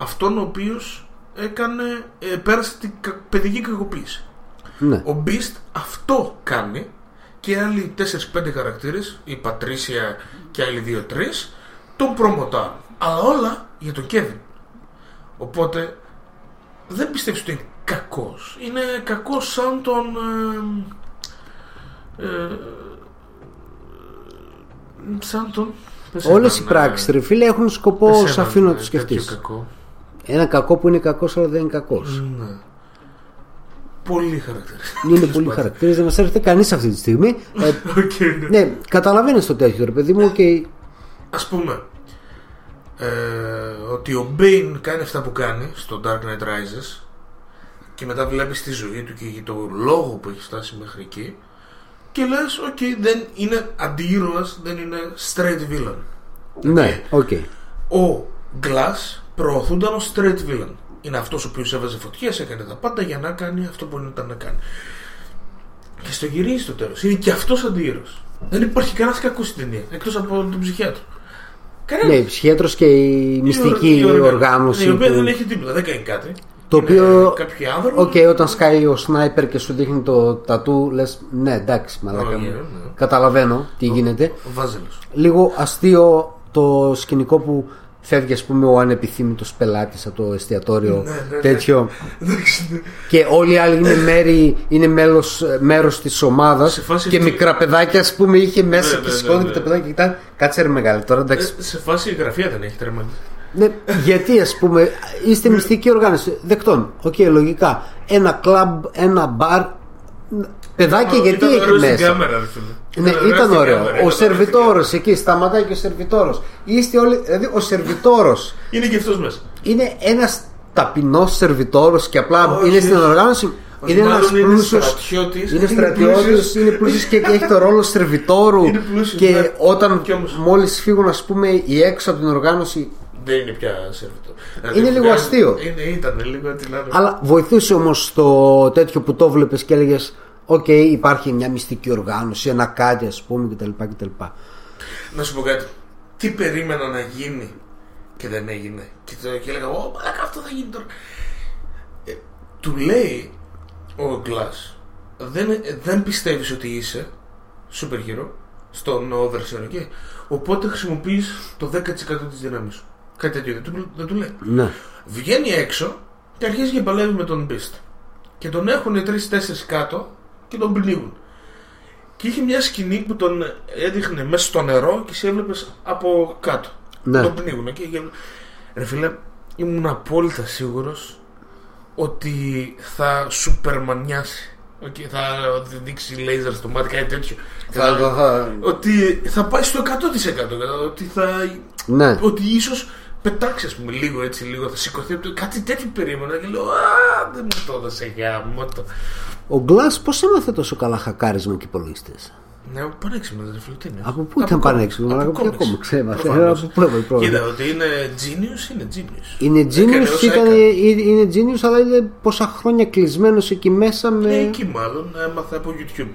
αυτόν ο οποίος έκανε, ε, πέρασε την κα- παιδική κακοποίηση. ναι. Ο Beast αυτό κάνει και άλλοι 4-5 χαρακτήρες, η Πατρίσια και άλλοι 2-3, τον προμοτάρουν. Αλλά όλα για τον Kevin. Οπότε δεν πιστεύεις ότι είναι κακός. Είναι κακός σαν τον... ε, ε, Σαν τον. πες Όλες έναν, οι πράξεις, ε, ρε φίλε, έχουν σκοπό, πες σε έναν, αφήνω να ε, το σκεφτείς. τέτοιο κακό. Ένα κακό που είναι κακός, αλλά δεν είναι κακός. Ναι. Πολύ χαρακτηριστικό. Είναι πολύ χαρακτήρα, δεν μας έρχεται κανείς αυτή τη στιγμή. Ε, Οκ, ναι. ναι, καταλαβαίνεις το τέτοιο, ρε παιδί μου, και Ας πούμε ε, ότι ο Bane κάνει αυτά που κάνει στο Dark Knight Rises και μετά βλέπεις τη ζωή του και το λόγο που έχει φτάσει μέχρι εκεί και λες, οκ, δεν είναι αντιήρωας, δεν είναι straight villain. ναι, οκ. Ο Glass προωθούνταν ως straight villain. Είναι αυτός ο οποίος έβαζε φωτιές, έκανε τα πάντα για να κάνει αυτό που ήταν να κάνει. Και στο γυρίζει στο τέλος. Είναι και αυτός αντιήρωας. Δεν υπάρχει κανένας κακός στην ταινία, εκτός από τον ψυχιάτρο. Κανένας. Ναι, η ψυχίατρος και η μυστική Η οργα- οργάνωση. Η οποία που- δεν έχει τίποτα, δεν κάνει κάτι. Το Είναι οποίο. Κάποιοι άνθρωποι. Οκ, όταν σκάει ο σνάιπερ και σου δείχνει το τατού, λες ναι, εντάξει, μαλάκα. Oh, μου. yeah, ναι. Καταλαβαίνω τι γίνεται. Ο Βάζελος. Λίγο αστείο το σκηνικό που φεύγει, ας πούμε, ο ανεπιθύμητος πελάτης από το εστιατόριο. Ναι, ναι, ναι. τέτοιο. Εντάξει, ναι. και όλοι οι άλλοι είναι, μέρη, είναι μέλος, μέρος της ομάδας Σε φάση και αυτή- μικρά παιδάκια ας πούμε είχε μέσα Ναι, και ναι, σηκώνει ναι, και τα ναι. παιδάκια κοιτάνε κάτσε ρε μεγάλε τώρα εντάξει Ε, σε φάση η γραφεία δεν έχει τρέμα. ναι, γιατί ας πούμε είστε μυστική οργάνωση δεκτών, οκ λογικά ένα κλαμπ, ένα μπαρ παιδάκια γιατί Ήταν έχει ωραίος στην μέσα; κάμερα, ρε φίλε. Ναι, ήταν στην ωραίο. κάμερα, Ο ήταν σερβιτόρος εκεί, σταματάει και ο σερβιτόρος. Είστε όλοι. Δηλαδή, ο σερβιτόρος Είναι και αυτός μέσα. είναι ένας ταπεινός σερβιτόρος και απλά Όχι, είναι στην όχι. οργάνωση. Όχι, είναι ένας μάλλον είναι πλούσιο. στρατιώτης. Είναι Είναι στρατιώτης, πλούσιος. είναι πλούσιος και έχει το ρόλο σερβιτόρου. Είναι πλούσιος, και ναι. όταν Κι όμως. μόλις φύγουν, ας πούμε, οι έξω από την οργάνωση. Δεν είναι πια σερβιτόρος. Είναι λίγο αστείο. Είναι, ήταν λίγο τι λένε. Αλλά βοηθούσε όμως το τέτοιο που το βλέπεις και έλεγες. Οκ, υπάρχει μια μυστική οργάνωση, ένα κάτι ας πούμε κτλ. κτλ. Να σου πω κάτι. Τι περίμενα να γίνει και δεν έγινε. Και, το, και έλεγα, Ω, μαλάκα, αυτό θα γίνει τώρα. Ε, του λέει ο Glass, δεν, ε, δεν πιστεύεις ότι είσαι super hero στον overseer, okay? οπότε χρησιμοποιείς το 10% της δύναμη σου. Κάτι τέτοιο δεν του, δεν του λέει. Ναι. Βγαίνει έξω και αρχίζει και παλεύει με τον Beast. Και τον έχουν τρει-τέσσερι κάτω και τον πνίγουν. Και είχε μια σκηνή που τον έδειχνε μέσα στο νερό και σε έβλεπες από κάτω. Ναι. Τον πνίγουν. Και, και... Ρε φίλε, ήμουν απόλυτα σίγουρος ότι θα σουπερμανιάσει. Okay, θα δείξει λέιζερ στο μάτι, κάτι τέτοιο. Θα- θα- θα- Ότι θα πάει στο 100%. Ότι θα Ναι. ότι ίσως πετάξει, ας πούμε, λίγο έτσι, λίγο θα σηκωθεί. από το- Κάτι τέτοιο περίμενα και λέω Α, δεν μου το έδωσε για μου το. Ο Glass πώς έμαθε τόσο καλά χακάρισμα και υπολογιστές; Ναι, πανέξυπνο δεν φίλε, τι είναι; Από πού ήταν πανέξυπνο, αλλά από ποιο comics. κόμμα ξέμαθε. Προφανώς. Από πού έμαθε πρώτα. Κοίτα, ότι είναι genius, είναι genius. Είναι Έκανε genius, όσα ήταν, έκανε. είναι genius, αλλά είναι πόσα χρόνια κλεισμένος εκεί μέσα με. Ε, εκεί μάλλον έμαθα από YouTube.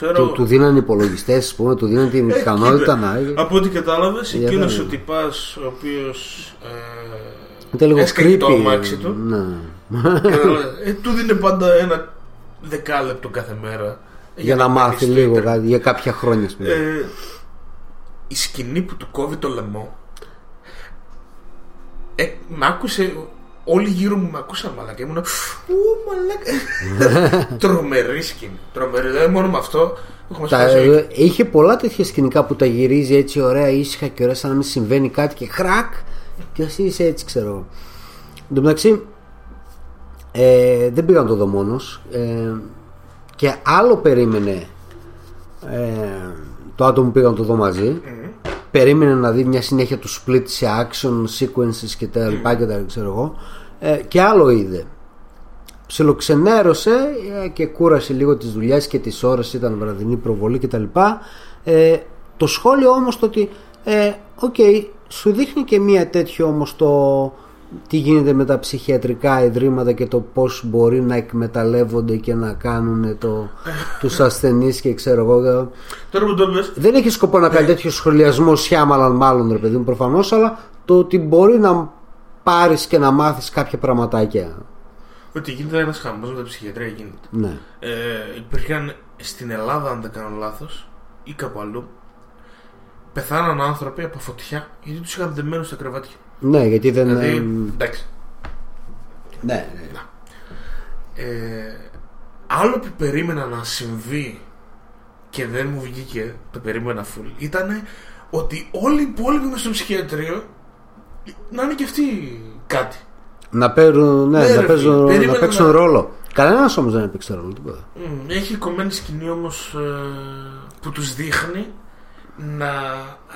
Ξέρω. Του, του δίνανε υπολογιστές, ας πούμε, του δίνανε την Ε, ικανότητα κοίτα, να. Από ό,τι κατάλαβες, Για εκείνος δέκα. ο τυπάς ο οποίος. Ήταν λίγο έσκαγε το creepy. αμάξι του. Ναι. Κατάλαβες, ε, του δίνει πάντα ένα δεκάλεπτο κάθε μέρα. Για να μάθει μπει στο λίγο ίντερνετ. κάτι, για κάποια χρόνια, ας πούμε. Ε, η σκηνή που του κόβει το λαιμό ε, μ' άκουσε όλοι γύρω μου με ακούσαν μαλάκα ήμουνα ου μαλάκα <laughs> τρομερή σκηνή τρομερή δηλαδή μόνο με αυτό έχουμε Τα, σπάσει ε, είχε πολλά τέτοια σκηνικά που τα γυρίζει έτσι ωραία, ήσυχα και ωραία, σαν να μην συμβαίνει κάτι και χρακ. Και εσύ είσαι έτσι, ξέρω εγώ. Εν τω μεταξύ, ε, δεν πήγα να το δω μόνος ε, και άλλο περίμενε ε, το άτομο που πήγα να το δω μαζί. Περίμενε να δει μια συνέχεια του Split σε action sequences και τα λοιπά και τα ξέρω εγώ. Ε, και άλλο είδε. Ψιλοξενέρωσε ε, και κούρασε λίγο τις δουλειές και τις ώρες ήταν βραδινή προβολή κτλ. Ε, το σχόλιο όμως το ότι ε, οκ, σου δείχνει και μία τέτοιο όμως το τι γίνεται με τα ψυχιατρικά ιδρύματα και το πώς μπορεί να εκμεταλλεύονται και να κάνουν το, τους <laughs> ασθενείς και ξέρω εγώ τώρα που το πες δεν έχει σκοπό να κάνει τέτοιο σχολιασμό Σιάμαλαν μάλλον ρε παιδί μου προφανώς αλλά το ότι μπορεί να πάρεις και να μάθεις κάποια πραγματάκια. Ότι γίνεται ένας χαμός με τα ψυχιατρία γίνεται. Ναι. Ε, υπήρχαν στην Ελλάδα αν δεν κάνω λάθος ή κάπου αλλού πεθάναν άνθρωποι από φωτιά γιατί τους είχαν δεμένους στα κρεβάτια. Ναι, γιατί δεν. δηλαδή εμ, εντάξει. Ναι, ναι. Ε, άλλο που περίμενα να συμβεί και δεν μου βγήκε, το περίμενα full, ήταν ότι όλοι οι υπόλοιποι μες στο ψυχιατρίο να είναι και αυτοί κάτι. Να, παίρνουν, ναι, Ναι, να, ρε παίζουν, φίλε, να περίμενα παίξουν να- ρόλο. Κανένας όμως δεν έπαιξε ρόλο. Τίποτα. Μμ, Έχει κομμένη σκηνή όμως ε, που τους δείχνει να,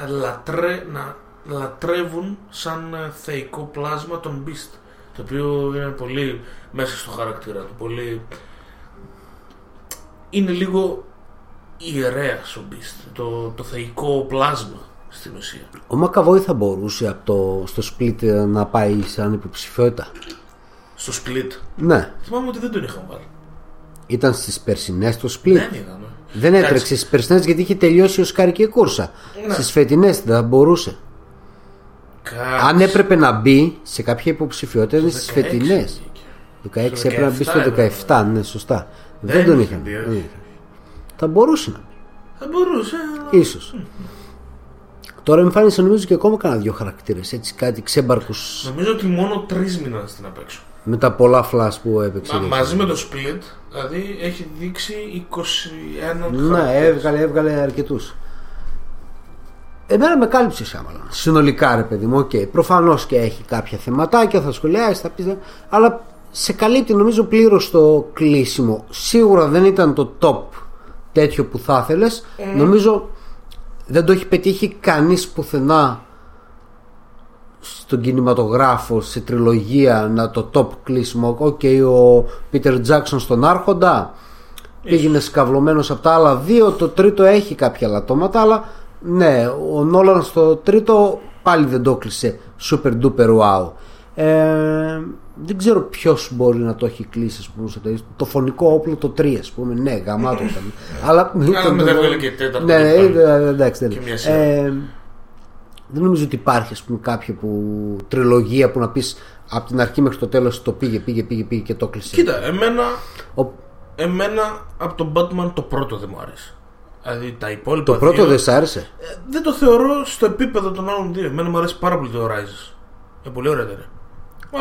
λατρε, να λατρεύουν σαν ε, θεϊκό πλάσμα τον Beast το οποίο είναι πολύ μέσα στο χαρακτήρα του πολύ είναι λίγο ιερέας ο Beast το, το θεϊκό πλάσμα στην ουσία Ο Μακαβόη θα μπορούσε από το, στο split ε, να πάει σαν υποψηφιότητα. στο Split Ναι, θυμάμαι ότι δεν τον είχαν βάλει ήταν στις περσινές το split. δεν είδαμε Δεν έτρεξε στις περσινές γιατί είχε τελειώσει ο Σκάρικη κούρσα. Ναι. Στις φετινές δεν θα μπορούσε. Κάτσε. Αν έπρεπε να μπει σε κάποια υποψηφιότητα είναι στις 16 φετινέ. βγήκε. 16 Στο έπρεπε να μπει στο 17, 17, ναι, σωστά. Δεν, Δεν τον είχε είχαν. μπει, όχι. δεν είχε. Θα μπορούσε να μπει. θα μπορούσε αλλά... Ίσως. Τώρα εμφάνισε νομίζω και ακόμα κανένα δύο χαρακτήρες Έτσι κάτι ξέμπαρκους Νομίζω ότι μόνο τρεις μήναν στην απ' έξω. Με τα πολλά flash που έπαιξε Μα, μαζί με το split, δηλαδή έχει δείξει 21 Ναι χαρακτήρες. έβγαλε, έβγαλε αρκετούς Εμένα με κάλυψε Shyamalan. Συνολικά ρε παιδί μου, οκ. Προφανώς και έχει κάποια θεματάκια, θα σχολιάσεις, θα πεις. Αλλά σε καλύπτει νομίζω πλήρως το κλείσιμο. Σίγουρα δεν ήταν το top τέτοιο που θα ήθελες. Νομίζω δεν το έχει πετύχει κανείς πουθενά στον κινηματογράφο, σε τριλογία, να το top κλείσιμο. Οκ, ο Πίτερ Τζάξον στον Άρχοντα πήγαινε σκαυλωμένος από τα άλλα δύο. Το τρίτο έχει κάποια λατώματα, αλλά ναι, ο Νόλαν στο τρίτο πάλι δεν το κλείσε super duper wow. Ε, δεν ξέρω ποιος μπορεί να το έχει κλείσει, ας πούμε, στο τέλος. το φωνικό όπλο το 3, ας πούμε. Ναι, γαμάτο ήταν. αλλά Αλλά μετά έβγαλε και τέταρτο Ναι, και ναι, πάλι. ε, εντάξει, Και δεν μια σειρά. ε, δεν νομίζω ότι υπάρχει ας πούμε, κάποια που, τριλογία που να πεις από την αρχή μέχρι το τέλος το πήγε, πήγε, πήγε, πήγε και το κλείσε. Κοίτα, εμένα, Ο, εμένα από τον Batman το πρώτο δεν μου άρεσε. Δηλαδή τα υπόλοιπα το πρώτο δύο, δεν σ' άρεσε; ε, δεν το θεωρώ στο επίπεδο των άλλων δύο. Εμένα μου αρέσει πάρα πολύ το Rises. Είναι πολύ ωραία ταινία.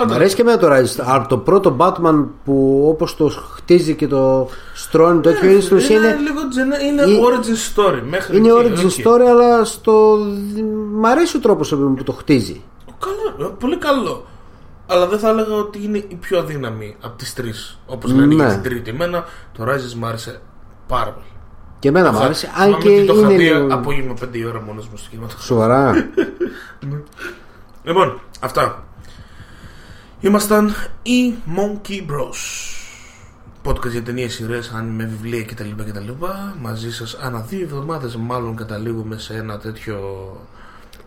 Μ' αρέσει και εμένα το Rise. Από το πρώτο Batman που όπως το χτίζει και το στρώνει το τέτοιο είναι στην ουσία είναι, είναι, λίγο τζενέ, είναι είναι- origin story. Μέχρι είναι εκεί, origin οκ. story, αλλά στο. Μ' αρέσει ο τρόπος που το χτίζει. Καλό, ε, πολύ καλό. Αλλά δεν θα έλεγα ότι είναι η πιο αδύναμη από τις τρεις. Όπως λένε Ναι. για την τρίτη. Εμένα το Rises μου άρεσε πάρα πολύ. Και εμένα μου άρεσε. Αν Θυμάμαι και ότι το είχα είναι. δει λίγο- απόγευμα 5 η ώρα μόνος μου στο κινηματογράφο. Σοβαρά. <laughs> Λοιπόν, αυτά. Ήμασταν οι Monkey Bros. Podcast για ταινίες, σειρές, με βιβλία κτλ. κτλ. Μαζί σας ανά δύο εβδομάδες, μάλλον καταλήγουμε σε ένα τέτοιο.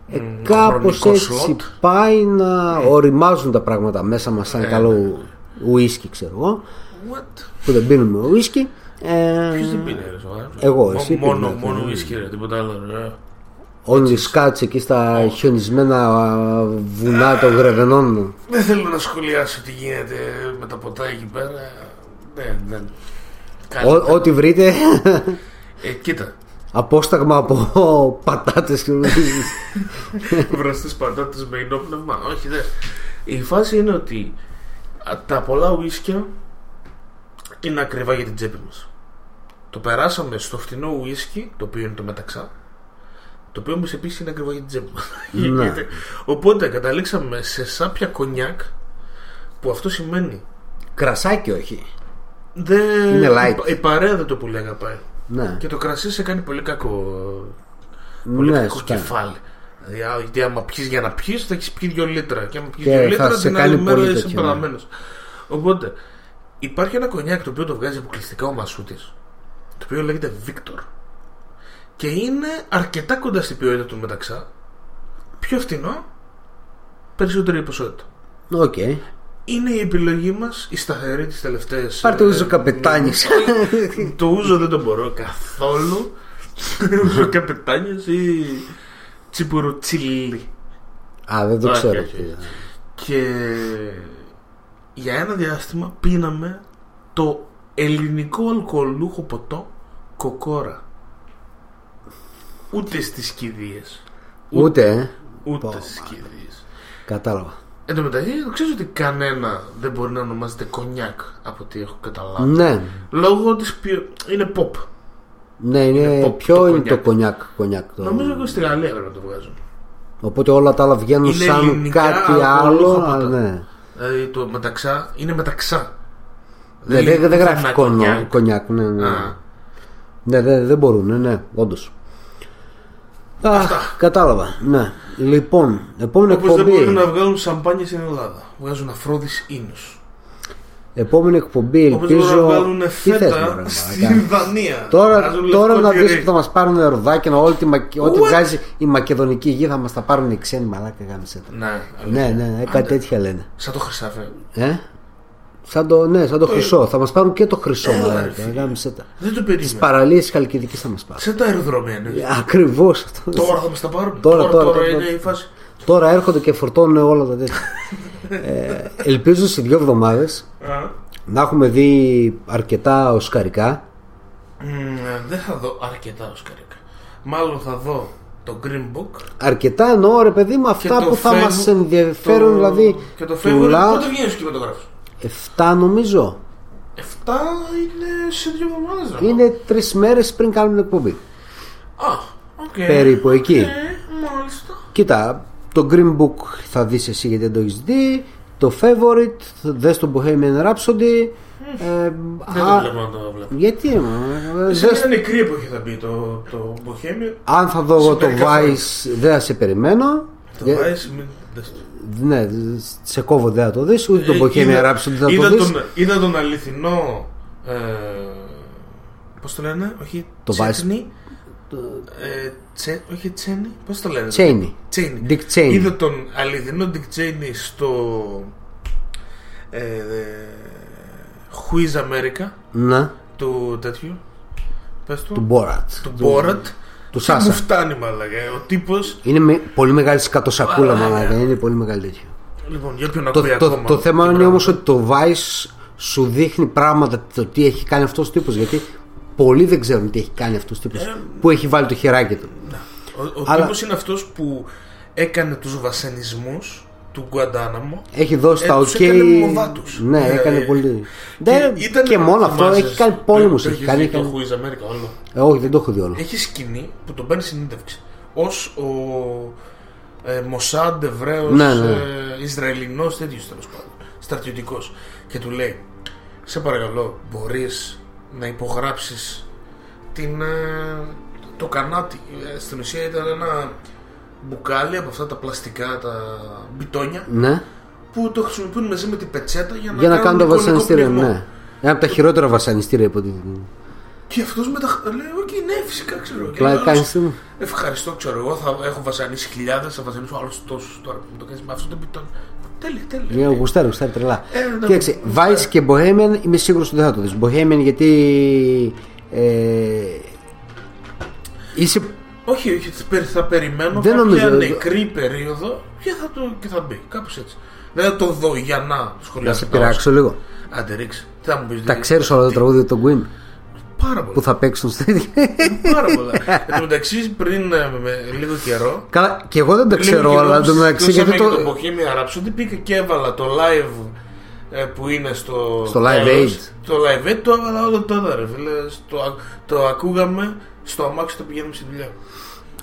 Ε, μ, Κάπως χρονικό έτσι slot. πάει να οριμάζουν τα πράγματα μέσα μας σαν Ε, καλό ουίσκι, ξέρω εγώ. What? Που δεν πίνουμε ουίσκι. Ε, Ποιος δεν πίνει, ρε, σοβαρά. Εγώ, Μο- εσύ Μόνο, πίνεις, μόνο ε. ουίσκι, ρε, τίποτα άλλο. Ρε. Only Scotch εκεί στα χιονισμένα α, βουνά των Γρεβενών. Δεν θέλω να σχολιάσω τι γίνεται με τα ποτά εκεί πέρα. Δεν, δεν. Ό- Ό,τι βρείτε, Ε, κοίτα. απόσταγμα από πατάτες και Βραστές πατάτες με ενόπνευμα. Όχι, δεν. Η φάση είναι ότι α, τα πολλά ουίσκια είναι ακριβά για την τσέπη μας. Το περάσαμε στο φτηνό ουίσκι, το οποίο είναι το μεταξά. Το οποίο όμως επίσης είναι ακριβά για την τσέπη μα. Ναι. <laughs> Οπότε καταλήξαμε σε σάπια κονιάκ που αυτό σημαίνει. Κρασάκι όχι. Δεν... Είναι light. Η, η παρέα δεν το πολύ αγαπάει. Ναι, Και το κρασί σε κάνει πολύ κακό. Πολύ ναι, κακό σωστά. κεφάλι. Δηλαδή, α, γιατί άμα πιεις για να πιεις, θα έχεις πιει δύο λίτρα. Και άμα πιεις Και δύο θα λίτρα, σε την άλλη κάνει μέρα πολύ είσαι τέτοιο, ναι. πελαμένο. Οπότε, υπάρχει ένα κονιάκ το οποίο το βγάζει αποκλειστικά ο Μασούτης. Το οποίο λέγεται Victor. Και είναι αρκετά κοντά στην ποιότητα του μεταξά. Πιο φθηνό, περισσότερη ποσότητα. Οκ. Είναι η επιλογή μας η σταθερή τις τελευταίες. Πάρτε ούζο καπετάνιες. το ούζο δεν το μπορώ καθόλου. <laughs> ούζο καπετάνιες ή τσιπουρουτσίλι. Α, δεν το Όχι, ξέρω. όχι, όχι. Και για ένα διάστημα πίναμε το ελληνικό αλκοολούχο ποτό κοκόρα. Ούτε στις κηδείες. Ούτε, ε. Ούτε Πω, στις κηδείες. Κατάλαβα. Εν τω μεταξύ, ξέρω ότι κανένα δεν μπορεί να ονομάζεται κονιάκ από ό,τι έχω καταλάβει. Ναι. Λόγω της ποιο... είναι pop. Ναι, είναι, Είναι pop πιο το είναι το κονιάκ. κονιάκ. κονιάκ το... Νομίζω και στη Γαλλία πρέπει να το βγάζουν. Οπότε όλα τα άλλα βγαίνουν Είναι σαν ελληνικά, κάτι αλκοολούχα άλλο. ποτά. αλλά ναι. Δηλαδή το μεταξά είναι μεταξά. Δεν, δεν, δεν είναι γράφει ένα κονο- κονιάκ. κονιάκ. Ναι, ναι. Α. ναι δεν, δεν μπορούν, ναι, ναι όντω. Κατάλαβα. Ναι. Λοιπόν, επόμενη Όπως δεν μπορούν εκπομπή. να βγάλουν σαμπάνια στην Ελλάδα. Βγάζουν αφρόδης ίνους. Επόμενη εκπομπή Όπως μπορούν να ελπίζω. βγάλουν Τι θες, μωρέ, φέτα μαλάκα; <laughs> στην Δανία. Τώρα, Βγάζουν τώρα λευκό να δεις τυρί. που θα μας πάρουν ροδάκια Ό,τι, τη Μακε- ό,τι What? βγάζει η μακεδονική γη θα μας τα πάρουν οι ξένοι μαλάκα γάμισε τα. Ναι, Ναι, αλήθεια. ναι, ναι, κάτι Άντε. τέτοια λένε. Σαν το χρυσάφε. Ε; Σαν το, ναι, σαν το χρυσό. Θα μας πάρουν και το χρυσό Έλα, ρε μαλάκα. φίλε. Γάμισε τα. Δεν το Τις περίμενα. παραλίες της Χαλκιδικής θα μας πάρουν. Σε τα αεροδρόμια είναι. Ακριβώς αυτό. Τώρα θα μας τα πάρουν. Τώρα, Τώρα, τώρα, τώρα, τώρα. είναι η φάση. Τώρα έρχονται και φορτώνουν όλα τα τέτοια. <laughs> ε, ελπίζω σε δύο εβδομάδες Α. να έχουμε δει αρκετά οσκαρικά. Μ, Δεν θα δω αρκετά οσκαρικά. Μάλλον θα δω το Green Book Αρκετά εννοώ ρε παιδί μου αυτά το που θα Fable- μας ενδιαφέρουν το- δηλαδή Και το τουλά- Fable πότε βγαίνεις στους κινηματογράφους; 7 νομίζω. 7 είναι σε δύο εβδομάδες. ρε. Είναι τρεις μέρες πριν κάνουμε την εκπομπή. Α, οκ. Περίπου εκεί. Ε, μάλιστα. Κοίτα, το Green Book θα δεις εσύ γιατί δεν το έχεις δει. Το Favorite, δες το Bohemian Rhapsody. Ε, Δεν α, το βλέπω να το βλέπω. γιατί, ε, Σε δες- μια νεκρή εποχή θα μπει το, το Bohemian. αν θα δω Σε εγώ το μερικά Vice, δεν θα σε περιμένω. Το Ε, Vice, μην- δες το. Ναι, σε κόβω δεν θα το δεις, ούτε το Ε, Bohemian είδα- Rhapsody θα είδα το δεις. τον, είδα τον αληθινό. Ε, Πώς το λένε, όχι. Το Τσέτνη. Ε, τσε, όχι Τσένι, πώς το λένε. Cheney. Τσέινι. Dick Cheney. Είδα τον αληθινό Dick Cheney στο. Ε, ε, Who is America Ναι, του τέτοιου. Πες του. του Borat. του Borat. Του Και Σάσα. Μου φτάνει μαλακά. Ο τύπο. Είναι με, πολύ μεγάλη σκατοσακούλα Μαλάκα. μαλάκα, είναι πολύ μεγάλη τέτοιο. Λοιπόν, για ποιον Το, ακούει το, ακόμα. το θέμα τι είναι πράγμα; όμως ότι το Vice σου δείχνει πράγματα το τι έχει κάνει αυτός ο τύπος γιατί πολλοί δεν ξέρουν τι έχει κάνει αυτός ο τύπος Ε, που έχει βάλει το χεράκι του Ο, ο Αλλά- τύπος είναι αυτός που έκανε τους βασανισμούς του Γκουαντάναμο. έχει δώσει Ε, τα τους ok έκανε μοδάτους. ναι Ε, έκανε ε, πολύ Και, Δεν- ήταν- και μόνο αυτό θυμάσαι, έχει κάνει το- πόλεμους το έχει έχεις κάνει, δει το κάνει- Who is America όλο. Ε, όχι δεν το έχω δει όλο Έχει σκηνή που τον παίρνει συνέντευξη. Ως ο ε, Μοσάντ Εβραίος Ναι, ναι. ε, Ισραηλινός τέτοιος τέλος πάντων στρατιωτικός και του λέει σε παρακαλώ μπορείς να υπογράψεις την, ε, το κανάτι Ε, στην ουσία ήταν ένα μπουκάλι από αυτά τα πλαστικά τα μπιτόνια ναι που το χρησιμοποιούν μαζί με την πετσέτα για να, για να κάνουν το εικονικό βασανιστήριο πνιγμό. ναι ένα από τα χειρότερα βασανιστήρια από την Και αυτός μετά λέει: Οκ, ναι, φυσικά ξέρω. Και Πλάι λέει, κάνεις άλλος, τι μου. Ευχαριστώ, ξέρω εγώ. Θα έχω βασανίσει χιλιάδες, θα βασανίσω άλλους τόσους τώρα που μου το κάνεις με αυτό το πιτόν. Τέλεια, τέλεια. Για γουστάρι, γουστάρι τρελά. Ε, ναι, Κοίταξε, ναι. Vice και Bohemian είμαι σίγουρος ότι δεν θα το δεις. Bohemian γιατί. Ε, είσαι. Όχι, όχι, θα περι- θα περιμένω Δεν κάποια νομίζω. νεκρή περίοδο και θα, το, και θα μπει. Κάπως έτσι. Δεν θα το δω για να σχολιάσω. Να σε τα πειράξω λίγο. Όσκαρ. Άντε, ρίξε. Τι θα μου πεις, Τα τι- ξέρεις όλα τα τι- τραγούδια του Queen; Πάρα πολλά. που θα παίξουν στο Πάρα πολλά. Εν τω μεταξύ, πριν ε, με λίγο καιρό. Καλά, και εγώ δεν τα λίγο ξέρω καιρό όλα. εν τω μεταξύ, κλείσαμε γιατί και το. το Bohemian Rhapsody πήγα και έβαλα το live ε, που είναι στο. Στο Live τέλος. Aid. Το Live Aid το έβαλα όλο τώρα, ρε φίλε. Στο, α- το ακούγαμε στο αμάξι το πηγαίνουμε στη δουλειά.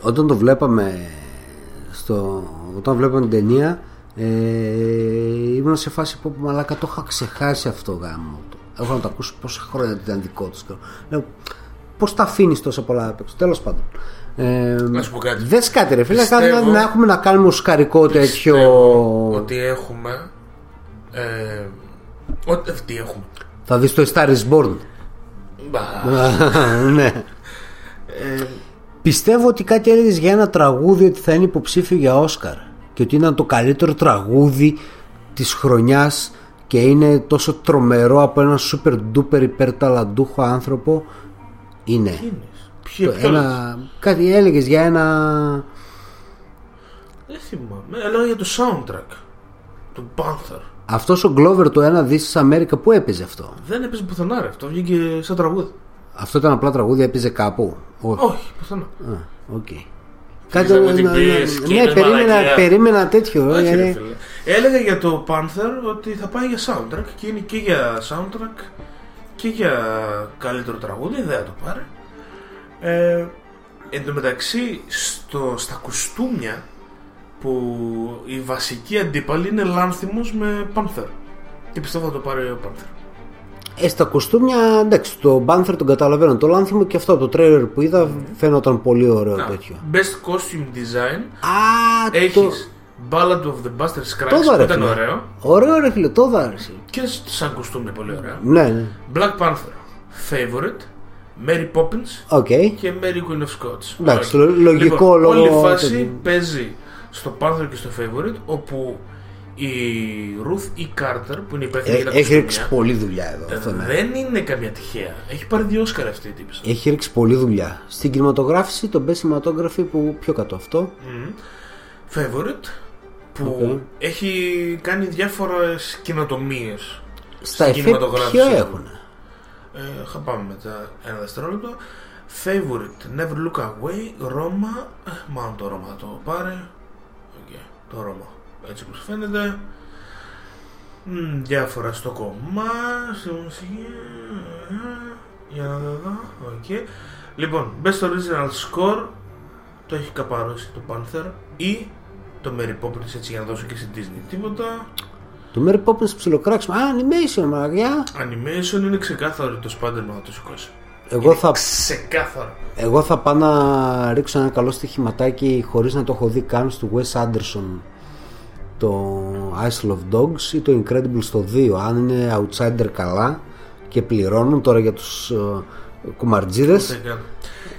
Όταν το βλέπαμε. Στο, όταν βλέπαμε την ταινία, ε, ήμουν σε φάση που μαλάκα το είχα ξεχάσει αυτό γάμο. του. Έχω να το ακούσω πόσα χρόνια ήταν δικό τους. Λέω, πώς τα αφήνεις τόσα πολλά απ' έξω. Τέλος πάντων. Ε, Να σου πω κάτι. Δες κάτι ρε φίλε, Πιστεύω- κάτι να, να έχουμε να κάνουμε ουσκαρικό τέτοιο. Πιστεύω Ότι έχουμε. Ε, ότι τι έχουμε. Θα δεις το Star is Born. Μπα, <laughs> ναι. Ε, Πιστεύω ότι κάτι έλεγες για ένα τραγούδι ότι θα είναι υποψήφιο για Όσκαρ και ότι ήταν το καλύτερο τραγούδι της χρονιάς και είναι τόσο τρομερό από ένα super duper υπερταλαντούχο άνθρωπο είναι. είναι. Ποιο, Το ποιο ένα, κάτι έλεγες για ένα Δεν θυμάμαι. Έλεγα για το soundtrack του Panther. αυτός ο Glover το ένα This is America που έπαιζε αυτό; Δεν έπαιζε πουθενά ρε. Αυτό βγήκε σαν τραγούδι. Αυτό ήταν απλά τραγούδι έπαιζε κάπου όχι Όχι, πουθενά. Α, οκ. Κάτι, με την ναι, ναι, πίεση και ναι, είναι περίμενα, μαλακία. περίμενα τέτοιο. Όχι, ε, ρε ε, φίλε. Έλεγα για το Panther ότι θα πάει για soundtrack και είναι και για soundtrack και για καλύτερο τραγούδι. Δεν θα το πάρει. Ε, εν τω μεταξύ, στο, στα κουστούμια που η βασική αντίπαλη είναι Λάνθιμος με Πάνθερ. Και πιστεύω θα το πάρει ο Πάνθερ. Ε, στα κοστούμια, εντάξει, το Panther τον καταλαβαίνω. Το λάνθιμο και αυτό από το τρέλερ που είδα φαίνονταν πολύ ωραίο Να, τέτοιο. Best Costume Design. Α, το. Έχεις Ballad of the Buster Scratch Το που δω, ρε ήταν φίλε. ωραίο. Ωραίο, ρε φίλε, το δω, ρε, εσύ. Και σαν κουστούμι πολύ ωραίο. Ναι, ναι. Black Panther. Favorite. Mary Poppins. Οκ. και Mary Queen of Scots. Εντάξει, Ωραία. λο- λογικό λοιπόν, λόγω Όλη η φάση τέτοιου. παίζει στο Panther και στο Favorite όπου η Ruth E. Carter που είναι υπεύθυνη για Ε, τα έχει ρίξει κουστούμια, πολλή δουλειά εδώ. Αυτό, ναι. δεν είναι καμιά τυχαία. Έχει πάρει δύο Όσκαρ αυτή η τύπη. Έχει ρίξει πολλή δουλειά. Στην κινηματογράφηση, το best cinematography που πιο κάτω αυτό. Favorite που Οκ. έχει κάνει διάφορες καινοτομίες Στα στην εφέ κινηματογράφηση. ποιο έχουν. Ε, θα πάμε μετά ένα δευτερόλεπτο. Favorite, Never Look Away, Roma. Ε, μάλλον το Roma το πάρε. Οκ, το Roma. Έτσι όπως φαίνεται. Μμ, διάφορα στο κομμά, στη μουσική. ε, Για να το δω. Οκ. Λοιπόν, Best Original Score το έχει καπαρώσει το Panther ή το Mary Poppins έτσι για να δώσω και στην Disney. Τίποτα. Το Mary Poppins ψιλοκράξιμο. Α, animation, μαγιά. Animation είναι ξεκάθαρο ότι το Spider-Man θα το σηκώσει. Εγώ θα, Ξεκάθαρο. εγώ θα πάω να ρίξω ένα καλό στοιχηματάκι χωρίς να το έχω δει καν στο Wes Anderson το Isle of Dogs ή το Incredible στο 2 αν είναι outsider καλά και πληρώνουν τώρα για τους uh, κουμαρτζίδες Δεν κάνω.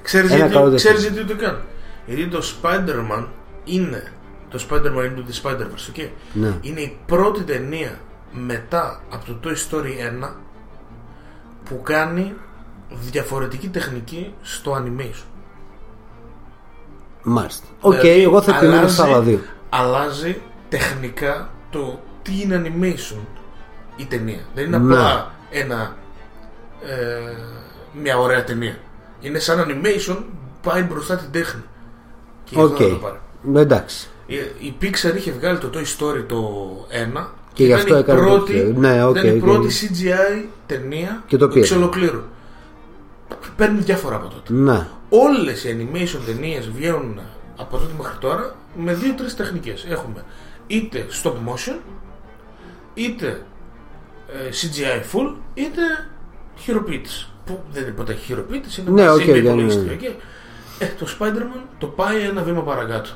Ξέρεις Ένα καλό γιατί, τέτοιο. ξέρεις γιατί το κάνω. Γιατί το Spider-Man είναι το Spider-Man into the Spider-Verse, okay? Ναι. Είναι η πρώτη ταινία μετά από το Toy Story 1 που κάνει διαφορετική τεχνική στο animation. Μάλιστα. Οκ, Δηλαδή, εγώ θα επιμείνω αλλάζει- στα άλλα δύο. Αλλάζει τεχνικά το τι είναι animation η ταινία. Δεν είναι Ναι. απλά ένα, ε, μια ωραία ταινία. Είναι σαν animation πάει μπροστά την τέχνη. Και γι' αυτό Οκ. θα το πάρει. Εντάξει. Η, η Pixar είχε βγάλει το Toy Story το 1 Και γι' ήταν αυτό η έκανε πρώτη, τέτοιο. Ναι, οκ, ήταν η οκ. πρώτη CGI ταινία Και το πήρε. εξ ολοκλήρου. Παίρνει διάφορα από τότε. Ναι. Όλες οι animation ταινίες βγαίνουν από τότε μέχρι τώρα με δύο-τρεις τεχνικές. Έχουμε είτε stop motion, είτε ε, CGI full, είτε χειροποίητες. Που δεν είναι ποτέ χειροποίητες, είναι Ναι, μαζί οκ, με για υπολογιστή, ναι. οκ. Ε, το Spider-Man το πάει ένα βήμα παρακάτω.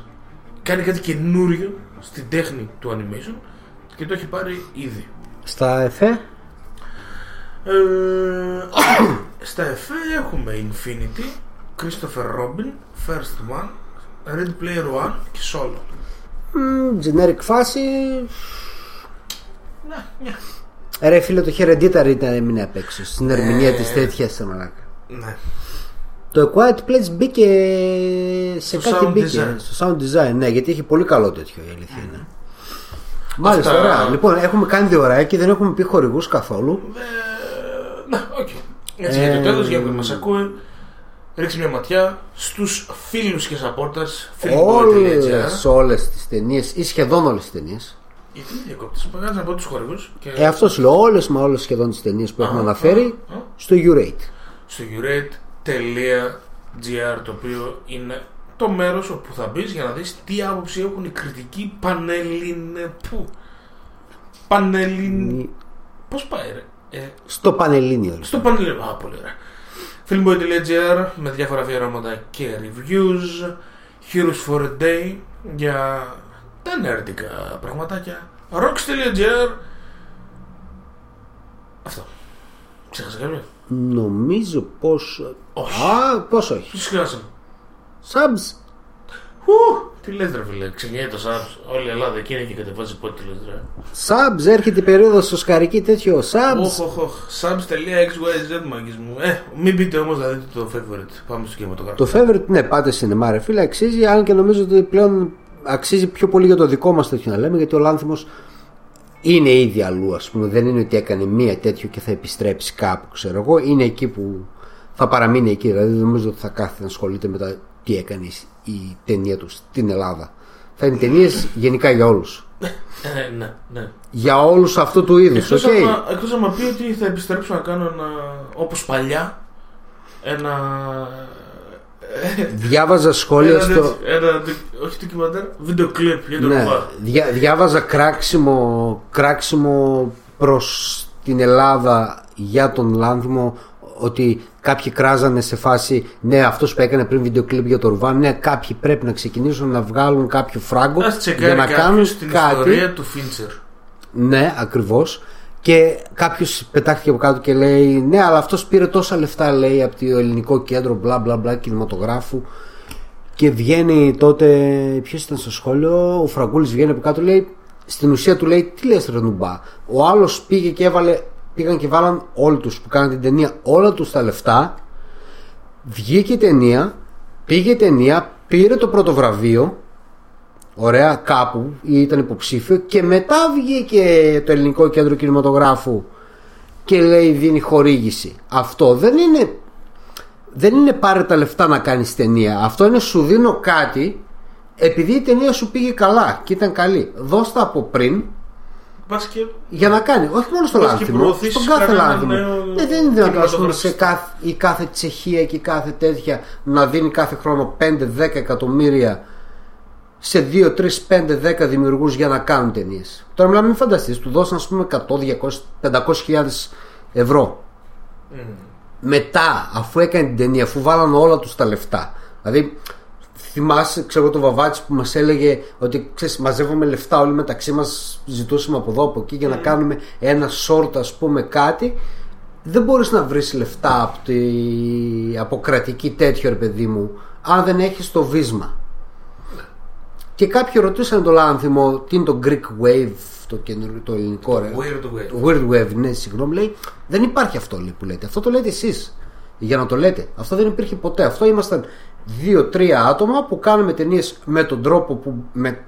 Κάνει κάτι καινούριο στην τέχνη του animation και το έχει πάρει ήδη. Στα εφέ; Ε, <coughs> στα εφέ έχουμε Infinity, Christopher Robin, First Man, Ready Player One και Solo. Μ, Generic φάση. Ναι, ναι. Ρε φίλε το Hereditary ήταν έμεινε απ' έξω. Στην ερμηνεία Ε. της τέτοιας ρε μαλάκα. ναι. Το A Quiet Place μπήκε σε Στο κάτι sound μπήκε. design. Στο sound design, ναι, γιατί έχει πολύ καλό τέτοιο η αλήθεια είναι. Μάλιστα, Αυτά- ωραία. Λοιπόν, έχουμε κάνει δύο ώρα και δεν έχουμε πει χορηγούς καθόλου. Ε, ναι, οκ. Έτσι για το Ε, τέλος, για που μας ακούει, ρίξει μια ματιά στους φίλους και supporters Όλες, filmboy.gr όλες τις ταινίες ή σχεδόν όλες τις ταινίες Γιατί διακόπτεις, παγάζεις να πω τους χορηγούς και Ε, αυτός σου λέω, όλες μα όλες σχεδόν τις ταινίες που έχουμε Α, αναφέρει α, α. στο U-Rate. στο urate.gr το οποίο είναι το μέρος όπου θα μπεις για να δεις τι άποψη έχουν οι κριτικοί πανελλην... Πού; Πανελλην... Πώς πάει ρε; Ε, Στο Πανελλήνιο. στο πανελλην... Α, πολύ ωραία. Filmboy.gr με διάφορα αφιερώματα και reviews. Heroes for a Day για τα νερντικά πραγματάκια. Rocks.gr Αυτό. Ξέχασα κάποιο; Νομίζω πως... Όχι. Α, πως όχι. Ποιος ξέχασα. Subs. Ου, τι λες ρε φίλε, ξεκινάει το Subs. Όλη η Ελλάδα εκεί είναι και κατεβάζει πότε τι λες ρε. Subs, έρχεται η περίοδος στο σκαρική τέτοιο. Subs. Οχ, οχ, οχ. Subs.xyz μάγκες μου. Ε, μην πείτε όμως να δείτε το favorite. Πάμε στο κινηματογράφο. Το favorite, ναι, πάτε σινεμά ρε φίλε, αξίζει, αν και νομίζω ότι πλέον αξίζει πιο πολύ για το δικό μας τέτοιο να λέμε, γιατί ο Λάνθιμος είναι ήδη αλλού, ας πούμε, δεν είναι ότι έκανε μία τέτοιο και θα επιστρέψει κάπου, ξέρω εγώ, είναι εκεί που θα παραμείνει εκεί, δηλαδή δεν νομίζω ότι θα κάθεται να ασχολείται με τα τι έκανε η- η ταινία του στην Ελλάδα. Θα είναι ταινίες γενικά για όλους. Ε, ναι, ναι. Για όλους αυτού του είδους, Εκτός, οκ. άμα, εκτός άμα πει ότι θα επιστρέψω να κάνω ένα, όπως παλιά, ένα Διάβαζα σχόλια Ένα, στο. τέτοιο- ένα, δι- όχι ντοκιμαντέρ, βίντεο κλιπ για τον Ναι, Ρουβά. διά, διάβαζα κράξιμο, κράξιμο προς την Ελλάδα για τον Λάνθιμο ότι κάποιοι κράζανε σε φάση ναι αυτός που έκανε πριν βίντεο κλιπ για το Ρουβάν ναι κάποιοι πρέπει να ξεκινήσουν να βγάλουν κάποιο φράγκο Ας για τσεκάρει να κάνουν κάποιος την κάτι ιστορία του Φίντσερ. ναι ακριβώς. Και κάποιος πετάχτηκε από κάτω και λέει ναι αλλά αυτός πήρε τόσα λεφτά λέει από το ελληνικό κέντρο μπλα μπλα μπλα κινηματογράφου και βγαίνει τότε ποιος ήταν στο σχόλιο ο Φραγκούλης βγαίνει από κάτω λέει στην ουσία του λέει τι λες ρε νουμπά ο άλλος πήγε και έβαλε πήγαν και βάλαν όλοι τους που κάναν την ταινία όλα τους τα λεφτά. Βγήκε η ταινία πήγε η ταινία πήρε το πρώτο βραβείο. Ωραία κάπου ή ήταν υποψήφιο. Και μετά βγήκε το ελληνικό κέντρο κινηματογράφου και λέει δίνει χορήγηση. Αυτό δεν είναι δεν είναι πάρε τα λεφτά να κάνεις ταινία. Αυτό είναι σου δίνω κάτι επειδή η ταινία σου πήγε καλά και ήταν καλή. Δώστα από πριν Μπας και για να κάνει, όχι μόνο στο Πας και λάνθιμο, προωθήσεις στον κάθε κανένα λάνθιμο. νέο Ε, δεν είναι δυνατόν ας πούμε, σε κινηματογραφιστή. κάθε, η κάθε Τσεχία και η κάθε τέτοια να δίνει κάθε χρόνο 5-10 εκατομμύρια σε 2, 3, 5, 10 δημιουργούς για να κάνουν ταινίες. Τώρα μιλάμε, μην φανταστείς, του δώσαν ας πούμε 100, 200, 500 χιλιάδες ευρώ. Μετά, αφού έκανε την ταινία, αφού βάλαν όλα τους τα λεφτά. Δηλαδή, θυμάσαι, ξέρω το Βαβάτσι που μας έλεγε ότι ξέρεις, μαζεύουμε λεφτά όλοι μεταξύ μας, ζητούσαμε από εδώ από εκεί για να κάνουμε ένα short ας πούμε κάτι. Δεν μπορείς να βρεις λεφτά από, τη... από κρατική τέτοιο ρε παιδί μου, αν δεν έχεις το βίσμα. Και κάποιοι ρωτήσαν το λάνθιμο τι είναι το Greek Wave, το, καινούριο, το ελληνικό ρε; Weird Wave. Το Weird Wave, ναι, συγγνώμη, λέει. Δεν υπάρχει αυτό λέει, που λέτε. Αυτό το λέτε εσείς. Για να το λέτε. Αυτό δεν υπήρχε ποτέ. Αυτό ήμασταν δύο-τρία άτομα που κάναμε ταινίες με τον τρόπο που. με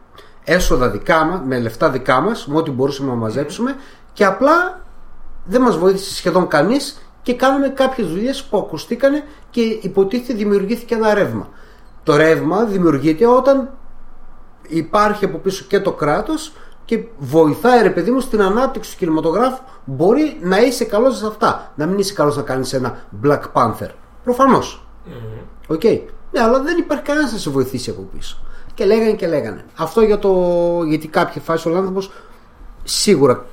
έσοδα δικά μα, με λεφτά δικά μας, με ό,τι μπορούσαμε να μαζέψουμε και απλά δεν μας βοήθησε σχεδόν κανείς και κάναμε κάποιες δουλειές που ακουστήκανε και υποτίθεται δημιουργήθηκε ένα ρεύμα. Το ρεύμα δημιουργείται όταν υπάρχει από πίσω και το κράτος και βοηθάει ρε παιδί μου στην ανάπτυξη του κινηματογράφου μπορεί να είσαι καλός σε αυτά να μην είσαι καλός να κάνεις ένα Black Panther προφανώς Οκ. Ναι, αλλά δεν υπάρχει κανένας να σε βοηθήσει από πίσω. Και λέγανε και λέγανε. Αυτό για το. Γιατί κάποια φάση ο άνθρωπος σίγουρα.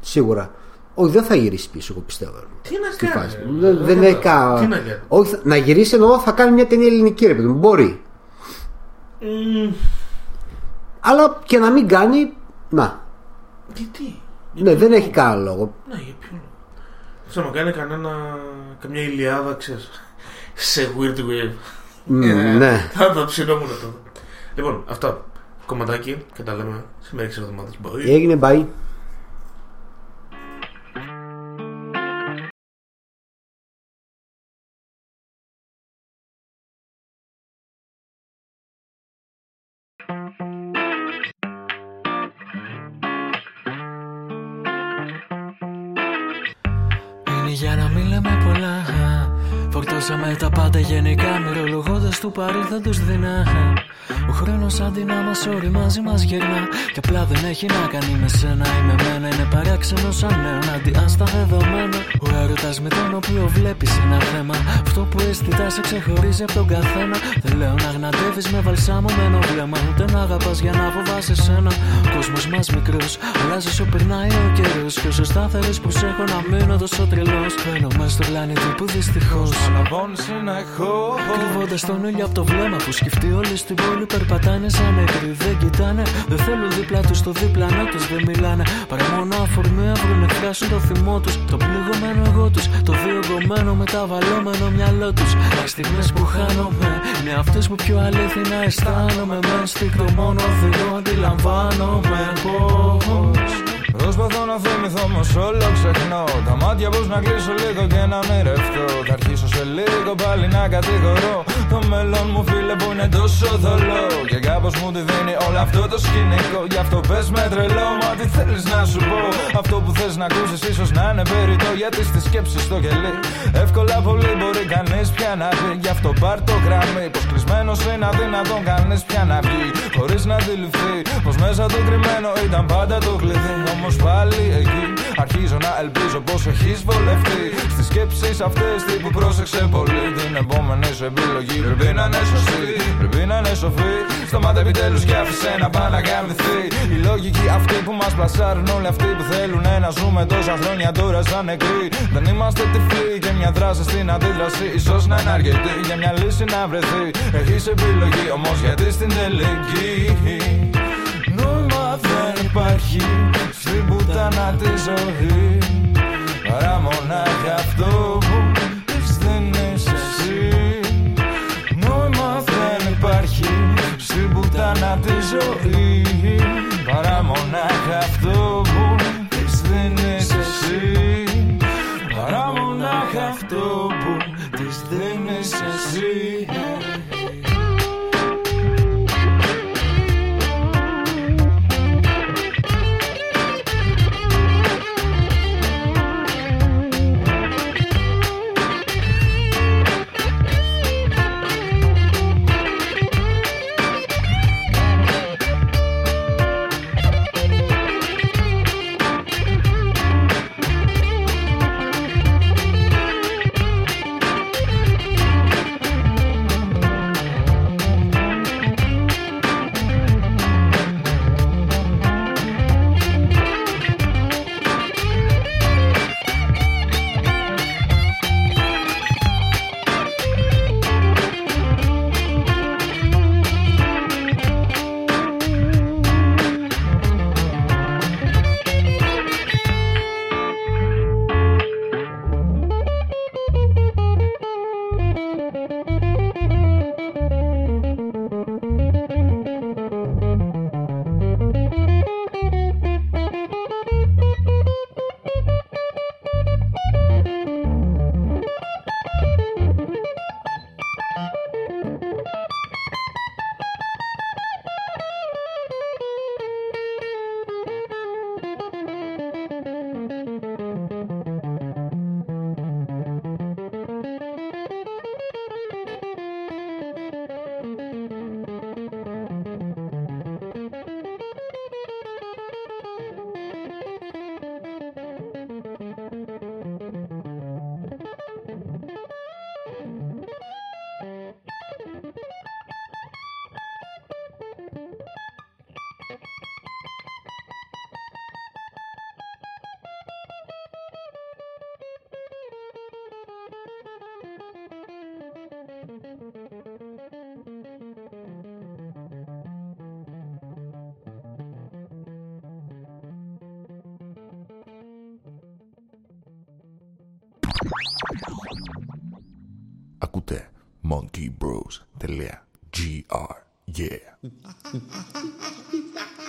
Σίγουρα. Όχι, δεν θα γυρίσει πίσω, εγώ πιστεύω. Τι να Στη κάνει, φάση. ρε. Δεν, Δεν δεν έχει κατάλαβα. κα... Τι να κάνει. Όχι, θα- να γυρίσει εννοώ θα κάνει μια ταινία ελληνική, ρε παιδί μου. Μπορεί. Μμμ, Αλλά και να μην κάνει. Να. Γιατί. Ναι, δεν έχει κανένα λόγο. Ναι, για ποιο λόγο; Θα μου κάνει κανένα. καμιά ηλιάδα, ξέρεις. Σε weird wave. Μμ, Ε, ναι. Θα τα ψινόμουν τότε. Λοιπόν, αυτά. Κομματάκι και τα λέμε σε μερικές εβδομάδες. Bye. Έγινε, bye. Είναι για να μην λέμε πολλά Φορτώσαμε τα πάντα γενικά Μυρολογώντας του παρελθόντος δεινά Ο χρόνος αντί να μας οριμάζει μας γερνά Και απλά δεν έχει να κάνει με σένα ή με μένα. Είναι παράξενο σαν νέο αντί στα δεδομένα. Ο έρωτας με τον οποίο βλέπεις ένα θέμα. Αυτό που αισθητάς σε ξεχωρίζει από τον καθένα. Δεν λέω να γναντεύεις με βαλσάμωμένο βλέμμα. Ούτε να αγαπάς για να φοβάσαι σένα. Ο κόσμος μας μικρός Αλλάζεις όσο περνάει ο καιρός. Και όσο στάθερος προσέχω να μείνω τόσο τρελός. Μπαίνω μες στο πλανήτη που δυστυχώς Αναβώνησε να έχω Κρύβοντα τον ήλιο από το βλέμμα που σκεφτεί όλοι στην πόλη περπατάνε σαν νεκροί. Δεν κοιτάνε, δεν θέλουν δίπλα τους το διπλανό τους, δεν μιλάνε. Παρά μόνο αφορμή αύριο να εκφράσουν το θυμό τους. Το πληγωμένο εγώ τους, το διωγγωμένο μεταβαλλόμενο μυαλό τους. Μα στιγμές που χάνομαι, είναι αυτές που πιο αλήθινα αισθάνομαι. Με στίχτο μόνο οδηγό αντιλαμβάνομαι πώς; Προσπαθώ να θυμηθώ όμως όλο ξεχνώ. Τα μάτια πως να κλείσω λίγο και να μοιρευτώ Θα αρχίσω σε λίγο πάλι να κατηγορώ. Το μέλλον μου φίλε που είναι τόσο θολό. Και κάπως μου τη δίνει όλο αυτό το σκηνικό. Γι' αυτό πες με τρελό μα τι θέλεις να σου πω. Αυτό που θες να ακούσεις ίσως να είναι περιττό Γιατί στη σκέψη στο κελί. Εύκολα πολύ μπορεί κανείς πια να δει Γι' αυτό πάρ το γραμμή. Πως κλεισμένος είναι αδύνατον κανείς πια να βγει. Χωρίς να αντιληφθεί Πως μέσα του κρυμμένο ήταν πάντα το κλειδί. Όμως πάλι εκεί Αρχίζω να ελπίζω πως έχεις βολευτεί. Στις σκέψεις αυτές τύπου πρόσεξε πολύ. Την επόμενη σου επιλογή πρέπει να είναι σωστή. Πρέπει να είναι σοφή. Σταμάτα επιτέλους και άφησε να πάει να γαμηθεί. Η λογική αυτή που μας πλασάρουν όλοι αυτοί που θέλουν να ζούμε τόσα χρόνια τώρα σαν νεκροί. Δεν είμαστε τυφλοί και μια δράση στην αντίδραση ίσως να είναι αρκετή για μια λύση να βρεθεί. Έχεις επιλογή όμως γιατί στην τελική. Νόημα δεν υπάρχει στην πουτάνα της ζωής. Παρά μονάχα αυτό που δεν είσαι εσύ. Νόημα δεν υπάρχει στην πουτάνα της ζωής. Παρά μονάχα αυτό που δεν είσαι εσύ. Παρά μονάχα αυτό που δεν είσαι εσύ. monkeybros.gr Yeah <laughs>